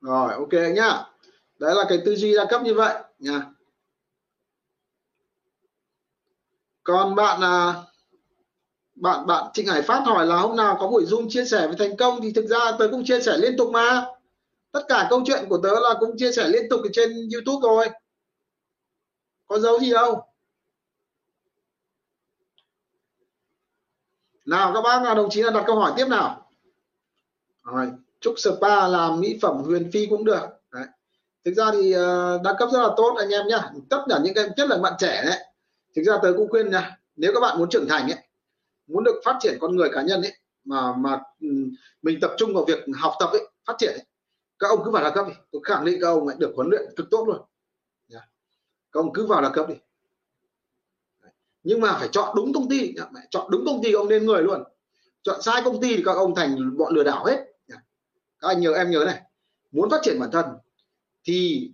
Rồi ok nhá. Đấy là cái tư duy đa cấp như vậy nha còn bạn à, bạn bạn Trịnh Hải Phát hỏi là hôm nào có buổi zoom chia sẻ về thành công thì thực ra tớ cũng chia sẻ liên tục mà. Tất cả câu chuyện của tớ là cũng chia sẻ liên tục ở trên YouTube rồi có dấu gì đâu. Nào các bác nào đồng chí là đặt câu hỏi tiếp nào. Rồi chúc spa làm mỹ phẩm huyền phi cũng được. Đấy. thực ra thì ờ, đa cấp rất là tốt anh em nhá. Tất cả những cái nhất là bạn trẻ đấy. Thực ra tớ cũng khuyên nha nếu các bạn muốn trưởng thành ấy muốn được phát triển con người cá nhân ấy mà mà ừ, mình tập trung vào việc học tập ấy phát triển ấy, các ông cứ vào đa cấp đi. Tôi khẳng định các ông ấy được huấn luyện cực tốt luôn các ông cứ vào là cấp đi. Nhưng mà phải chọn đúng công ty. Chọn đúng công ty ông nên người luôn. Chọn sai công ty thì các ông thành bọn lừa đảo hết. Các anh nhớ em nhớ này. Muốn phát triển bản thân thì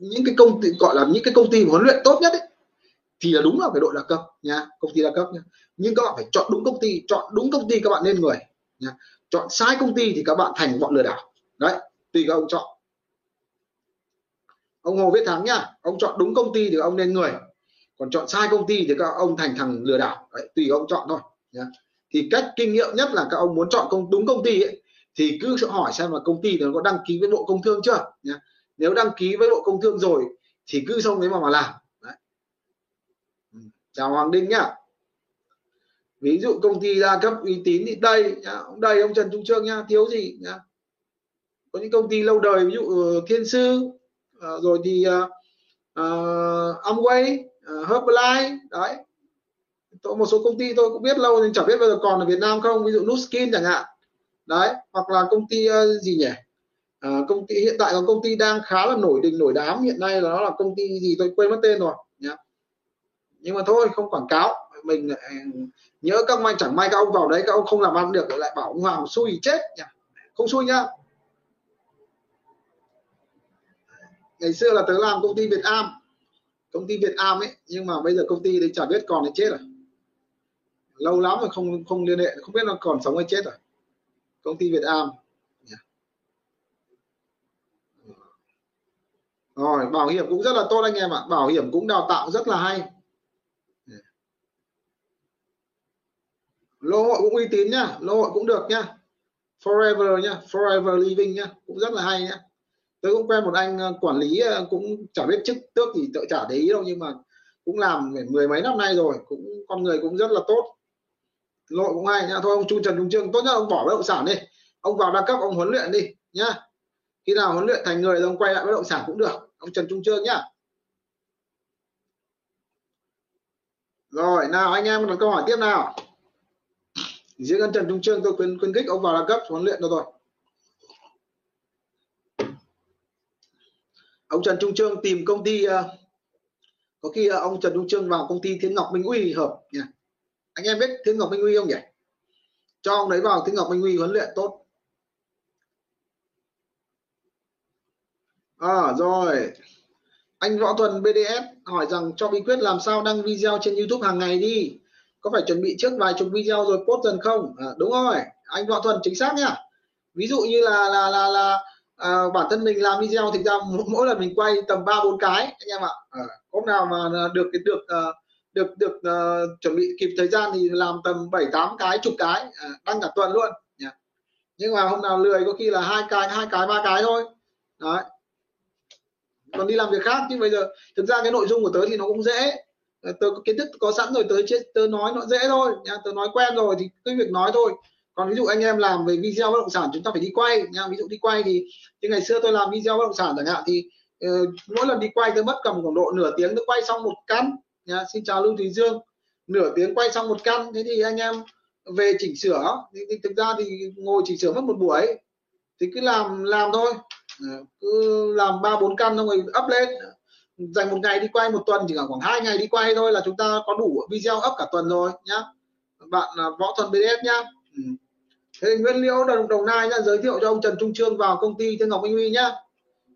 những cái công ty gọi là những cái công ty huấn luyện tốt nhất ấy, thì là đúng là cái đội đa cấp nha công ty đa cấp nha nhưng các bạn phải chọn đúng công ty chọn đúng công ty các bạn nên người nha chọn sai công ty thì các bạn thành bọn lừa đảo. Đấy tùy các ông chọn ông Hồ Viết Thắng nhá ông chọn đúng công ty thì ông nên người còn chọn sai công ty thì các ông thành thằng lừa đảo đấy, tùy ông chọn thôi nhá. thì cách kinh nghiệm nhất là các ông muốn chọn công đúng công ty ấy, thì cứ hỏi xem là công ty nó có đăng ký với bộ công thương chưa nhá. nếu đăng ký với bộ công thương rồi thì cứ xong đấy mà mà làm đấy. Ừ, chào Hoàng Đinh nhá ví dụ công ty đa cấp uy tín thì đây nhá. ông đây ông Trần Trung Trương nhá thiếu gì nhá có những công ty lâu đời ví dụ ờ, Thiên Sư uh, rồi thì uh, uh, Amway uh, Herbalife đấy. Tôi một số công ty tôi cũng biết lâu nhưng chẳng biết bây giờ còn ở Việt Nam không ví dụ Nuskin chẳng hạn. Đấy hoặc là công ty uh, gì nhỉ? À, công ty hiện tại có công ty đang khá là nổi đình nổi đám hiện nay là nó là công ty gì tôi quên mất tên rồi nhá. Nhưng mà thôi không quảng cáo. Mình nhớ các may chẳng may các ông vào đấy các ông không làm ăn được lại bảo ông Hoàng xui chết nhá không xui nhá. Ngày xưa là tớ làm công ty Việt Am. Công ty Việt Am ấy, nhưng mà bây giờ công ty đấy chả biết còn hay chết rồi. Lâu lắm rồi không không liên hệ, không biết nó còn sống hay chết rồi. Công ty Việt Am. Rồi, bảo hiểm cũng rất là tốt anh em ạ. Bảo hiểm cũng đào tạo rất là hay. Lô hội cũng uy tín nhá lô hội cũng được nhá forever nhá forever living nhá cũng rất là hay nhá tôi cũng quen một anh ờ, quản lý ờ, cũng chả biết chức tước thì tự chả để ý đâu, nhưng mà cũng làm mười mấy năm nay rồi, cũng, con người cũng rất là tốt. Nội cũng hay nha. Thôi, ông chu trần, trung trương, tốt nhất ông bỏ bất động sản đi. Ông vào đa cấp, ông huấn luyện đi, nhá. Khi nào huấn luyện thành người thì ông quay lại bất động sản cũng được. Ông Trần, Trung Trương nhá. Rồi, nào, anh em còn câu hỏi tiếp nào? Riêng anh Trần, Trung Trương, tôi khuyến khuyến khích ông vào đa cấp huấn luyện được rồi ông Trần Trung Trương tìm công ty uh, có khi uh, ông Trần Trung Trương vào công ty Thiên Ngọc Minh Uy hợp nhỉ? Anh em biết Thiên Ngọc Minh Uy không nhỉ? Cho ông đấy vào Thiên Ngọc Minh Uy huấn luyện tốt. À, rồi. Anh Võ Tuần BDS hỏi rằng cho bí quyết làm sao đăng video trên YouTube hàng ngày đi? Có phải chuẩn bị trước vài chục video rồi post dần không? À, đúng rồi. Anh Võ thuần chính xác nhá. Ví dụ như là là là là à, bản thân mình làm video thì ra mỗi lần mình quay tầm ba bốn cái anh em ạ. À, hôm nào mà được cái được uh, được được uh, chuẩn bị kịp thời gian thì làm tầm bảy tám cái chục cái à, đăng cả tuần luôn yeah. nhưng mà hôm nào lười có khi là hai cái hai cái ba cái thôi. Đấy. Còn đi làm việc khác nhưng bây giờ thực ra cái nội dung của tớ thì nó cũng dễ. Tớ kiến thức có sẵn rồi tớ tớ nói nó dễ thôi nha tớ nói quen rồi thì cái việc nói thôi còn ví dụ anh em làm về video bất động sản chúng ta phải đi quay nha. Ví dụ đi quay thì như ngày xưa tôi làm video bất động sản chẳng hạn thì uh, mỗi lần đi quay tôi mất cầm khoảng độ nửa tiếng tôi quay xong một căn nha. Xin chào lưu thùy dương. Nửa tiếng quay xong một căn. Thế thì anh em về chỉnh sửa. Thì, thì thực ra thì ngồi chỉnh sửa mất một buổi. Thì cứ làm làm thôi. Ờ, cứ làm ba bốn căn xong rồi up lên. Dành một ngày đi quay một tuần chỉ cần khoảng hai ngày đi quay thôi là chúng ta có đủ video up cả tuần rồi nhá. Bạn à, võ thuần bs nhá. Ừ thế Nguyễn Liễu đồng đồng nai nhá giới thiệu cho ông Trần Trung Trương vào công ty Thiên Ngọc Minh Huy nhá.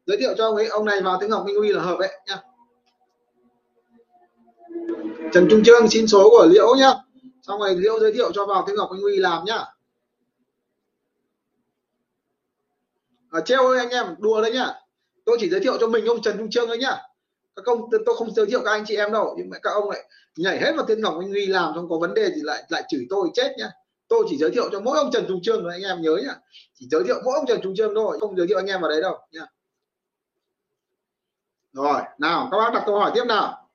Giới thiệu cho ông ấy ông này vào Thiên Ngọc Minh Huy là hợp đấy nhá. Trần Trung Trương xin số của Liễu nhá. Xong rồi Liễu giới thiệu cho vào Thiên Ngọc Minh Huy làm nhá. À, treo ơi anh em đùa đấy nhá. Tôi chỉ giới thiệu cho mình ông Trần Trung Trương thôi nhá. Các ông tôi không giới thiệu các anh chị em đâu nhưng mà các ông lại nhảy hết vào Thiên Ngọc Minh Huy làm không có vấn đề gì lại lại chửi tôi chết nhá tôi chỉ giới thiệu cho mỗi ông Trần Trung Trương anh em nhớ nhá. Chỉ giới thiệu mỗi ông Trần Trung Trương thôi không giới thiệu anh em vào đấy đâu nhá. Rồi nào các bác đặt câu hỏi tiếp nào.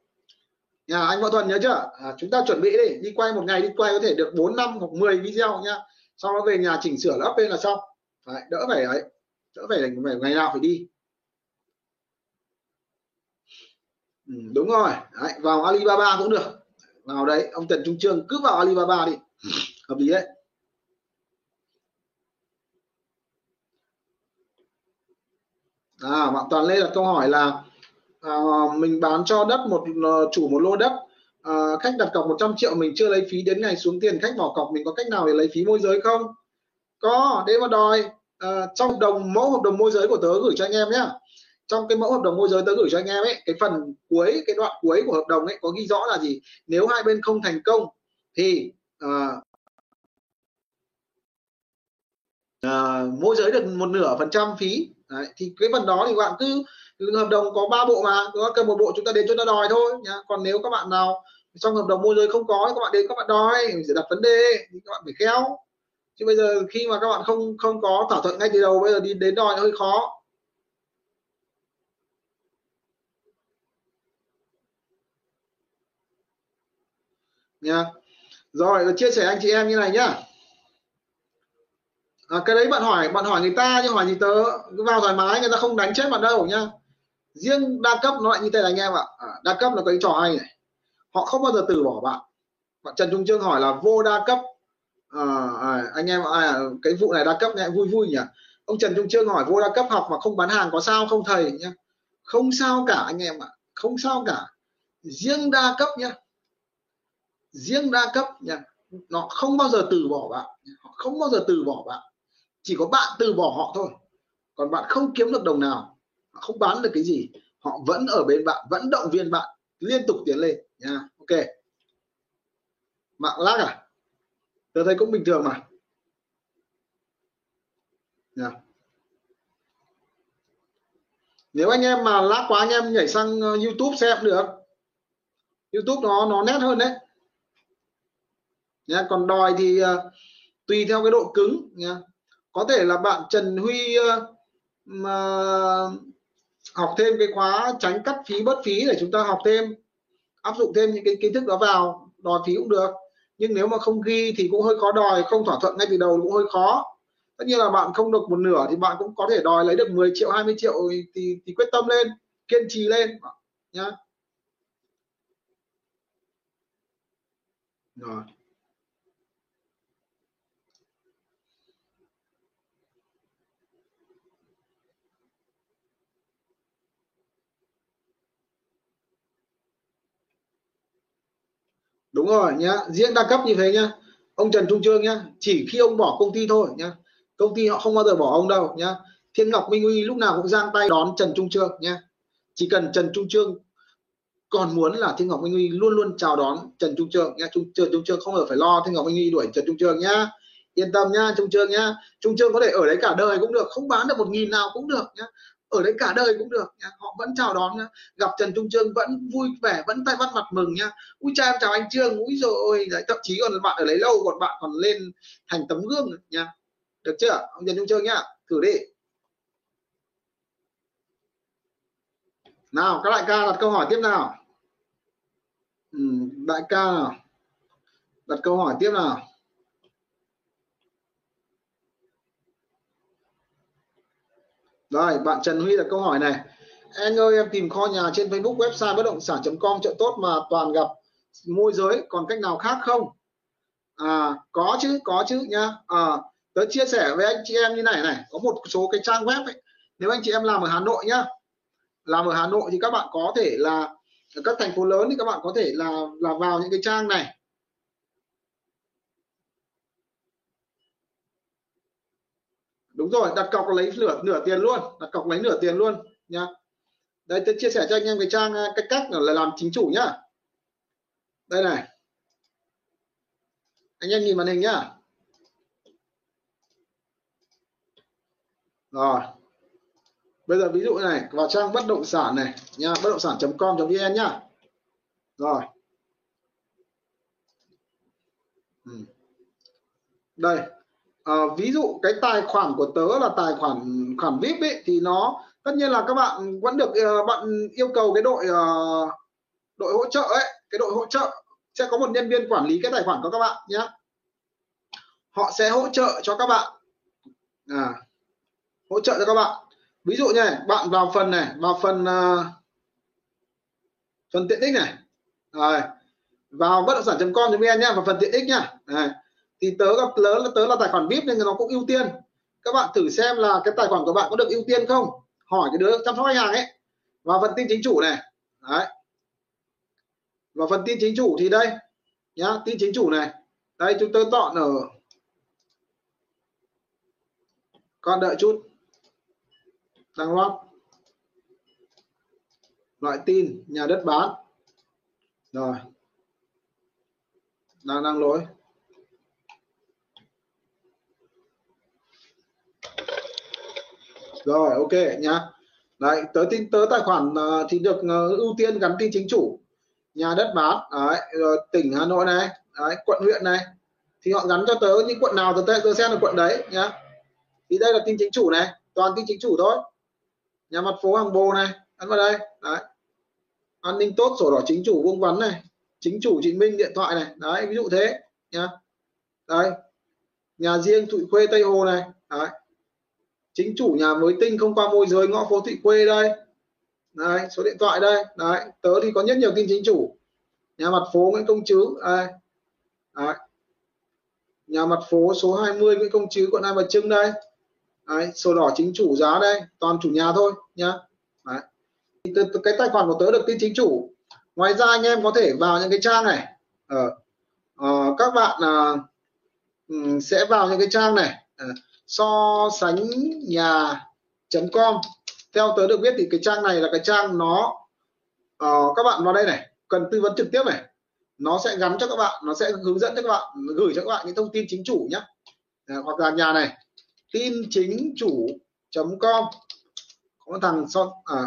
Nhà anh Võ Thuần nhớ chưa? À, chúng ta chuẩn bị đi đi quay một ngày đi quay có thể được 4 năm hoặc 10 video nhá. Sau đó về nhà chỉnh sửa lắp lên là xong. Đấy, đỡ phải ấy đỡ phải phải ngày nào phải đi. Ừ, đúng rồi. Đấy, vào Alibaba cũng được. Vào đấy ông Trần Trung Trương cứ vào Alibaba đi hợp lý đấy. À bạn toàn lê đặt câu hỏi là à, mình bán cho đất một ờ, chủ một lô đất à, khách đặt cọc 100 triệu mình chưa lấy phí đến ngày xuống tiền khách bỏ cọc mình có cách nào để lấy phí môi giới không? Có để mà đòi à, trong hợp đồng mẫu hợp đồng môi giới của tớ gửi cho anh em nhé trong cái mẫu hợp đồng môi giới tớ gửi cho anh em ấy cái phần cuối cái đoạn cuối của hợp đồng ấy có ghi rõ là gì? Nếu hai bên không thành công thì à, à, mỗi giới được một nửa phần trăm phí. Đấy, thì cái phần đó thì bạn cứ hợp đồng có ba bộ mà có cần một bộ chúng ta đến cho nó đòi thôi nhá. Còn nếu các bạn nào trong hợp đồng môi giới không có các bạn đến các bạn đòi sẽ đặt vấn đề thì các bạn phải khéo. Chứ bây giờ khi mà các bạn không không có thỏa thuận ngay từ đầu bây giờ đi đến đòi nó hơi khó. Nha. Rồi chia sẻ anh chị em như này nhá à, cái đấy bạn hỏi bạn hỏi người ta nhưng hỏi gì tớ vào thoải mái người ta không đánh chết bạn đâu nhá. Riêng đa cấp nó lại như thế này anh em ạ. À, đa cấp là cái trò hay này. Họ không bao giờ từ bỏ bạn. Bạn Trần Trung Trương hỏi là vô đa cấp à, à, anh em à, cái vụ này đa cấp này vui vui nhỉ. Ông Trần Trung Trương hỏi vô đa cấp học mà không bán hàng có sao không thầy nhá. Không sao cả anh em ạ không sao cả. Riêng đa cấp nhá. Riêng đa cấp nhá. Nó không bao giờ từ bỏ bạn không bao giờ từ bỏ bạn chỉ có bạn từ bỏ họ thôi. Còn bạn không kiếm được đồng nào không bán được cái gì họ vẫn ở bên bạn vẫn động viên bạn liên tục tiến lên nha. Ok. Mạng lag à? Tôi thấy cũng bình thường mà. Nha. Nếu anh em mà lag quá anh em nhảy sang ờ, YouTube xem được. YouTube nó nó nét hơn đấy. Nha còn đòi thì uh, tùy theo cái độ cứng nha có thể là bạn Trần Huy ờ, mà học thêm cái khóa tránh cắt phí bớt phí để chúng ta học thêm áp dụng thêm những cái kiến thức đó vào đòi phí cũng được. Nhưng nếu mà không ghi thì cũng hơi khó đòi không thỏa thuận ngay từ đầu cũng hơi khó. Tất nhiên là bạn không được một nửa thì bạn cũng có thể đòi lấy được 10 triệu 20 triệu thì, thì quyết tâm lên kiên trì lên nhá. Rồi. Đúng rồi nhá, diễn đa cấp như thế nhá. Ông Trần Trung Trương nhá, chỉ khi ông bỏ công ty thôi nhá. Công ty họ không bao giờ bỏ ông đâu nhá. Thiên Ngọc Minh Uy lúc nào cũng giang tay đón Trần Trung Trương nhá. Chỉ cần Trần Trung Trương còn muốn là Thiên Ngọc Minh Uy luôn luôn chào đón Trần Trung Trương nhá. Trung Trương Trung Trương không bao giờ phải lo Thiên Ngọc Minh Uy đuổi Trần Trung Trương nhá. Yên tâm nhá, Trung Trương nhá. Trung Trương có thể ở đấy cả đời cũng được, không bán được một nghìn nào cũng được nhá ở đấy cả đời cũng được nhá. họ vẫn chào đón nhá. gặp Trần Trung Trương vẫn vui vẻ vẫn tay bắt mặt mừng nhá ui cha em chào anh Trương. Ui rồi đấy, thậm chí còn bạn ở đấy lâu còn bạn còn lên thành tấm gương nha. Được chưa? Ông Trần Trung Trương nhá. Thử đi. Nào các đại ca đặt câu hỏi tiếp nào. Ừ, đại ca nào? Đặt câu hỏi tiếp nào. Rồi, bạn Trần Huy đặt câu hỏi này. Anh ơi, em tìm kho nhà trên Facebook website bất động sản.com chợ tốt mà toàn gặp môi giới, còn cách nào khác không? À, có chứ, có chứ nhá. À, tớ chia sẻ với anh chị em như này này, có một số cái trang web ấy. Nếu anh chị em làm ở Hà Nội nhá, làm ở Hà Nội thì các bạn có thể là ở các thành phố lớn thì các bạn có thể là là vào những cái trang này đúng rồi, đặt cọc lấy nửa nửa tiền luôn, đặt cọc lấy nửa tiền luôn nha đây tôi chia sẻ cho anh em cái trang, cái cách là làm chính chủ nhá. Đây này. Anh em nhìn màn hình nhá. Rồi. Bây giờ ví dụ này, vào trang bất động sản này nha bất động sản.com.vn nhá. Rồi. Ừ. đây à, ví dụ cái tài khoản của tớ là tài khoản khoản vip ấy thì nó tất nhiên là các bạn vẫn được uh, bạn yêu cầu cái đội uh, đội hỗ trợ ấy cái đội hỗ trợ. Sẽ có một nhân viên quản lý cái tài khoản của các bạn nhé họ sẽ hỗ trợ cho các bạn. À, hỗ trợ cho các bạn. Ví dụ như này bạn vào phần này vào phần uh, phần tiện ích này. Rồi vào bất động sản.com.vn nhá vào phần tiện ích nhá. Này thì tớ gặp lớn là, tớ là tài khoản vip nên nó cũng ưu tiên. Các bạn thử xem là cái tài khoản của bạn có được ưu tiên không? Hỏi cái đứa chăm sóc khách hàng ấy. Và phần tin chính chủ này. Đấy. Và phần tin chính chủ thì đây, nhá, tin chính chủ này. Đây, chúng tôi chọn ở con đợi chút. Đang loát. Loại tin, nhà đất bán. Rồi. Đang đăng lỗi. Rồi ok nhá. Đấy tớ tin tớ tài khoản uh, thì được uh, ưu tiên gắn tin chính chủ. Nhà đất bán đấy rồi tỉnh hà nội này đấy, quận huyện này. Thì họ gắn cho tớ những quận nào tớ tớ xem là quận đấy nhá. Thì đây là tin chính chủ này toàn tin chính chủ thôi. Nhà mặt phố hàng bồ này ấn vào đây đấy. An ninh tốt sổ đỏ chính chủ vuông vắn này. Chính chủ chị minh điện thoại này đấy ví dụ thế nhá. Đây. Nhà riêng thụy khuê tây hồ này đấy chính chủ nhà mới tinh không qua môi giới ngõ phố thị quê đây. Đấy, số điện thoại đây. Đấy tớ thì có rất nhiều tin chính chủ. Nhà mặt phố nguyễn công chứ đây. Đấy. nhà mặt phố số 20 Nguyễn Công Trứ quận Hai Bà Trưng đây. Đấy, sổ đỏ chính chủ giá đây toàn chủ nhà thôi nhá. Đấy. cái tài khoản của tớ được tin chính chủ. Ngoài ra anh em có thể vào những cái trang này. Ờ, ờ, các bạn uh, sẽ vào những cái trang này. Uh, so sánh nhà com. Theo tớ được biết thì cái trang này là cái trang nó uh, các bạn vào đây này cần tư vấn trực tiếp này. Nó sẽ gắn cho các bạn nó sẽ hướng dẫn cho các bạn gửi cho các bạn những thông tin chính chủ nhé à, ờ, hoặc là nhà này tin chính chủ com. Có thằng son à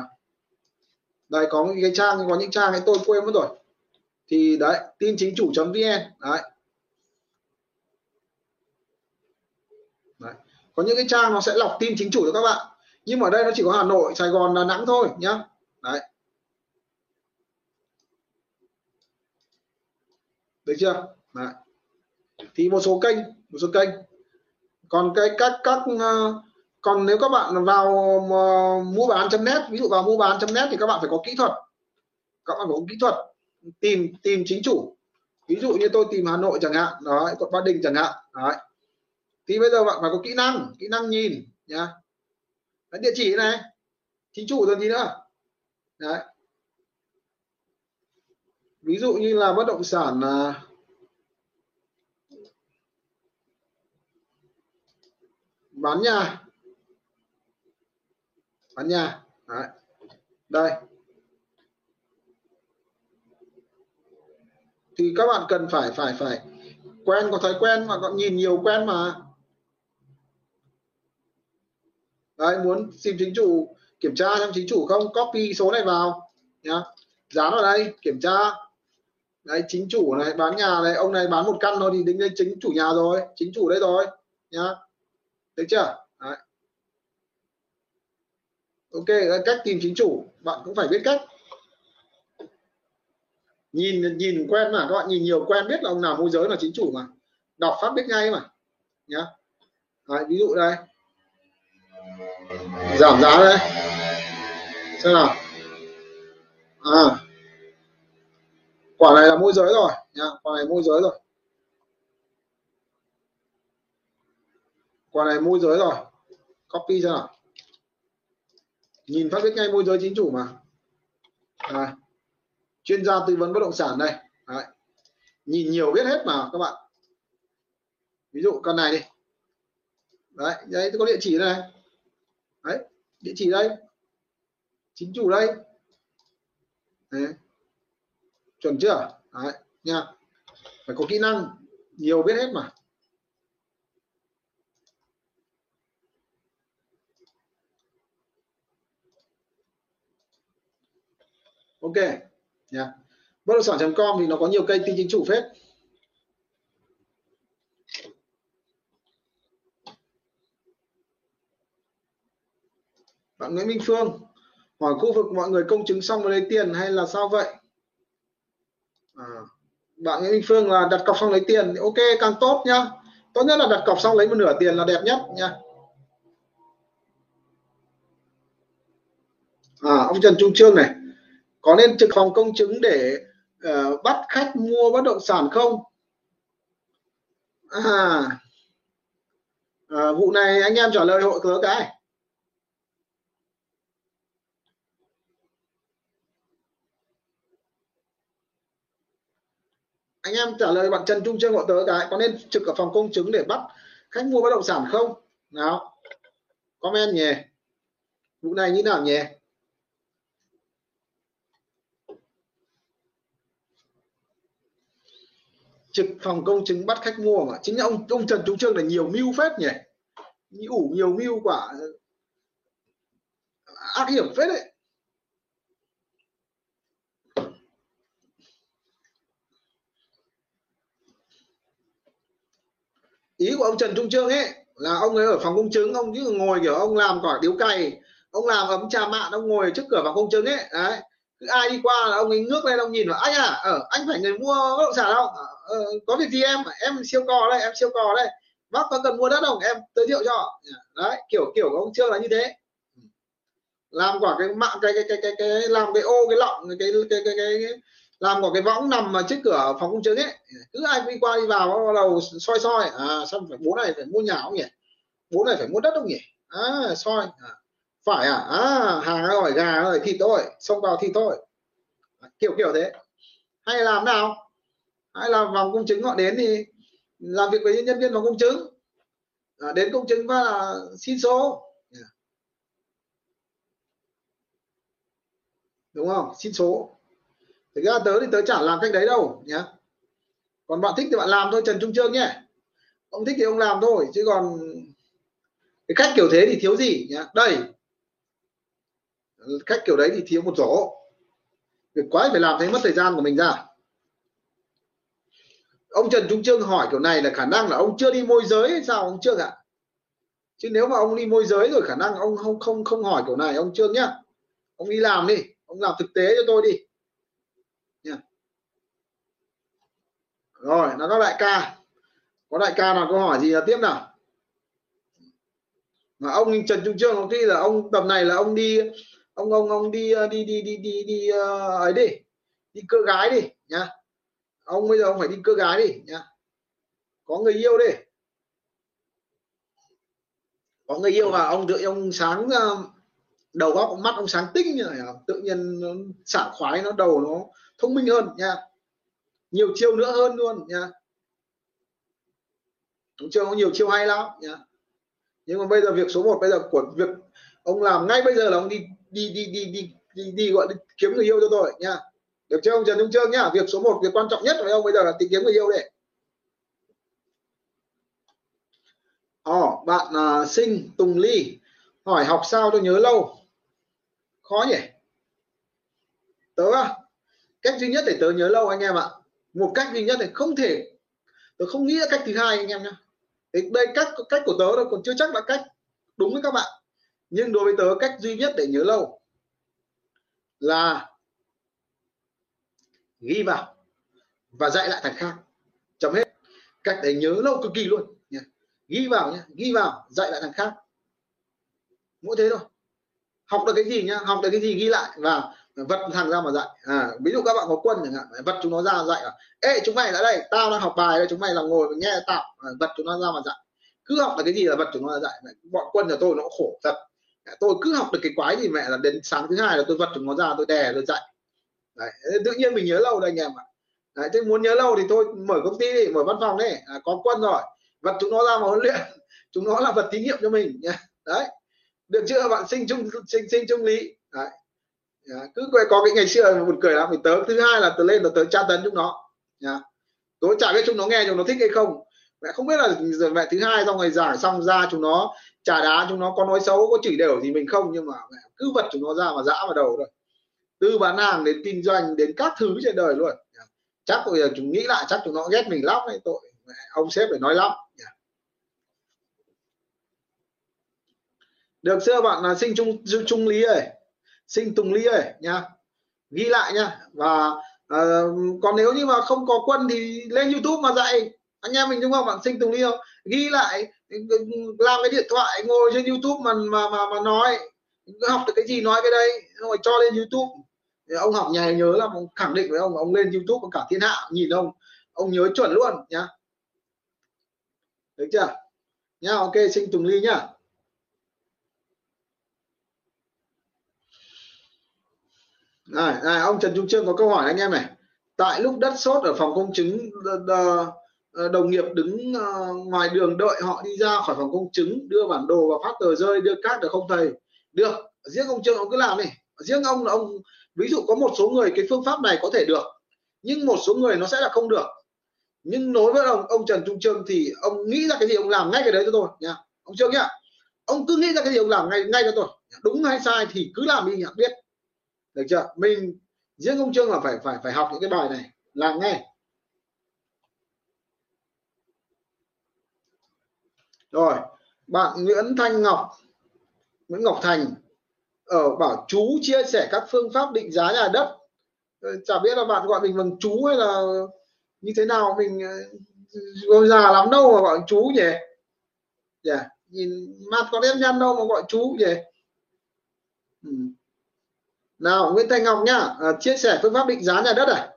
đây có cái trang có những trang ấy tôi quên mất rồi. Thì đấy tin chính chủ vn đấy. đấy có những cái trang nó sẽ lọc tin chính chủ cho các bạn. Nhưng mà ở đây nó chỉ có Hà Nội, Sài Gòn, Đà Nẵng thôi, nhá. Đấy. Được chưa? Đấy. thì một số kênh, một số kênh. Còn cái các các ờ, còn nếu các bạn vào mua bán net, ví dụ vào mua bán net thì các bạn phải có kỹ thuật. Các bạn phải có kỹ thuật tìm tìm chính chủ. Ví dụ như tôi tìm Hà Nội chẳng hạn, đấy, quận Ba Đình chẳng hạn, đấy thì bây giờ bạn phải có kỹ năng kỹ năng nhìn nhá. Đấy, địa chỉ này chính chủ rồi gì nữa. Đấy. Ví dụ như là bất động sản là bán nhà. Bán nhà. Đấy. đây. Thì các bạn cần phải phải phải quen có thói quen mà còn nhìn nhiều quen mà. Đấy muốn xin chính chủ kiểm tra xem chính chủ không copy số này vào nhá. Dán vào đây kiểm tra. Đấy chính chủ này bán nhà này ông này bán một căn thôi thì đính lên chính chủ nhà rồi chính chủ đây rồi nhá. Được chưa? Đấy. ok cách tìm chính chủ bạn cũng phải biết cách. Nhìn nhìn quen mà các bạn nhìn nhiều quen biết là ông nào môi giới là chính chủ mà. Đọc phát biết ngay mà nhá. Đấy, ví dụ đây giảm giá đấy, xem nào. À. Quả này là môi giới rồi. Nha quả này môi giới rồi. Quả này môi giới rồi. Copy xem nào. Nhìn phát biết ngay môi giới chính chủ mà. À, chuyên gia tư vấn bất động sản đây. Đấy. nhìn nhiều biết hết mà các bạn. Ví dụ con này đi. Đấy đấy có địa chỉ này đấy, địa chỉ đây. Chính chủ đây. Đấy. chuẩn chưa? Đấy, nha. Phải có kỹ năng. Nhiều biết hết mà. Ok, nha. Bất động sản.com thì nó có nhiều kênh tin chính chủ phết. Bạn Nguyễn Minh Phương hỏi khu vực mọi người công chứng xong rồi lấy tiền hay là sao vậy? À, bạn Nguyễn Minh Phương là đặt cọc xong lấy tiền ok càng tốt nhá. Tốt nhất là đặt cọc xong lấy một nửa tiền là đẹp nhất nha à, ông Trần Trung Trương này có nên trực phòng công chứng để uh, bắt khách mua bất động sản không? À, à vụ này anh em trả lời hội cớ cái. Anh em trả lời bạn Trần Trung Trương gọi tới cái, có nên trực ở phòng công chứng để bắt khách mua bất động sản không? Nào, comment nhỉ. Vụ này như nào nhỉ? Trực phòng công chứng bắt khách mua mà. Chính ông ông Trần Trung Trương là nhiều mưu phết nhỉ. Ủ nhiều mưu quả, ác hiểm phết đấy. Ý của ông Trần Trung Trương ấy là ông ấy ở phòng công chứng ông cứ ngồi kiểu ông làm quả điếu cày ông làm ấm trà mạn ông ngồi trước cửa phòng công chứng ấy đấy. Cứ ai đi qua là ông ấy ngước lên ông nhìn vào anh à ở anh phải người mua bất động sản không? Ờ, ờ, có việc gì em? Em siêu cò đây em siêu cò đây. Bác có cần mua đất không? Em giới thiệu cho. Dạ, đấy kiểu kiểu của ông trương là như thế. Làm quả cái mạng cái cái cái cái, cái làm cái ô cái lọng cái cái cái cái cái, cái, làm một cái võng nằm mà trước cửa phòng công chứng ấy cứ ai đi qua đi vào bắt đầu soi soi. À xong phải bố này phải mua nhà không nhỉ? Bố này phải mua đất không nhỉ? À soi. À, phải à? À hàng rồi gà rồi thịt thôi xông vào thịt thôi. À, kiểu kiểu thế. Hay làm nào? Hay là vòng công chứng họ đến thì làm việc với nhân viên vòng công chứng. À, đến công chứng và là xin số. Dạ. Đúng không? Xin số thực ra tớ thì tớ chả làm cách đấy đâu, nhá. Còn bạn thích thì bạn làm thôi, Trần Trung Trương nhé. Ông thích thì ông làm thôi, chứ còn cái cách kiểu thế thì thiếu gì, nhá. Đây. Cách kiểu đấy thì thiếu một rổ việc quái phải làm thấy mất thời gian của mình ra. Ông Trần Trung Trương hỏi kiểu này là khả năng là ông chưa đi môi giới hay sao, ông Trương ạ? Chứ nếu mà ông đi môi giới rồi khả năng ông không không không hỏi kiểu này, ông Trương nhá. Ông đi làm đi, ông làm thực tế cho tôi đi nha rồi, nó có đại ca. Có đại ca nào câu hỏi gì là tiếp nào? Mà ông Trần Trung Trương có khi là ông tầm này là ông đi, ông ông ông đi ờ, đi đi đi đi đi ờ, ấy đi. Đi cơ gái đi, nhá. Ông bây giờ ông phải đi cơ gái đi, nhá. Có người yêu đi. Có người yêu và ông tự, ông sáng ờ, đầu óc, mắt ông sáng tinh như này, tự nhiên nó sảng khoái, nó đầu nó thông minh hơn nha nhiều chiêu nữa hơn luôn nha ông chưa có nhiều chiêu hay lắm nha nhưng mà bây giờ việc số 1 bây giờ của việc ông làm ngay bây giờ là ông đi đi đi đi đi đi, đi gọi đi kiếm người yêu cho tôi nha được chưa ông Trần Trung Trương nhá? Việc số 1 việc quan trọng nhất với ông bây giờ là tìm kiếm người yêu đấy Ồ, bạn uh, sinh Tùng Ly hỏi học sao tôi nhớ lâu? Khó nhỉ? Tớ à, cách duy nhất để tớ nhớ lâu anh em ạ một cách duy nhất này không thể, tôi không nghĩ cách thứ hai anh em nhé đây cách cách của tớ đâu, còn chưa chắc là cách đúng với các bạn. Nhưng đối với tớ, cách duy nhất để nhớ lâu là ghi vào và dạy lại thằng khác. Chấm hết. Cách để nhớ lâu cực kỳ luôn nhé ghi vào nhé ghi vào, dạy lại thằng khác. Mỗi thế thôi. Học được cái gì nhá, học được cái gì ghi lại và vật thằng ra mà dạy. À, ví dụ các bạn có quân chẳng hạn vật chúng nó ra dạy là ê chúng mày đã đây tao đang học bài đây chúng mày là ngồi nghe tao. À, vật chúng nó ra mà dạy. Cứ học được cái gì là vật chúng nó dạy. Bọn quân nhà tôi nó khổ thật. Tôi cứ học được cái quái gì mẹ là đến sáng thứ hai là tôi vật chúng nó ra tôi đè tôi dạy. Đấy, tự nhiên mình nhớ lâu đây anh em ạ. Đấy, thế muốn nhớ lâu thì thôi mở công ty đi mở văn phòng đi. À, có quân rồi vật chúng nó ra mà huấn luyện chúng nó là vật thí nghiệm cho mình nha. Đấy được chưa? Bạn sinh trung sinh sinh trung lý. Đấy Dạ, cứ có cái ngày xưa buồn cười lắm mình tớ thứ hai là tớ lên là tớ tra tấn chúng nó. Dạ. tôi chả biết chúng nó nghe chúng nó thích hay không. Mẹ không biết là giờ mẹ thứ hai xong rồi giảng xong ra chúng nó trả đá chúng nó có nói xấu có chửi đều gì mình không nhưng mà mẹ cứ vật chúng nó ra mà dã vào đầu rồi từ bán hàng đến kinh doanh đến các thứ trên đời luôn. Dạ. Chắc bây giờ chúng nghĩ lại chắc chúng nó ghét mình lắm đấy tội mẹ, ông sếp phải nói lắm. Dạ. Được chưa bạn? Là sinh trung trung lý ơi sinh tùng ly ơi nha. Ghi lại nha. Và uh, còn nếu như mà không có quân thì lên youtube mà dạy anh em mình đúng không bạn sinh tùng ly không? Ghi lại làm cái điện thoại ngồi trên youtube mà mà mà, mà nói. Học được cái gì nói cái đấy rồi cho lên youtube. Ông học nhà nhớ là ông khẳng định với ông ông lên youtube cả thiên hạ nhìn ông ông nhớ chuẩn luôn nhá được chưa? Nhá ok sinh tùng ly nhá. Này, này ông Trần Trung Trương có câu hỏi anh em này. Tại lúc đất sốt ở phòng công chứng ờ, đồng nghiệp đứng ờ, ngoài đường đợi họ đi ra khỏi phòng công chứng đưa bản đồ và phát tờ rơi đưa cát được không thầy? Được. Riêng ông Trương ông cứ làm đi. Riêng ông là ông ví dụ có một số người cái phương pháp này có thể được nhưng một số người nó sẽ là không được. Nhưng đối với ông ông Trần Trung Trương thì ông nghĩ ra cái gì ông làm ngay cái đấy cho tôi nha ông Trương nhá ông cứ nghĩ ra cái gì ông làm ngay ngay cho tôi. Đúng hay sai thì cứ làm đi biết được chưa mình riêng ông trương là phải phải phải học những cái bài này làm ngay. rồi bạn Nguyễn Thanh Ngọc Nguyễn Ngọc Thành ở bảo chú chia sẻ các phương pháp định giá nhà đất ờ, chả biết là bạn gọi mình bằng chú hay là như thế nào mình ờ, già lắm đâu mà gọi chú nhỉ yeah. Dạ, nhìn mặt có đen nhăn đâu mà gọi chú nhỉ nào Nguyễn Thanh Ngọc nhá. À, chia sẻ phương pháp định giá nhà đất này.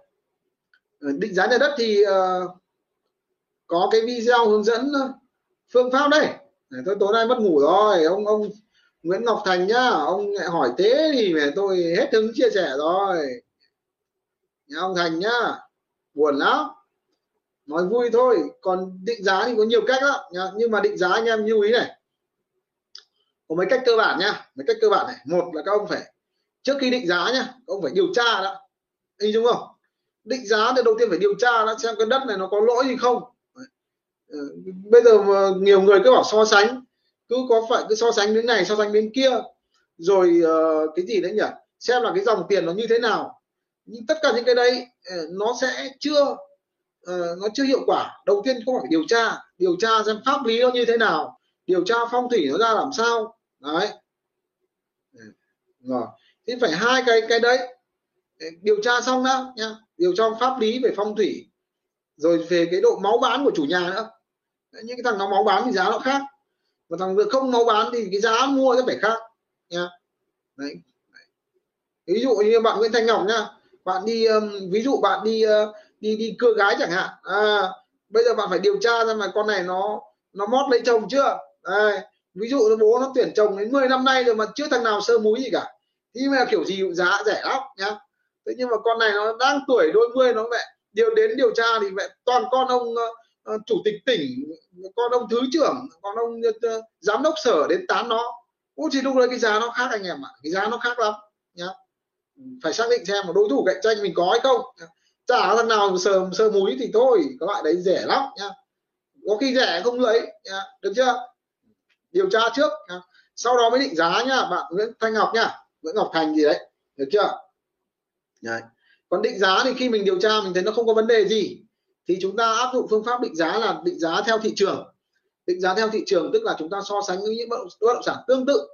Ờ, định giá nhà đất thì uh, có cái video hướng dẫn ờ, phương pháp đây. Tôi tối nay mất ngủ rồi. Ông ông Nguyễn Ngọc Thành nhá. Ông hỏi thế thì mẹ tôi hết hứng chia sẻ rồi. Nhà ông Thành nhá. Buồn lắm. Nói vui thôi. Còn định giá thì có nhiều cách lắm nhá. nhưng mà định giá anh em lưu ý này. Có mấy cách cơ bản nhá. Mấy cách cơ bản này. Một là các ông phải trước khi định giá nhá ông phải điều tra đã. Anh đúng không? Định giá thì đầu tiên phải điều tra đã xem cái đất này nó có lỗi gì không. Ờ, bây giờ nhiều người cứ bảo so sánh cứ có phải cứ so sánh đến này so sánh đến kia. Rồi uh, cái gì đấy nhỉ? Xem là cái dòng tiền nó như thế nào. Nhưng tất cả những cái đấy ờ, nó sẽ chưa uh, nó chưa hiệu quả. Đầu tiên không phải điều tra điều tra xem pháp lý nó như thế nào điều tra phong thủy nó ra làm sao. Đấy. Rồi thì phải hai cái cái đấy. Điều tra xong đã nha. Điều tra pháp lý về phong thủy rồi về cái độ máu bán của chủ nhà nữa. Những cái thằng nó máu bán thì giá nó khác. Và thằng không máu bán thì cái giá mua sẽ phải khác nha. Đấy. ví dụ như bạn Nguyễn Thanh Ngọc nha. Bạn đi um, ví dụ bạn đi uh, đi đi cưa gái chẳng hạn. À, bây giờ bạn phải điều tra xem là con này nó nó mót lấy chồng chưa? Đây. ví dụ bố nó tuyển chồng đến 10 năm nay rồi mà chưa thằng nào sơ múi gì cả thì mà kiểu gì cũng giá rẻ lắm nhá. Thế nhưng mà con này nó đang tuổi đôi mươi nó mẹ điều đến điều tra thì mẹ toàn con ông uh, chủ tịch tỉnh con ông thứ trưởng con ông uh, giám đốc sở đến tán nó. Ủa thì lúc đấy cái giá nó khác anh em ạ cái giá nó khác lắm nhá. Phải xác định xem một đối thủ cạnh tranh mình có hay không. Chả thằng nào sờ sơ múi thì thôi các bạn đấy rẻ lắm nhá. Có khi rẻ không lấy nhá. được chưa? Điều tra trước nhá. sau đó mới định giá nhá bạn Nguyễn Thanh Ngọc nhá. Nguyễn Ngọc Thành gì đấy được chưa? Đấy. còn định giá thì khi mình điều tra mình thấy nó không có vấn đề gì thì chúng ta áp dụng phương pháp định giá là định giá theo thị trường. Định giá theo thị trường tức là chúng ta so sánh với những bất động sản tương tự.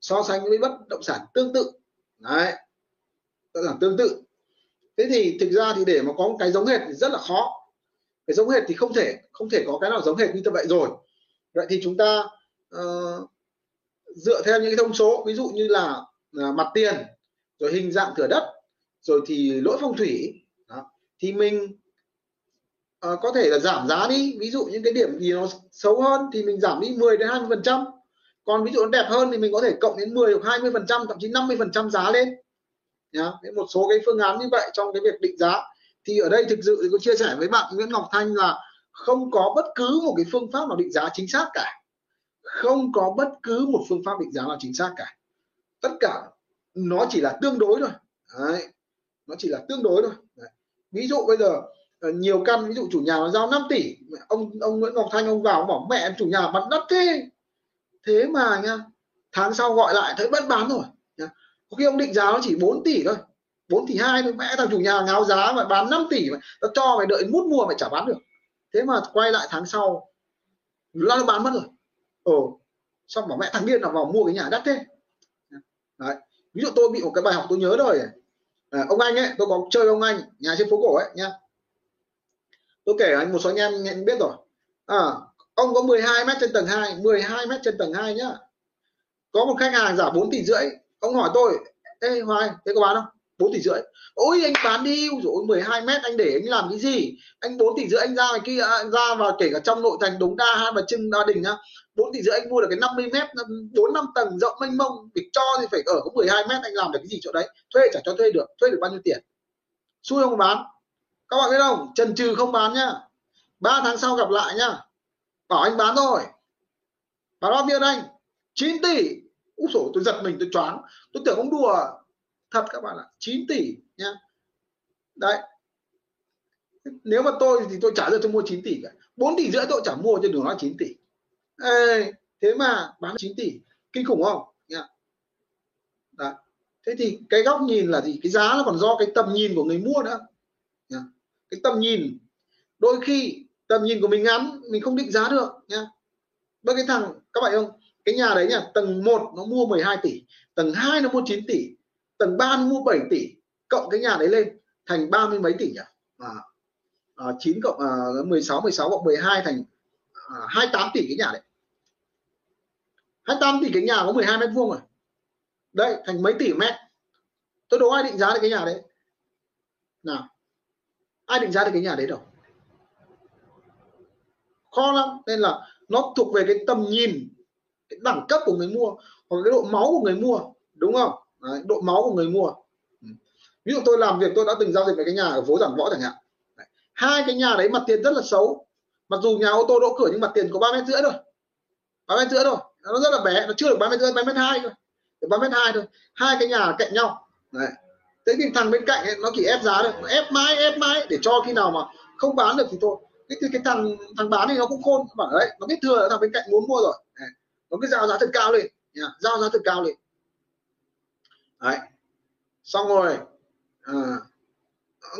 So sánh với bất động sản tương tự. Đấy. Bất động sản tương tự. Thế thì thực ra thì để mà có một cái giống hệt thì rất là khó. Cái giống hệt thì không thể không thể có cái nào giống hệt như vậy rồi. Vậy thì chúng ta uh, dựa theo những cái thông số ví dụ như là Ờ, mặt tiền rồi hình dạng thửa đất rồi thì lỗi phong thủy. Đó. thì mình uh, có thể là giảm giá đi. Ví dụ những cái điểm gì nó xấu hơn thì mình giảm đi 10 đến 20 phần trăm. Còn ví dụ nó đẹp hơn thì mình có thể cộng đến 10 hoặc 20 phần trăm thậm chí 50 phần trăm giá lên. Nhá. Một số cái phương án như vậy trong cái việc định giá. Thì ở đây thực sự thì có chia sẻ với bạn Nguyễn Ngọc Thanh là không có bất cứ một cái phương pháp nào định giá chính xác cả. Không có bất cứ một phương pháp định giá nào chính xác cả tất cả nó chỉ là tương đối thôi. Đấy. nó chỉ là tương đối thôi. Đấy. ví dụ bây giờ ờ, nhiều căn, ví dụ chủ nhà nó giao 5 tỷ, ông ông Nguyễn Ngọc Thanh, ông vào ông bảo, mẹ, chủ nhà bán đất thế. Thế mà nha, tháng sau gọi lại thấy bất bán rồi có khi ông định giá nó chỉ 4 tỷ thôi 4 tỷ hai thôi. Mẹ thằng chủ nhà ngáo giá mà bán 5 tỷ mà nó cho mày đợi mút mua mày chả bán được. Thế mà quay lại tháng sau, nó bán mất rồi. Ồ, xong bảo mẹ thằng điên là vào mua cái nhà đắt thế. Đấy. ví dụ tôi bị một cái bài học tôi nhớ rồi. À, ông anh ấy tôi có chơi ông anh nhà trên phố cổ ấy nhá tôi kể anh một số anh em nhận biết rồi. À, ông có 12 mét trên tầng 2 12 mét trên tầng 2 nhá. Có một khách hàng giả 4 tỷ rưỡi. Ông hỏi tôi ê hoài thế có bán không? 4 tỷ rưỡi. Ôi anh bán đi. Rồi 12 mét anh để anh làm cái gì? Anh 4 tỷ rưỡi anh ra ngoài kia anh ra vào kể cả trong nội thành đống đa hai bà trưng đa đình nhá bốn tỷ rưỡi anh mua được cái 50 mét bốn, năm tầng rộng mênh mông để cho thì phải ở có 12 mét, anh làm được cái gì chỗ đấy? Thuê chả cho thuê được thuê được bao nhiêu tiền? Xui không bán? Các bạn biết không? Trần trừ không bán nhá. Ba tháng sau gặp lại nhá. Bảo anh bán rồi bảo bao nhiêu anh 9 tỷ. Úi sổ tôi giật mình, tôi choáng. Tôi tưởng ông đùa. Thật các bạn ạ 9 tỷ nhá. Đấy. Nếu mà tôi thì tôi trả được tôi mua 9 tỷ cả. 4 tỷ rưỡi tôi chả mua cho đường nó 9 tỷ. Ê, thế mà bán 9 tỷ kinh khủng không yeah. Đó. thế thì cái góc nhìn là gì cái giá nó còn do cái tầm nhìn của người mua nữa yeah. cái tầm nhìn đôi khi tầm nhìn của mình ngắn mình không định giá được nhá yeah. bởi cái thằng các bạn không cái nhà đấy nha tầng 1 nó mua 12 tỷ tầng 2 nó mua 9 tỷ tầng 3 nó mua 7 tỷ cộng cái nhà đấy lên thành ba mươi mấy tỷ nhỉ à, à, 9 cộng à, 16 16 cộng 12 thành ờ, à, 28 tỷ cái nhà đấy 28 tỷ cái nhà có 12 mét vuông rồi. Đây thành mấy tỷ mét. Tôi đố ai định giá được cái nhà đấy. Nào ai định giá được cái nhà đấy đâu? Khó lắm nên là nó thuộc về cái tầm nhìn cái đẳng cấp của người mua hoặc cái độ máu của người mua đúng không? Đấy, độ máu của người mua. Ừ. Ví dụ tôi làm việc tôi đã từng giao dịch với cái nhà ở phố giảng võ chẳng hạn. Hai cái nhà đấy mặt tiền rất là xấu. Mặc dù nhà ô tô đỗ cửa nhưng mặt tiền có ba mét rưỡi thôi. Ba mét rưỡi thôi nó rất là bé nó chưa được ba mét rưỡi ba mét hai thôi. Ba mét hai thôi. Hai cái nhà cạnh nhau. Đấy. Thế thì thằng bên cạnh ấy, nó chỉ ép giá thôi. Nó ép mãi ép mãi để cho khi nào mà không bán được thì thôi. Cái, cái, cái thằng thằng bán thì nó cũng khôn. Bảo đấy nó biết thừa là thằng bên cạnh muốn mua rồi. Nó cứ giao giá thật cao lên. Yeah, giao giá thật cao lên. Đấy. Xong rồi à,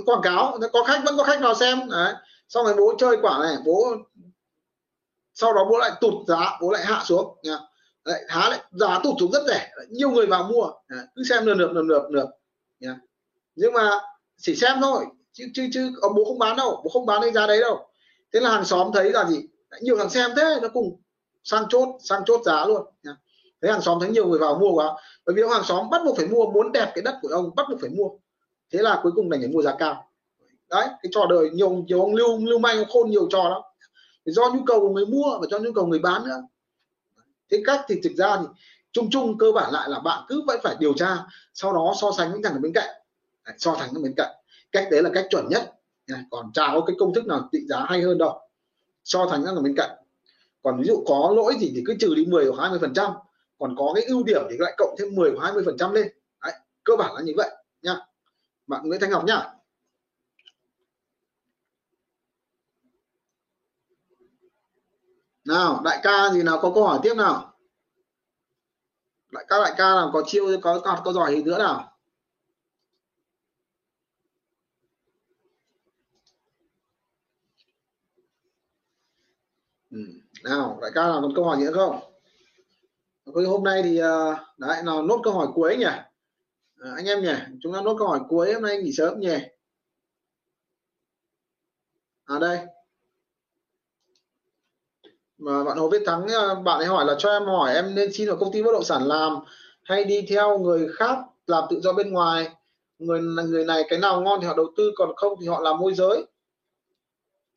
quảng cáo có khách vẫn có khách vào xem. Đấy. Xong rồi bố chơi quả này bố sau đó bố lại tụt giá, bố lại hạ xuống, nha. Lại há lại, giá tụt xuống rất rẻ. Nhiều người vào mua. Cứ xem lượt lượt lượt lượt lượt nha. Nhưng mà chỉ xem thôi, chứ chứ chứ ông bố không bán đâu, bố không bán cái giá đấy đâu. Thế là hàng xóm thấy là gì? Nhiều thằng xem thế, nó cùng sang chốt sang chốt giá luôn, nha. Thế hàng xóm thấy nhiều người vào mua quá. Bởi vì ông hàng xóm bắt buộc phải mua, muốn đẹp cái đất của ông, bắt buộc phải mua. Thế là cuối cùng đành phải mua giá cao. Đấy, cái trò đời nhiều nhiều ông lưu lưu manh khôn nhiều trò lắm do nhu cầu của người mua và cho nhu cầu người bán nữa. Thế cách thì thực ra thì chung chung cơ bản lại là bạn cứ vẫn phải điều tra sau đó so sánh với thằng ở bên cạnh. Đấy, so sánh ở bên cạnh. Cách đấy là cách chuẩn nhất. Còn chả có cái công thức nào định giá hay hơn đâu. So sánh ở bên cạnh. Còn ví dụ có lỗi gì thì cứ trừ đi 10 hoặc 20 phần trăm. Còn có cái ưu điểm thì lại cộng thêm 10 hoặc 20 phần trăm lên. Đấy, cơ bản là như vậy nha. Bạn Nguyễn Thanh Ngọc nhá. Nào đại ca gì nào có câu hỏi tiếp nào? Đại ca đại ca nào có chiêu có có có giỏi gì nữa nào? Ừ. nào đại ca nào còn câu hỏi gì nữa không? Hôm nay thì à, đấy nào nốt câu hỏi cuối nhỉ? À, anh em nhỉ chúng ta nốt câu hỏi cuối hôm nay nghỉ sớm nhỉ? À đây mà bạn Hồ Viết Thắng à, bạn ấy hỏi là cho em hỏi em nên xin vào công ty bất động sản làm hay đi theo người khác làm tự do bên ngoài? Người người này cái nào ngon thì họ đầu tư còn không thì họ làm môi giới.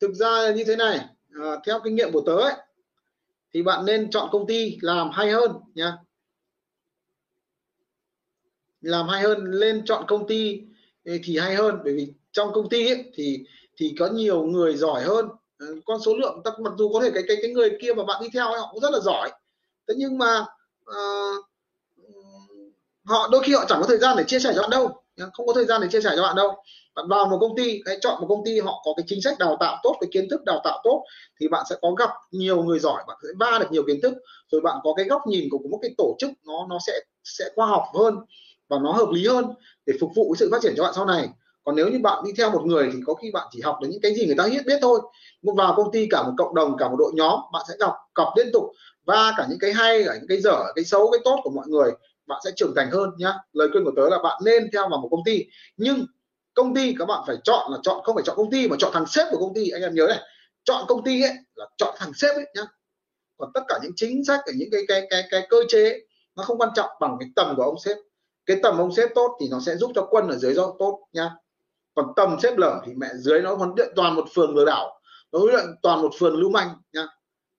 Thực ra như thế này à, theo kinh nghiệm của tớ ấy thì bạn nên chọn công ty làm hay hơn nha. Làm hay hơn lên chọn công ty thì hay hơn. Bởi vì trong công ty ấy, thì thì có nhiều người giỏi hơn. Ờ, con số lượng ta mặc dù có thể cái cái cái người kia mà bạn đi theo họ cũng rất là giỏi. Thế nhưng mà uh, họ đôi khi họ chẳng có thời gian để chia sẻ cho bạn đâu không có thời gian để chia sẻ cho bạn đâu. Bạn vào một công ty hãy chọn một công ty họ có cái chính sách đào tạo tốt cái kiến thức đào tạo tốt thì bạn sẽ có gặp nhiều người giỏi bạn sẽ va được nhiều kiến thức rồi bạn có cái góc nhìn của một cái tổ chức nó nó sẽ sẽ khoa học hơn và nó hợp lý hơn để phục vụ sự phát triển cho bạn sau này còn nếu như bạn đi theo một người thì có khi bạn chỉ học được những cái gì người ta biết biết thôi. Một vào công ty, cả một cộng đồng, cả một đội nhóm, bạn sẽ đọc, cọc liên tục. Và cả những cái hay, cả những cái dở, cái xấu, cái tốt của mọi người, bạn sẽ trưởng thành hơn nhá. Lời khuyên của tớ là bạn nên theo vào một công ty. Nhưng công ty các bạn phải chọn là chọn, không phải chọn công ty mà chọn thằng sếp của công ty. Anh em nhớ này, chọn công ty ấy là chọn thằng sếp ấy nhá. Còn tất cả những chính sách ở những cái cái cái cái cơ chế nó không quan trọng bằng cái tầm của ông sếp. Cái tầm ông sếp tốt thì nó sẽ giúp cho quân ở dưới do tốt nhá còn tầm xếp lở thì mẹ dưới nó huấn luyện toàn một phường lừa đảo. Nó huấn luyện toàn một phường lưu manh nha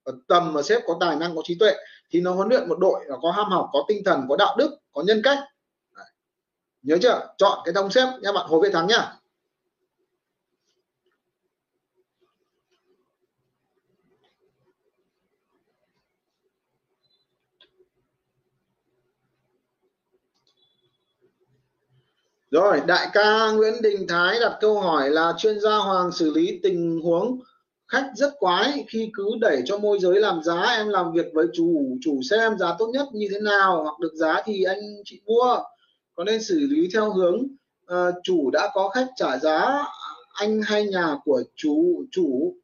còn tầm mà xếp có tài năng, có trí tuệ thì nó huấn luyện một đội là có ham học, có tinh thần, có đạo đức, có nhân cách. Đấy. nhớ chưa? Chọn cái thông xếp nha bạn, hồ việt thắng nhá. Rồi, đại ca Nguyễn Đình Thái đặt câu hỏi là chuyên gia Hoàng xử lý tình huống khách rất quái khi cứ đẩy cho môi giới làm giá em làm việc với chủ chủ xem giá tốt nhất như thế nào hoặc được giá thì anh chị mua. Có nên xử lý theo hướng uh, chủ đã có khách trả giá anh hay nhà của chủ chủ?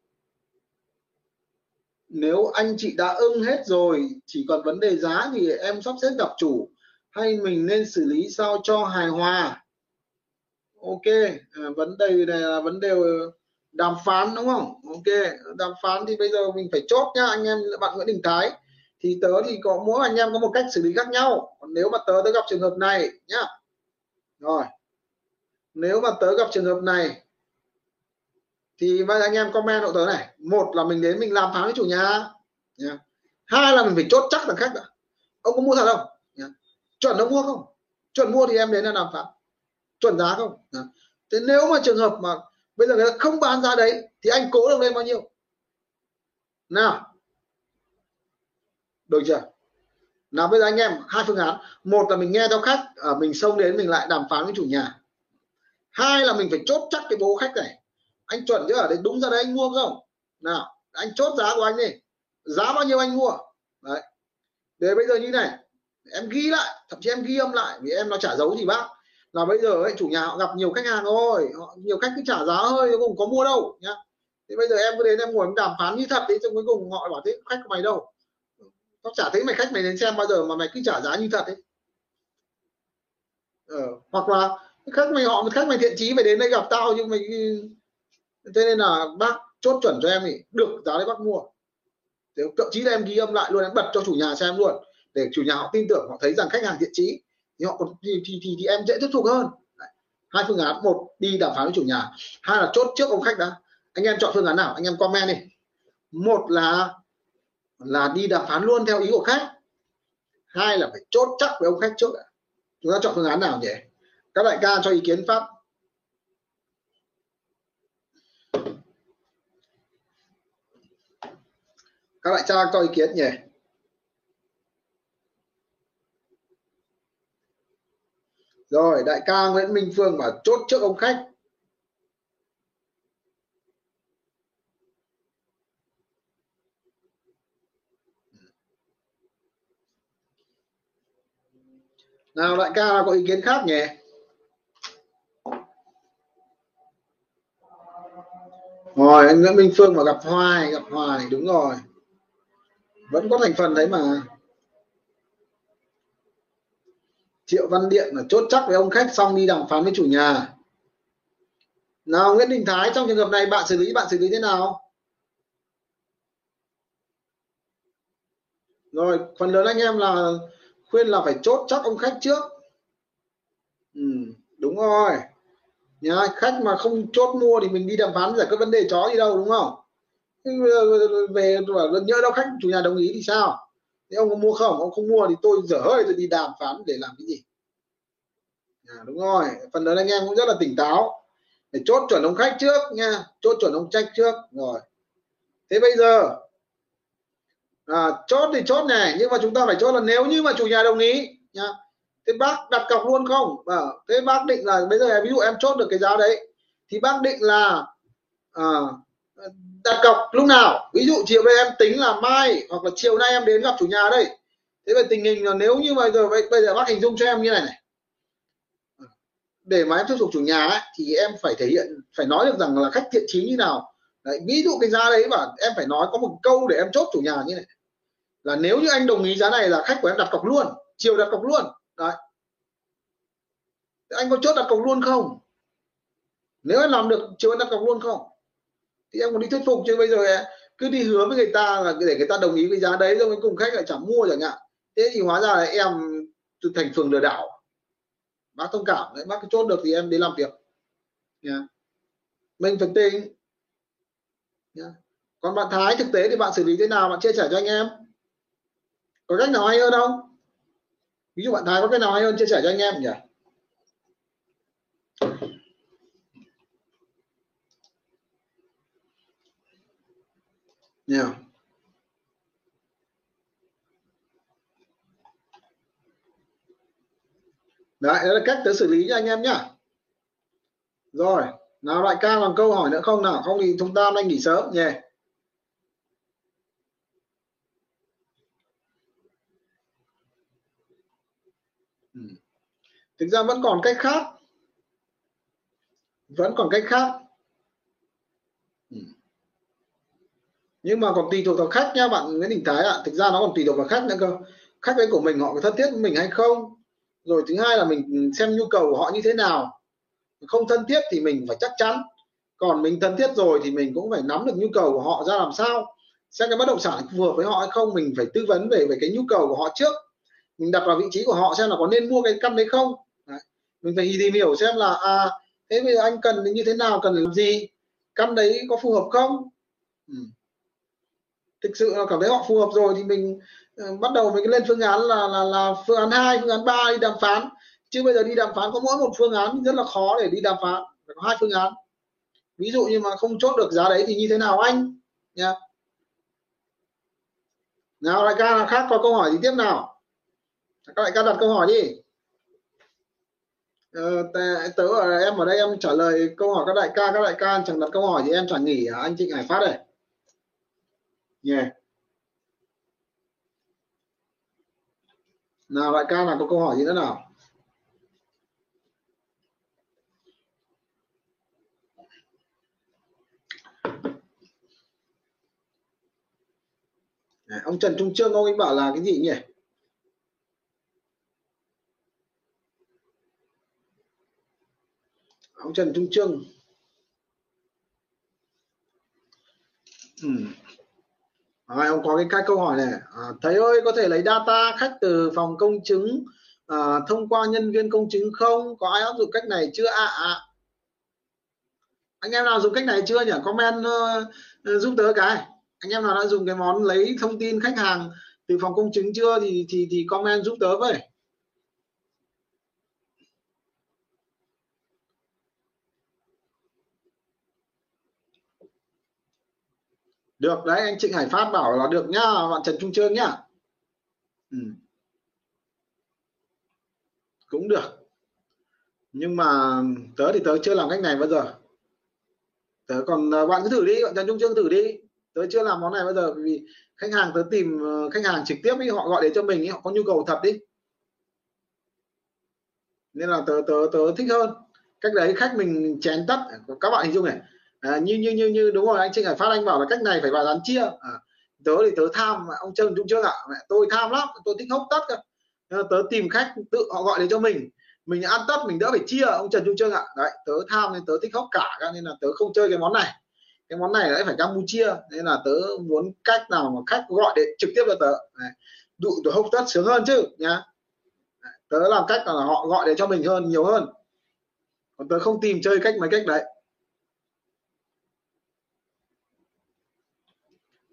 Nếu anh chị đã ưng hết rồi chỉ còn vấn đề giá thì em sắp xếp gặp chủ. Hay mình nên xử lý sao cho hài hòa? Ok à, vấn đề này là vấn đề ờ, đàm phán đúng không? Ok đàm phán thì bây giờ mình phải chốt nhá anh em bạn Nguyễn Đình Thái. Thì tớ thì có mỗi anh em có một cách xử lý khác nhau. Còn nếu mà tớ tớ gặp trường hợp này nhá. Rồi. Nếu mà tớ gặp trường hợp này thì bây anh em comment hộ tớ này. Một là mình đến mình làm phán với chủ nhà. Nhá. hai là mình phải chốt chắc thằng khách đã. ông có mua thật không? Nhá. chuẩn ông mua không? Chuẩn mua thì em đến là làm phán chuẩn giá không? À. thế nếu mà trường hợp mà bây giờ người ta không bán giá đấy, thì anh cố được lên bao nhiêu? Nào. Được chưa? Nào, bây giờ anh em hai phương án. Một là mình nghe theo khách ở mình xông đến mình lại đàm phán với chủ nhà. Hai là mình phải chốt chắc cái bố khách này. Anh chuẩn chứ ở đấy, đúng ra đấy, anh mua không? Nào, anh chốt giá của anh đi. Giá bao nhiêu anh mua? Đấy. Để bây giờ như này, em ghi lại, thậm chí em ghi âm lại, vì em nó trả dấu gì bác là bây giờ ấy, chủ nhà họ gặp nhiều khách hàng thôi, họ nhiều khách cứ trả giá hơi cuối cùng có mua đâu nhá. Thì bây giờ em cứ đến em ngồi em đàm phán như thật đấy, thì cuối cùng họ bảo thế khách của mày đâu? Tao chả thấy mày khách mày đến xem bao giờ mà mày cứ trả giá như thật đấy. ờ, hoặc là khách mày họ một khách mày thiện chí mày đến đây gặp tao nhưng mày thế nên là bác chốt chuẩn cho em thì được giá đấy bác mua. Thậm chí là em ghi âm lại luôn em bật cho chủ nhà xem luôn để chủ nhà họ tin tưởng họ thấy rằng khách hàng thiện chí thì họ còn thì, thì, thì, thì em dễ thuyết phục hơn. Đấy. hai phương án một đi đàm phán với chủ nhà. Hai là chốt trước ông khách đã. Anh em chọn phương án nào? Anh em comment đi. Một là là đi đàm phán luôn theo ý của khách. Hai là phải chốt chắc với ông khách trước đã. chúng ta chọn phương án nào nhỉ? Các đại ca cho ý kiến phát các đại ca cho ý kiến nhỉ? Rồi, đại ca Nguyễn Minh Phương bảo chốt trước ông khách. Nào, đại ca có ý kiến khác nhỉ? Rồi, anh Nguyễn Minh Phương mà gặp hoài gặp hoài, đúng rồi. Vẫn có thành phần đấy mà. Triệu Văn Điện là chốt chắc với ông khách xong đi đàm phán với chủ nhà. Nào Nguyễn Đình Thái trong trường hợp này bạn xử lý bạn xử lý thế nào? Rồi phần lớn anh em là khuyên là phải chốt chắc ông khách trước. Ừ, đúng rồi. Nhà khách mà không chốt mua thì mình đi đàm phán giải quyết vấn đề chó gì đâu đúng không? Về bảo nhỡ đâu khách chủ nhà đồng ý thì sao? Nếu ông có mua không? Ông không mua thì tôi dở hơi tôi đi đàm phán để làm cái gì? À, đúng rồi. Phần lớn anh em cũng rất là tỉnh táo. Để chốt chuẩn ông khách trước nha. Chốt chuẩn ông trách trước. Rồi. Thế bây giờ à, chốt thì chốt này nhưng mà chúng ta phải chốt là nếu như mà chủ nhà đồng ý nha. Thế bác đặt cọc luôn không? À, thế bác định là bây giờ ví dụ em chốt được cái giá đấy thì bác định là à, đặt cọc lúc nào? Ví dụ chiều nay em tính là mai hoặc là chiều nay em đến gặp chủ nhà đây. Thế về tình hình là nếu như bây giờ bây giờ bác hình dung cho em như này này. Để mà em thuyết phục chủ nhà ấy, thì em phải thể hiện phải nói được rằng là khách thiện chí như nào. Đấy, ví dụ cái giá đấy và em phải nói có một câu để em chốt chủ nhà như này. Là nếu như anh đồng ý giá này là khách của em đặt cọc luôn chiều đặt cọc luôn. Đấy. Anh có chốt đặt cọc luôn không? Nếu em làm được chiều anh đặt cọc luôn không? Thì em còn đi thuyết phục chứ, bây giờ cứ đi hứa với người ta là để người ta đồng ý với giá đấy, rồi cùng khách lại chẳng mua chẳng hạn. Thế thì hóa ra là em thành phường lừa đảo. Bác thông cảm đấy, bác chốt được thì em đi làm việc. Yeah. mình phải tính yeah. còn bạn Thái thực tế thì bạn xử lý thế nào? Bạn chia sẻ cho anh em. Có cách nào hay hơn không? Ví dụ bạn Thái có cách nào hay hơn chia sẻ cho anh em nhỉ? Yeah. Đấy, đó là cách tớ xử lý cho anh em nhá. Rồi, nào đại ca còn câu hỏi nữa không nào? Không thì chúng ta nên nghỉ sớm nhé. Yeah. Ừ. Thực ra vẫn còn cách khác. Vẫn còn cách khác. Nhưng mà còn tùy thuộc vào khách nha bạn Nguyễn Đình Thái ạ. À. Thực ra nó còn tùy thuộc vào khách nữa cơ. Khách ấy của mình họ có thân thiết với mình hay không? rồi thứ hai là mình xem nhu cầu của họ như thế nào không thân thiết thì mình phải chắc chắn còn mình thân thiết rồi thì mình cũng phải nắm được nhu cầu của họ ra làm sao xem cái bất động sản phù hợp với họ hay không, mình phải tư vấn về về cái nhu cầu của họ trước mình đặt vào vị trí của họ xem là có nên mua cái căn đấy không đấy. mình phải tìm hiểu xem là à thế bây giờ anh cần như thế nào, cần làm gì căn đấy có phù hợp không ừ thực sự là cảm thấy họ phù hợp rồi thì mình uh, bắt đầu mình lên phương án là là là phương án 2, phương án 3 đi đàm phán. Chứ bây giờ đi đàm phán có mỗi một phương án rất là khó để đi đàm phán phải có hai phương án. Ví dụ như mà không chốt được giá đấy thì như thế nào anh? Nha. Nào đại ca nào khác có câu hỏi gì tiếp nào? Các đại ca đặt câu hỏi đi. Ờ, tớ ở em ở đây em trả lời câu hỏi các đại ca các đại ca chẳng đặt câu hỏi thì em chẳng nghỉ à? anh Trịnh Hải Phát đây yeah. nào, đại ca nào có câu hỏi gì nữa nào ông Trần Trung Trương, ông ấy bảo là cái gì nhỉ ông Trần Trung Trương ừ. Rồi, ông có cái các câu hỏi này. À, thầy ơi có thể lấy data khách từ phòng công chứng à, thông qua nhân viên công chứng không? Có ai áp dụng cách này chưa? Ạ à, à. anh em nào dùng cách này chưa nhỉ? Comment uh, giúp tớ cái. Anh em nào đã dùng cái món lấy thông tin khách hàng từ phòng công chứng chưa thì thì thì comment giúp tớ với. Được đấy anh Trịnh Hải Phát bảo là được nhá bạn Trần Trung Trương nhá. Ừ. cũng được. Nhưng mà tớ thì tớ chưa làm cách này bao giờ. Tớ còn à, bạn cứ thử đi bạn Trần Trung Trương thử đi. Tớ chưa làm món này bao giờ vì khách hàng tớ tìm ờ, khách hàng trực tiếp ý, họ gọi đến cho mình ý, họ có nhu cầu thật đi nên là tớ tớ tớ thích hơn. Cách đấy khách mình chén tất các bạn hình dung này à, như như như như đúng rồi anh Trinh Hải Phát anh bảo là cách này phải vào dán chia. À, tớ thì tớ tham ông Trần Trung Trương ạ à, tôi tham lắm tôi thích hốc tất cơ. Tớ tìm khách tự họ gọi đến cho mình mình ăn tất mình đỡ phải chia ông Trần Trung Trương ạ à. đấy tớ tham nên tớ thích hốc cả nên là tớ không chơi cái món này. Cái món này lại phải Campuchia nên là tớ muốn cách nào mà khách gọi để trực tiếp cho tớ. Dụ tớ hốc tất sướng hơn chứ nhá. Tớ làm cách là họ gọi để cho mình hơn nhiều hơn. Còn tớ không tìm chơi cách mấy cách đấy.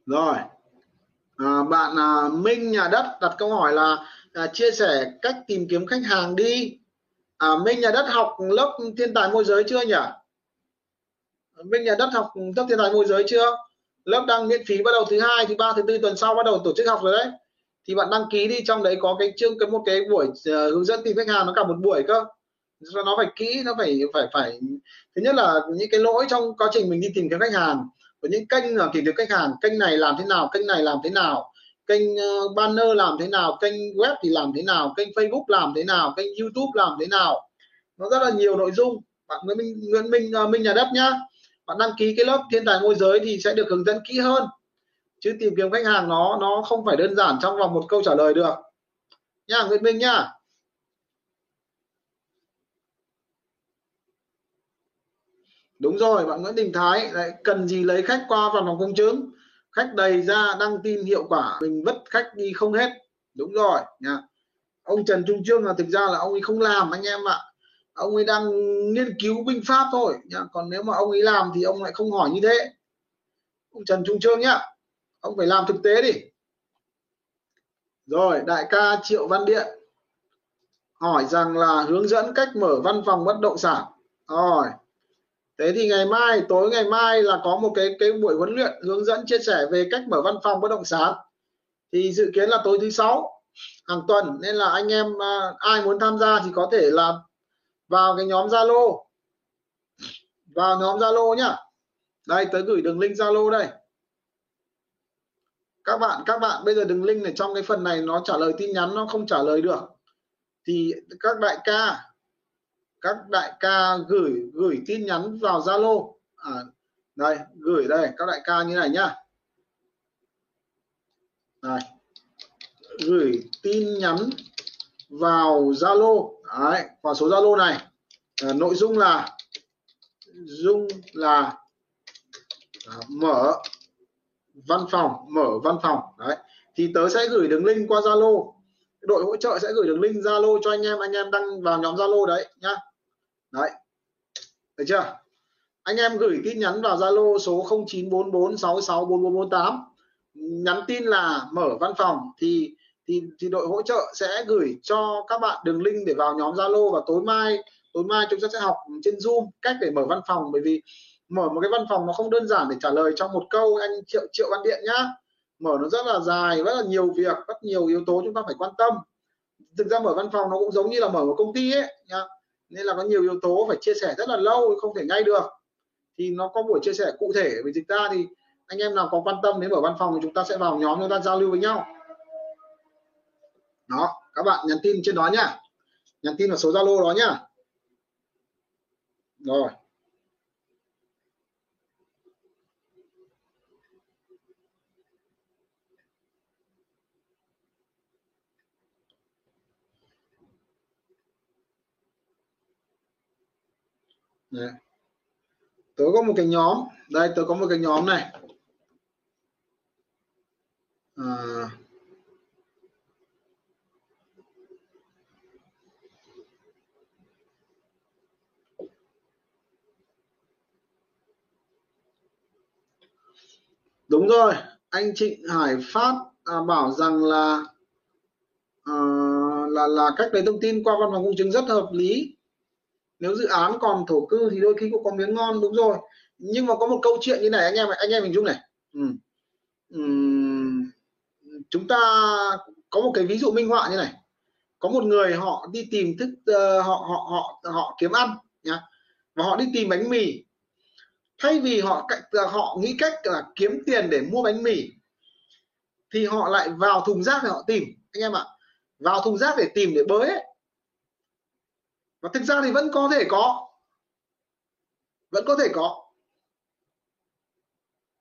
Rồi. À, bạn à, Minh nhà đất đặt câu hỏi là à, chia sẻ cách tìm kiếm khách hàng đi. À, Minh nhà đất học lớp thiên tài môi giới chưa nhỉ? Minh nhà đất học lớp thiên tài môi giới chưa? Lớp đang miễn phí bắt đầu thứ hai thứ ba thứ tư tuần sau bắt đầu tổ chức học rồi đấy. Thì bạn đăng ký đi trong đấy có cái chương cái một cái buổi uh, hướng dẫn tìm khách hàng nó cả một buổi cơ. Nó phải kỹ nó phải phải phải. Thứ nhất là những cái lỗi trong quá trình mình đi tìm kiếm khách hàng có những kênh là tìm kiếm khách hàng, kênh này làm thế nào, kênh này làm thế nào, kênh ờ, banner làm thế nào, kênh web thì làm thế nào, kênh facebook làm thế nào, kênh youtube làm thế nào. Nó rất là nhiều nội dung. Bạn Nguyễn Minh Nguyễn Minh ờ, Minh nhà đất nhá. Bạn đăng ký cái lớp thiên tài môi giới thì sẽ được hướng dẫn kỹ hơn. Chứ tìm kiếm khách hàng nó nó không phải đơn giản trong vòng một câu trả lời được. Nha, Nguyễn Minh nhá đúng rồi, bạn Nguyễn Đình Thái. Lại cần gì lấy khách qua văn phòng công chứng? Khách đầy ra đăng tin hiệu quả, mình vứt khách đi không hết. Đúng rồi, nha. Ông Trần Trung Trương là thực ra là ông ấy không làm, anh em ạ. Ông ấy đang nghiên cứu binh pháp thôi, nha. Còn nếu mà ông ấy làm thì ông lại không hỏi như thế. Ông Trần Trung Trương nhá, ông phải làm thực tế đi. Rồi, đại ca Triệu Văn Điện hỏi rằng là hướng dẫn cách mở văn phòng bất động sản. Rồi thế thì ngày mai, tối ngày mai là có một cái cái buổi huấn luyện hướng dẫn chia sẻ về cách mở văn phòng bất động sản. Thì dự kiến là tối thứ sáu, hàng tuần, nên là anh em à, ai muốn tham gia thì có thể là vào cái nhóm Zalo. Vào nhóm Zalo nhá. Đây tới gửi đường link Zalo đây. Các bạn các bạn, bây giờ đường link này trong cái phần này nó trả lời tin nhắn, nó không trả lời được. Thì các đại ca các đại ca gửi gửi tin nhắn vào Zalo. À, đây gửi đây các đại ca như này nhá. Đây gửi tin nhắn vào Zalo. Đấy, vào số Zalo này. À, nội dung là dung là à, mở văn phòng mở văn phòng. Đấy thì tớ sẽ gửi đường link qua Zalo. Đội hỗ trợ sẽ gửi đường link Zalo cho anh em anh em đăng vào nhóm Zalo đấy nhá đấy. Được chưa? Anh em gửi tin nhắn vào Zalo số 0944664448 nhắn tin là mở văn phòng thì thì thì đội hỗ trợ sẽ gửi cho các bạn đường link để vào nhóm Zalo và tối mai tối mai chúng ta sẽ học trên Zoom cách để mở văn phòng. Bởi vì mở một cái văn phòng nó không đơn giản để trả lời trong một câu, anh triệu triệu văn điện nhá. Mở nó rất là dài, rất là nhiều việc, rất nhiều yếu tố chúng ta phải quan tâm. Thực ra mở văn phòng nó cũng giống như là mở một công ty ấy nhá nên là có nhiều yếu tố phải chia sẻ rất là lâu, không thể ngay được. Thì nó có buổi chia sẻ cụ thể về dịch ra thì anh em nào có quan tâm đến mở văn phòng thì chúng ta sẽ vào nhóm chúng ta giao lưu với nhau. Đó, các bạn nhắn tin trên đó nhá nhắn tin vào số zalo đó nhá rồi. Đấy. tớ có một cái nhóm. Đây tớ có một cái nhóm này. À, đúng rồi. Anh Trịnh Hải Phát à, bảo rằng là à, là là cách lấy thông tin qua văn phòng công chứng rất hợp lý nếu dự án còn thổ cư thì đôi khi cũng có miếng ngon đúng rồi nhưng mà có một câu chuyện như này anh em anh em mình dung này ừ. Ừ. chúng ta có một cái ví dụ minh họa như này có một người họ đi tìm thức uh, họ họ họ họ kiếm ăn nhá và họ đi tìm bánh mì thay vì họ ờ, họ nghĩ cách là kiếm tiền để mua bánh mì thì họ lại vào thùng rác để họ tìm anh em ạ vào thùng rác để tìm để bới ấy và thực ra thì vẫn có thể có. Vẫn có thể có.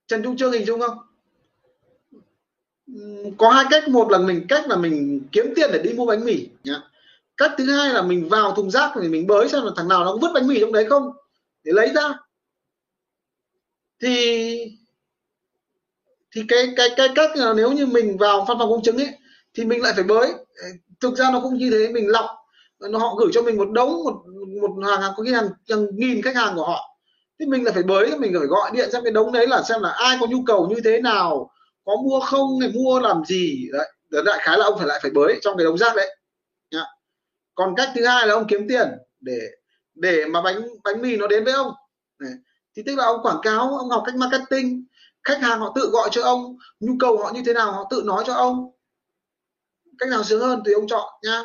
Trần Trung Trương hình dung không? Có hai cách. Một là mình, cách là mình kiếm tiền để đi mua bánh mì nhá. Cách thứ hai là mình vào thùng rác thì mình bới xem là thằng nào nó có vứt bánh mì trong đấy không? Để lấy ra. Thì thì cái cái cái cách là nếu như mình vào văn phòng công chứng ấy, thì mình lại phải bới. Thực ra nó cũng như thế, mình lọc họ gửi cho mình một đống một một hàng hàng có khi hàng, hàng nghìn khách hàng của họ. Thì mình là phải bới mình phải gọi điện xem cái đống đấy là xem là ai có nhu cầu như thế nào có mua không này mua làm gì. Đấy đại khái là ông phải lại phải bới trong cái đống rác đấy. Nhá. còn cách thứ hai là ông kiếm tiền để để mà bánh bánh mì nó đến với ông. Đấy. Thì tức là ông quảng cáo ông học cách marketing khách hàng họ tự gọi cho ông nhu cầu họ như thế nào họ tự nói cho ông. Cách nào sướng hơn thì ông chọn nha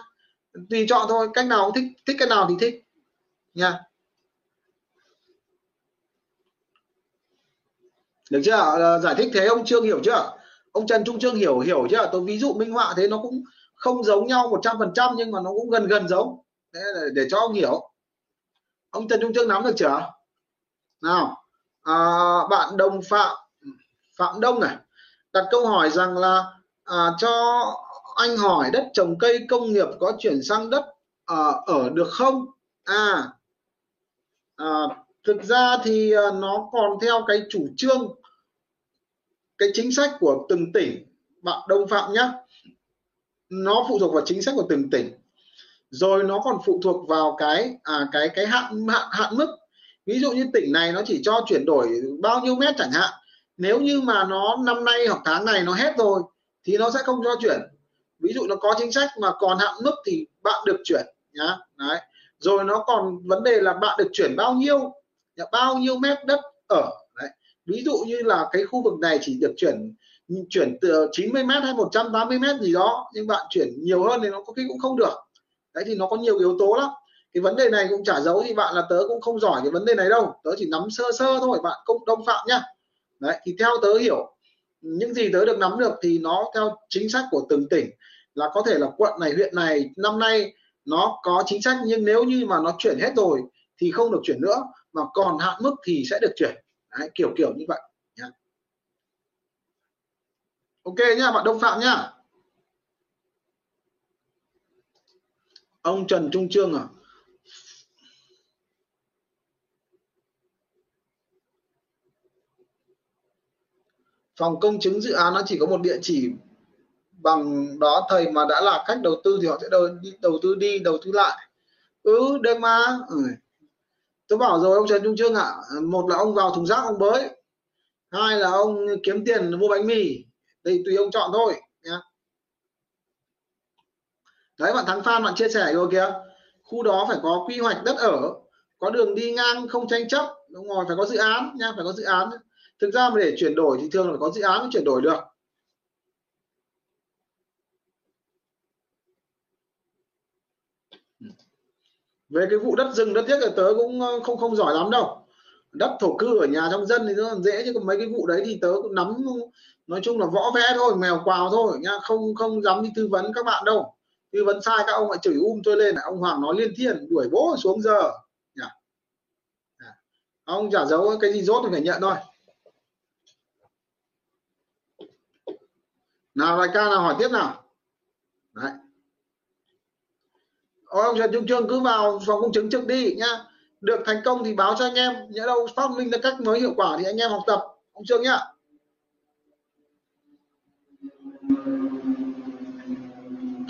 tùy chọn thôi cách nào cũng thích thích cái nào thì thích. Nha. Được chưa? Ờ, giải thích thế ông trương hiểu chưa? Ông trần trung trương hiểu hiểu chưa? Tôi ví dụ minh họa thế nó cũng không giống nhau một trăm phần trăm nhưng mà nó cũng gần gần giống. Để, để cho ông hiểu. Ông trần trung trương nắm được chưa? Nào. À, bạn đồng phạm phạm đông này đặt câu hỏi rằng là à, cho anh hỏi đất trồng cây công nghiệp có chuyển sang đất uh, ở được không? À, à thực ra thì à, nó còn theo cái chủ trương cái chính sách của từng tỉnh. Bạn đông phạm nhé nó phụ thuộc vào chính sách của từng tỉnh. Rồi nó còn phụ thuộc vào cái à, cái cái hạn hạn hạn mức. Ví dụ như tỉnh này nó chỉ cho chuyển đổi bao nhiêu mét chẳng hạn. Nếu như mà nó năm nay hoặc tháng này nó hết rồi thì nó sẽ không cho chuyển ví dụ nó có chính sách mà còn hạn mức thì bạn được chuyển, nhá. Đấy. Rồi nó còn vấn đề là bạn được chuyển bao nhiêu bao nhiêu mét đất ở, đấy. ví dụ như là cái khu vực này chỉ được chuyển chuyển từ 90 mét hay 180 mét gì đó, nhưng bạn chuyển nhiều hơn thì nó có khi cũng không được. Đấy, thì nó có nhiều yếu tố lắm. Cái vấn đề này cũng trả giấu thì bạn là tớ cũng không giỏi cái vấn đề này đâu. Tớ chỉ nắm sơ sơ thôi, bạn cũng đông phạm nhá. Đấy, thì theo tớ hiểu, những gì tớ được nắm được thì nó theo chính sách của từng tỉnh là có thể là quận này huyện này năm nay nó có chính sách nhưng nếu như mà nó chuyển hết rồi thì không được chuyển nữa mà còn hạn mức thì sẽ được chuyển. Đấy, kiểu kiểu như vậy nhá. ok nhá bạn đông phạm nhá. Ông trần trung trương à. Phòng công chứng dự án nó chỉ có một địa chỉ bằng đó thầy mà đã là khách đầu tư thì họ sẽ đầu, đầu tư đi đầu tư lại. Ừ đây mà ừ. tôi bảo rồi ông Trần Trung Trương ạ. À, một là ông vào thùng rác ông bới. Hai là ông kiếm tiền mua bánh mì. Đây tùy ông chọn thôi nhá. Đấy bạn thắng phan bạn chia sẻ rồi kìa khu đó phải có quy hoạch đất ở có đường đi ngang không tranh chấp. Đúng rồi phải có dự án nha phải có dự án. Thực ra mà để chuyển đổi thì thường là phải có dự án mới chuyển đổi được. Về cái vụ đất rừng, đất thiết là tớ cũng ờ, không không giỏi lắm đâu. Đất thổ cư ở nhà trong dân thì nó dễ, chứ còn mấy cái vụ đấy thì tớ cũng nắm, nói chung là võ vẽ thôi, mèo quào thôi, nha. Không không dám đi tư vấn các bạn đâu. Tư vấn sai các ông lại chửi um tôi lên, ông Hoàng nói liên thiên, đuổi bố xuống giờ. Nhỉ ông trả giấu cái gì rốt thì phải nhận thôi. Nào, đại ca nào hỏi tiếp nào. Đấy ông Trần Trung Trương cứ vào phòng công chứng trực đi nhá. Được thành công thì báo cho anh em. Nhớ đâu phát minh ra cách mới hiệu quả thì anh em học tập ông Trương nhá.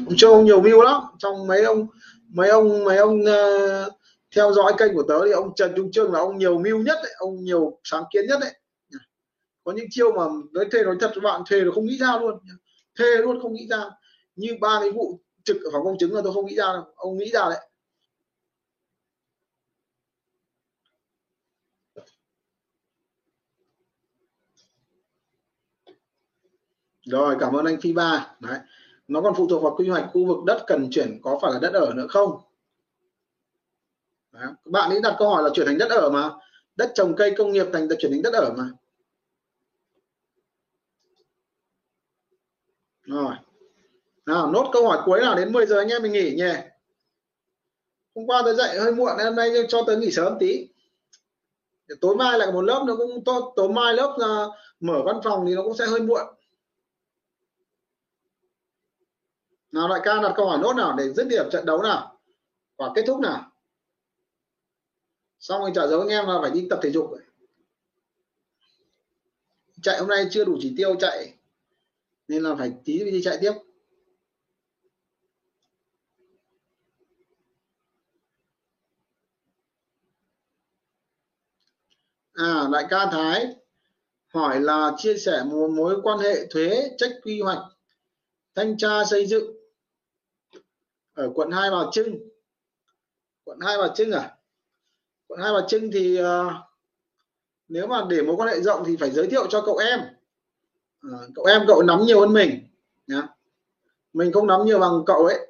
Ông Trương ông nhiều view lắm. Trong mấy ông mấy ông mấy ông uh, theo dõi kênh của tớ thì ông Trần Trung Trương là ông nhiều mưu nhất đấy, ông nhiều sáng kiến nhất đấy. Có những chiêu mà nói thề nói thật các bạn thề là không nghĩ ra luôn. Thề luôn không nghĩ ra. Như ba cái vụ trực ở phòng công chứng là tôi không nghĩ ra đâu. Ông nghĩ ra đấy. Rồi, cảm ơn anh phi ba. Đấy. Nó còn phụ thuộc vào quy hoạch khu vực đất cần chuyển có phải là đất ở nữa không? Đấy. bạn ấy đặt câu hỏi là chuyển thành đất ở mà. Đất trồng cây công nghiệp thành chuyển thành đất ở mà. Rồi nào nốt câu hỏi cuối nào đến 10 giờ anh em mình nghỉ nhỉ? Hôm qua tôi dậy hơi muộn hôm nay cho tới nghỉ sớm tí. Tối mai lại một lớp nó cũng to, tối mai lớp là mở văn phòng thì nó cũng sẽ hơi muộn. Nào đại ca đặt câu hỏi nốt nào để dứt điểm trận đấu nào? Và kết thúc nào? Xong rồi trả dấu anh em là phải đi tập thể dục. Chạy hôm nay chưa đủ chỉ tiêu chạy nên là phải tí đi chạy tiếp. À đại ca Thái hỏi là chia sẻ một mối quan hệ thuế trách quy hoạch thanh tra xây dựng ở quận hai Bà Trưng. Quận hai Bà Trưng à? Quận hai Bà Trưng thì uh, nếu mà để mối quan hệ rộng thì phải giới thiệu cho cậu em. À, cậu em cậu nắm nhiều hơn mình nhá. Mình không nắm nhiều bằng cậu ấy.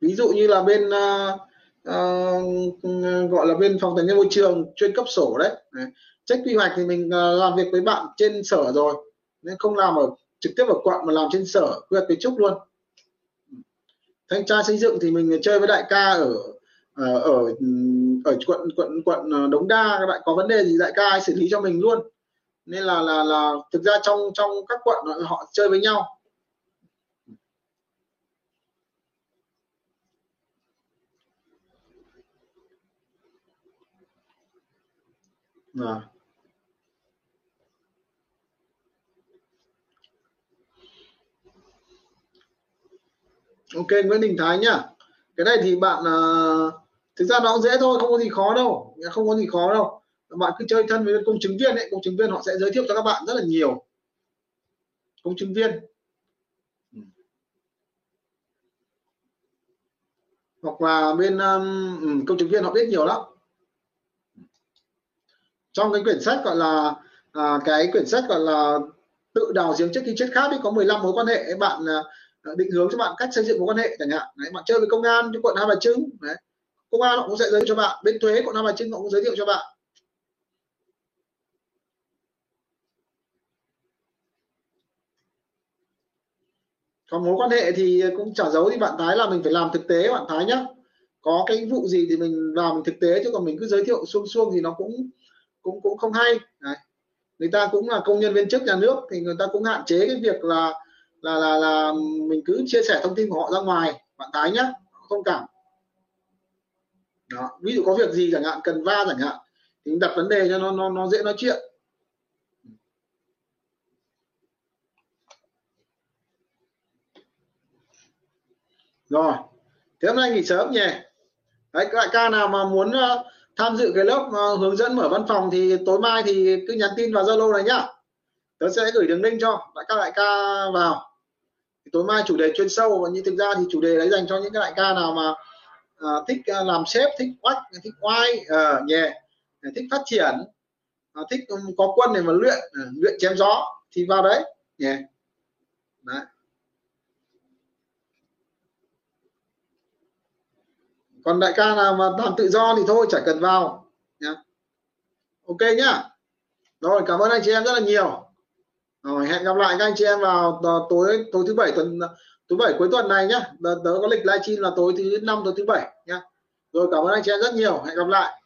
Ví dụ như là bên uh, uh, gọi là bên phòng tài nguyên môi trường chuyên cấp sổ đấy, trách quy hoạch thì mình uh, làm việc với bạn trên sở rồi. Nên không làm ở trực tiếp ở quận mà làm trên sở quy hoạch kiến trúc luôn. Thanh tra xây dựng thì mình chơi với đại ca ở ở ở, ở quận quận quận đống đa. Các bạn có vấn đề gì đại ca xử lý cho mình luôn. Nên là là là thực ra trong trong các quận họ chơi với nhau. À. ok Nguyễn Đình Thái nhá. Cái này thì bạn uh, thực ra nó cũng dễ thôi không có gì khó đâu. Không có gì khó đâu. Bạn cứ chơi thân với công chứng viên ấy công chứng viên họ sẽ giới thiệu cho các bạn rất là nhiều. Công chứng viên. Ừ. Hoặc là bên um, công chứng viên họ biết nhiều lắm trong cái quyển sách gọi là à, cái quyển sách gọi là tự đào giếng trước khi chết khác ấy có 15 mối quan hệ bạn à, định hướng cho bạn cách xây dựng mối quan hệ chẳng hạn. Đấy, bạn chơi với công an cho quận Hai Bà Trưng đấy. công an họ cũng sẽ giới thiệu cho bạn bên thuế quận Hai Bà Trưng họ cũng giới thiệu cho bạn. Còn mối quan hệ thì cũng trả dấu thì bạn thái là mình phải làm thực tế bạn thái nhá. Có cái vụ gì thì mình làm thực tế chứ còn mình cứ giới thiệu xuông xuông thì nó cũng cũng cũng không hay Đấy. người ta cũng là công nhân viên chức nhà nước thì người ta cũng hạn chế cái việc là là là là mình cứ chia sẻ thông tin của họ ra ngoài bạn thái nhá không cảm đó. ví dụ có việc gì chẳng hạn cần va chẳng hạn thì đặt vấn đề cho nó nó nó dễ nói chuyện rồi thế hôm nay nghỉ sớm nhỉ đấy các đại ca nào mà muốn uh, tham dự cái lớp ờ, hướng dẫn mở văn phòng thì tối mai thì cứ nhắn tin vào zalo này nhá. Tớ sẽ gửi đường link cho các đại ca vào. Thì tối mai chủ đề chuyên sâu và như thực ra thì chủ đề đấy dành cho những cái đại ca nào mà à, thích ờ, làm sếp thích quách, thích oai à, nhẹ thích phát triển à, thích có quân để mà luyện à, luyện chém gió thì vào đấy nhé yeah. đấy. Còn đại ca nào mà làm tự do thì thôi chẳng cần vào. Nhá. Ok nhá. Rồi cảm ơn anh chị em rất là nhiều. Rồi hẹn gặp lại các anh chị em vào tối tối thứ bảy tuần thứ bảy cuối tuần này nhá. Tớ, tớ có lịch livestream là tối thứ năm tối thứ bảy nhá. Rồi cảm ơn anh chị em rất nhiều. Hẹn gặp lại.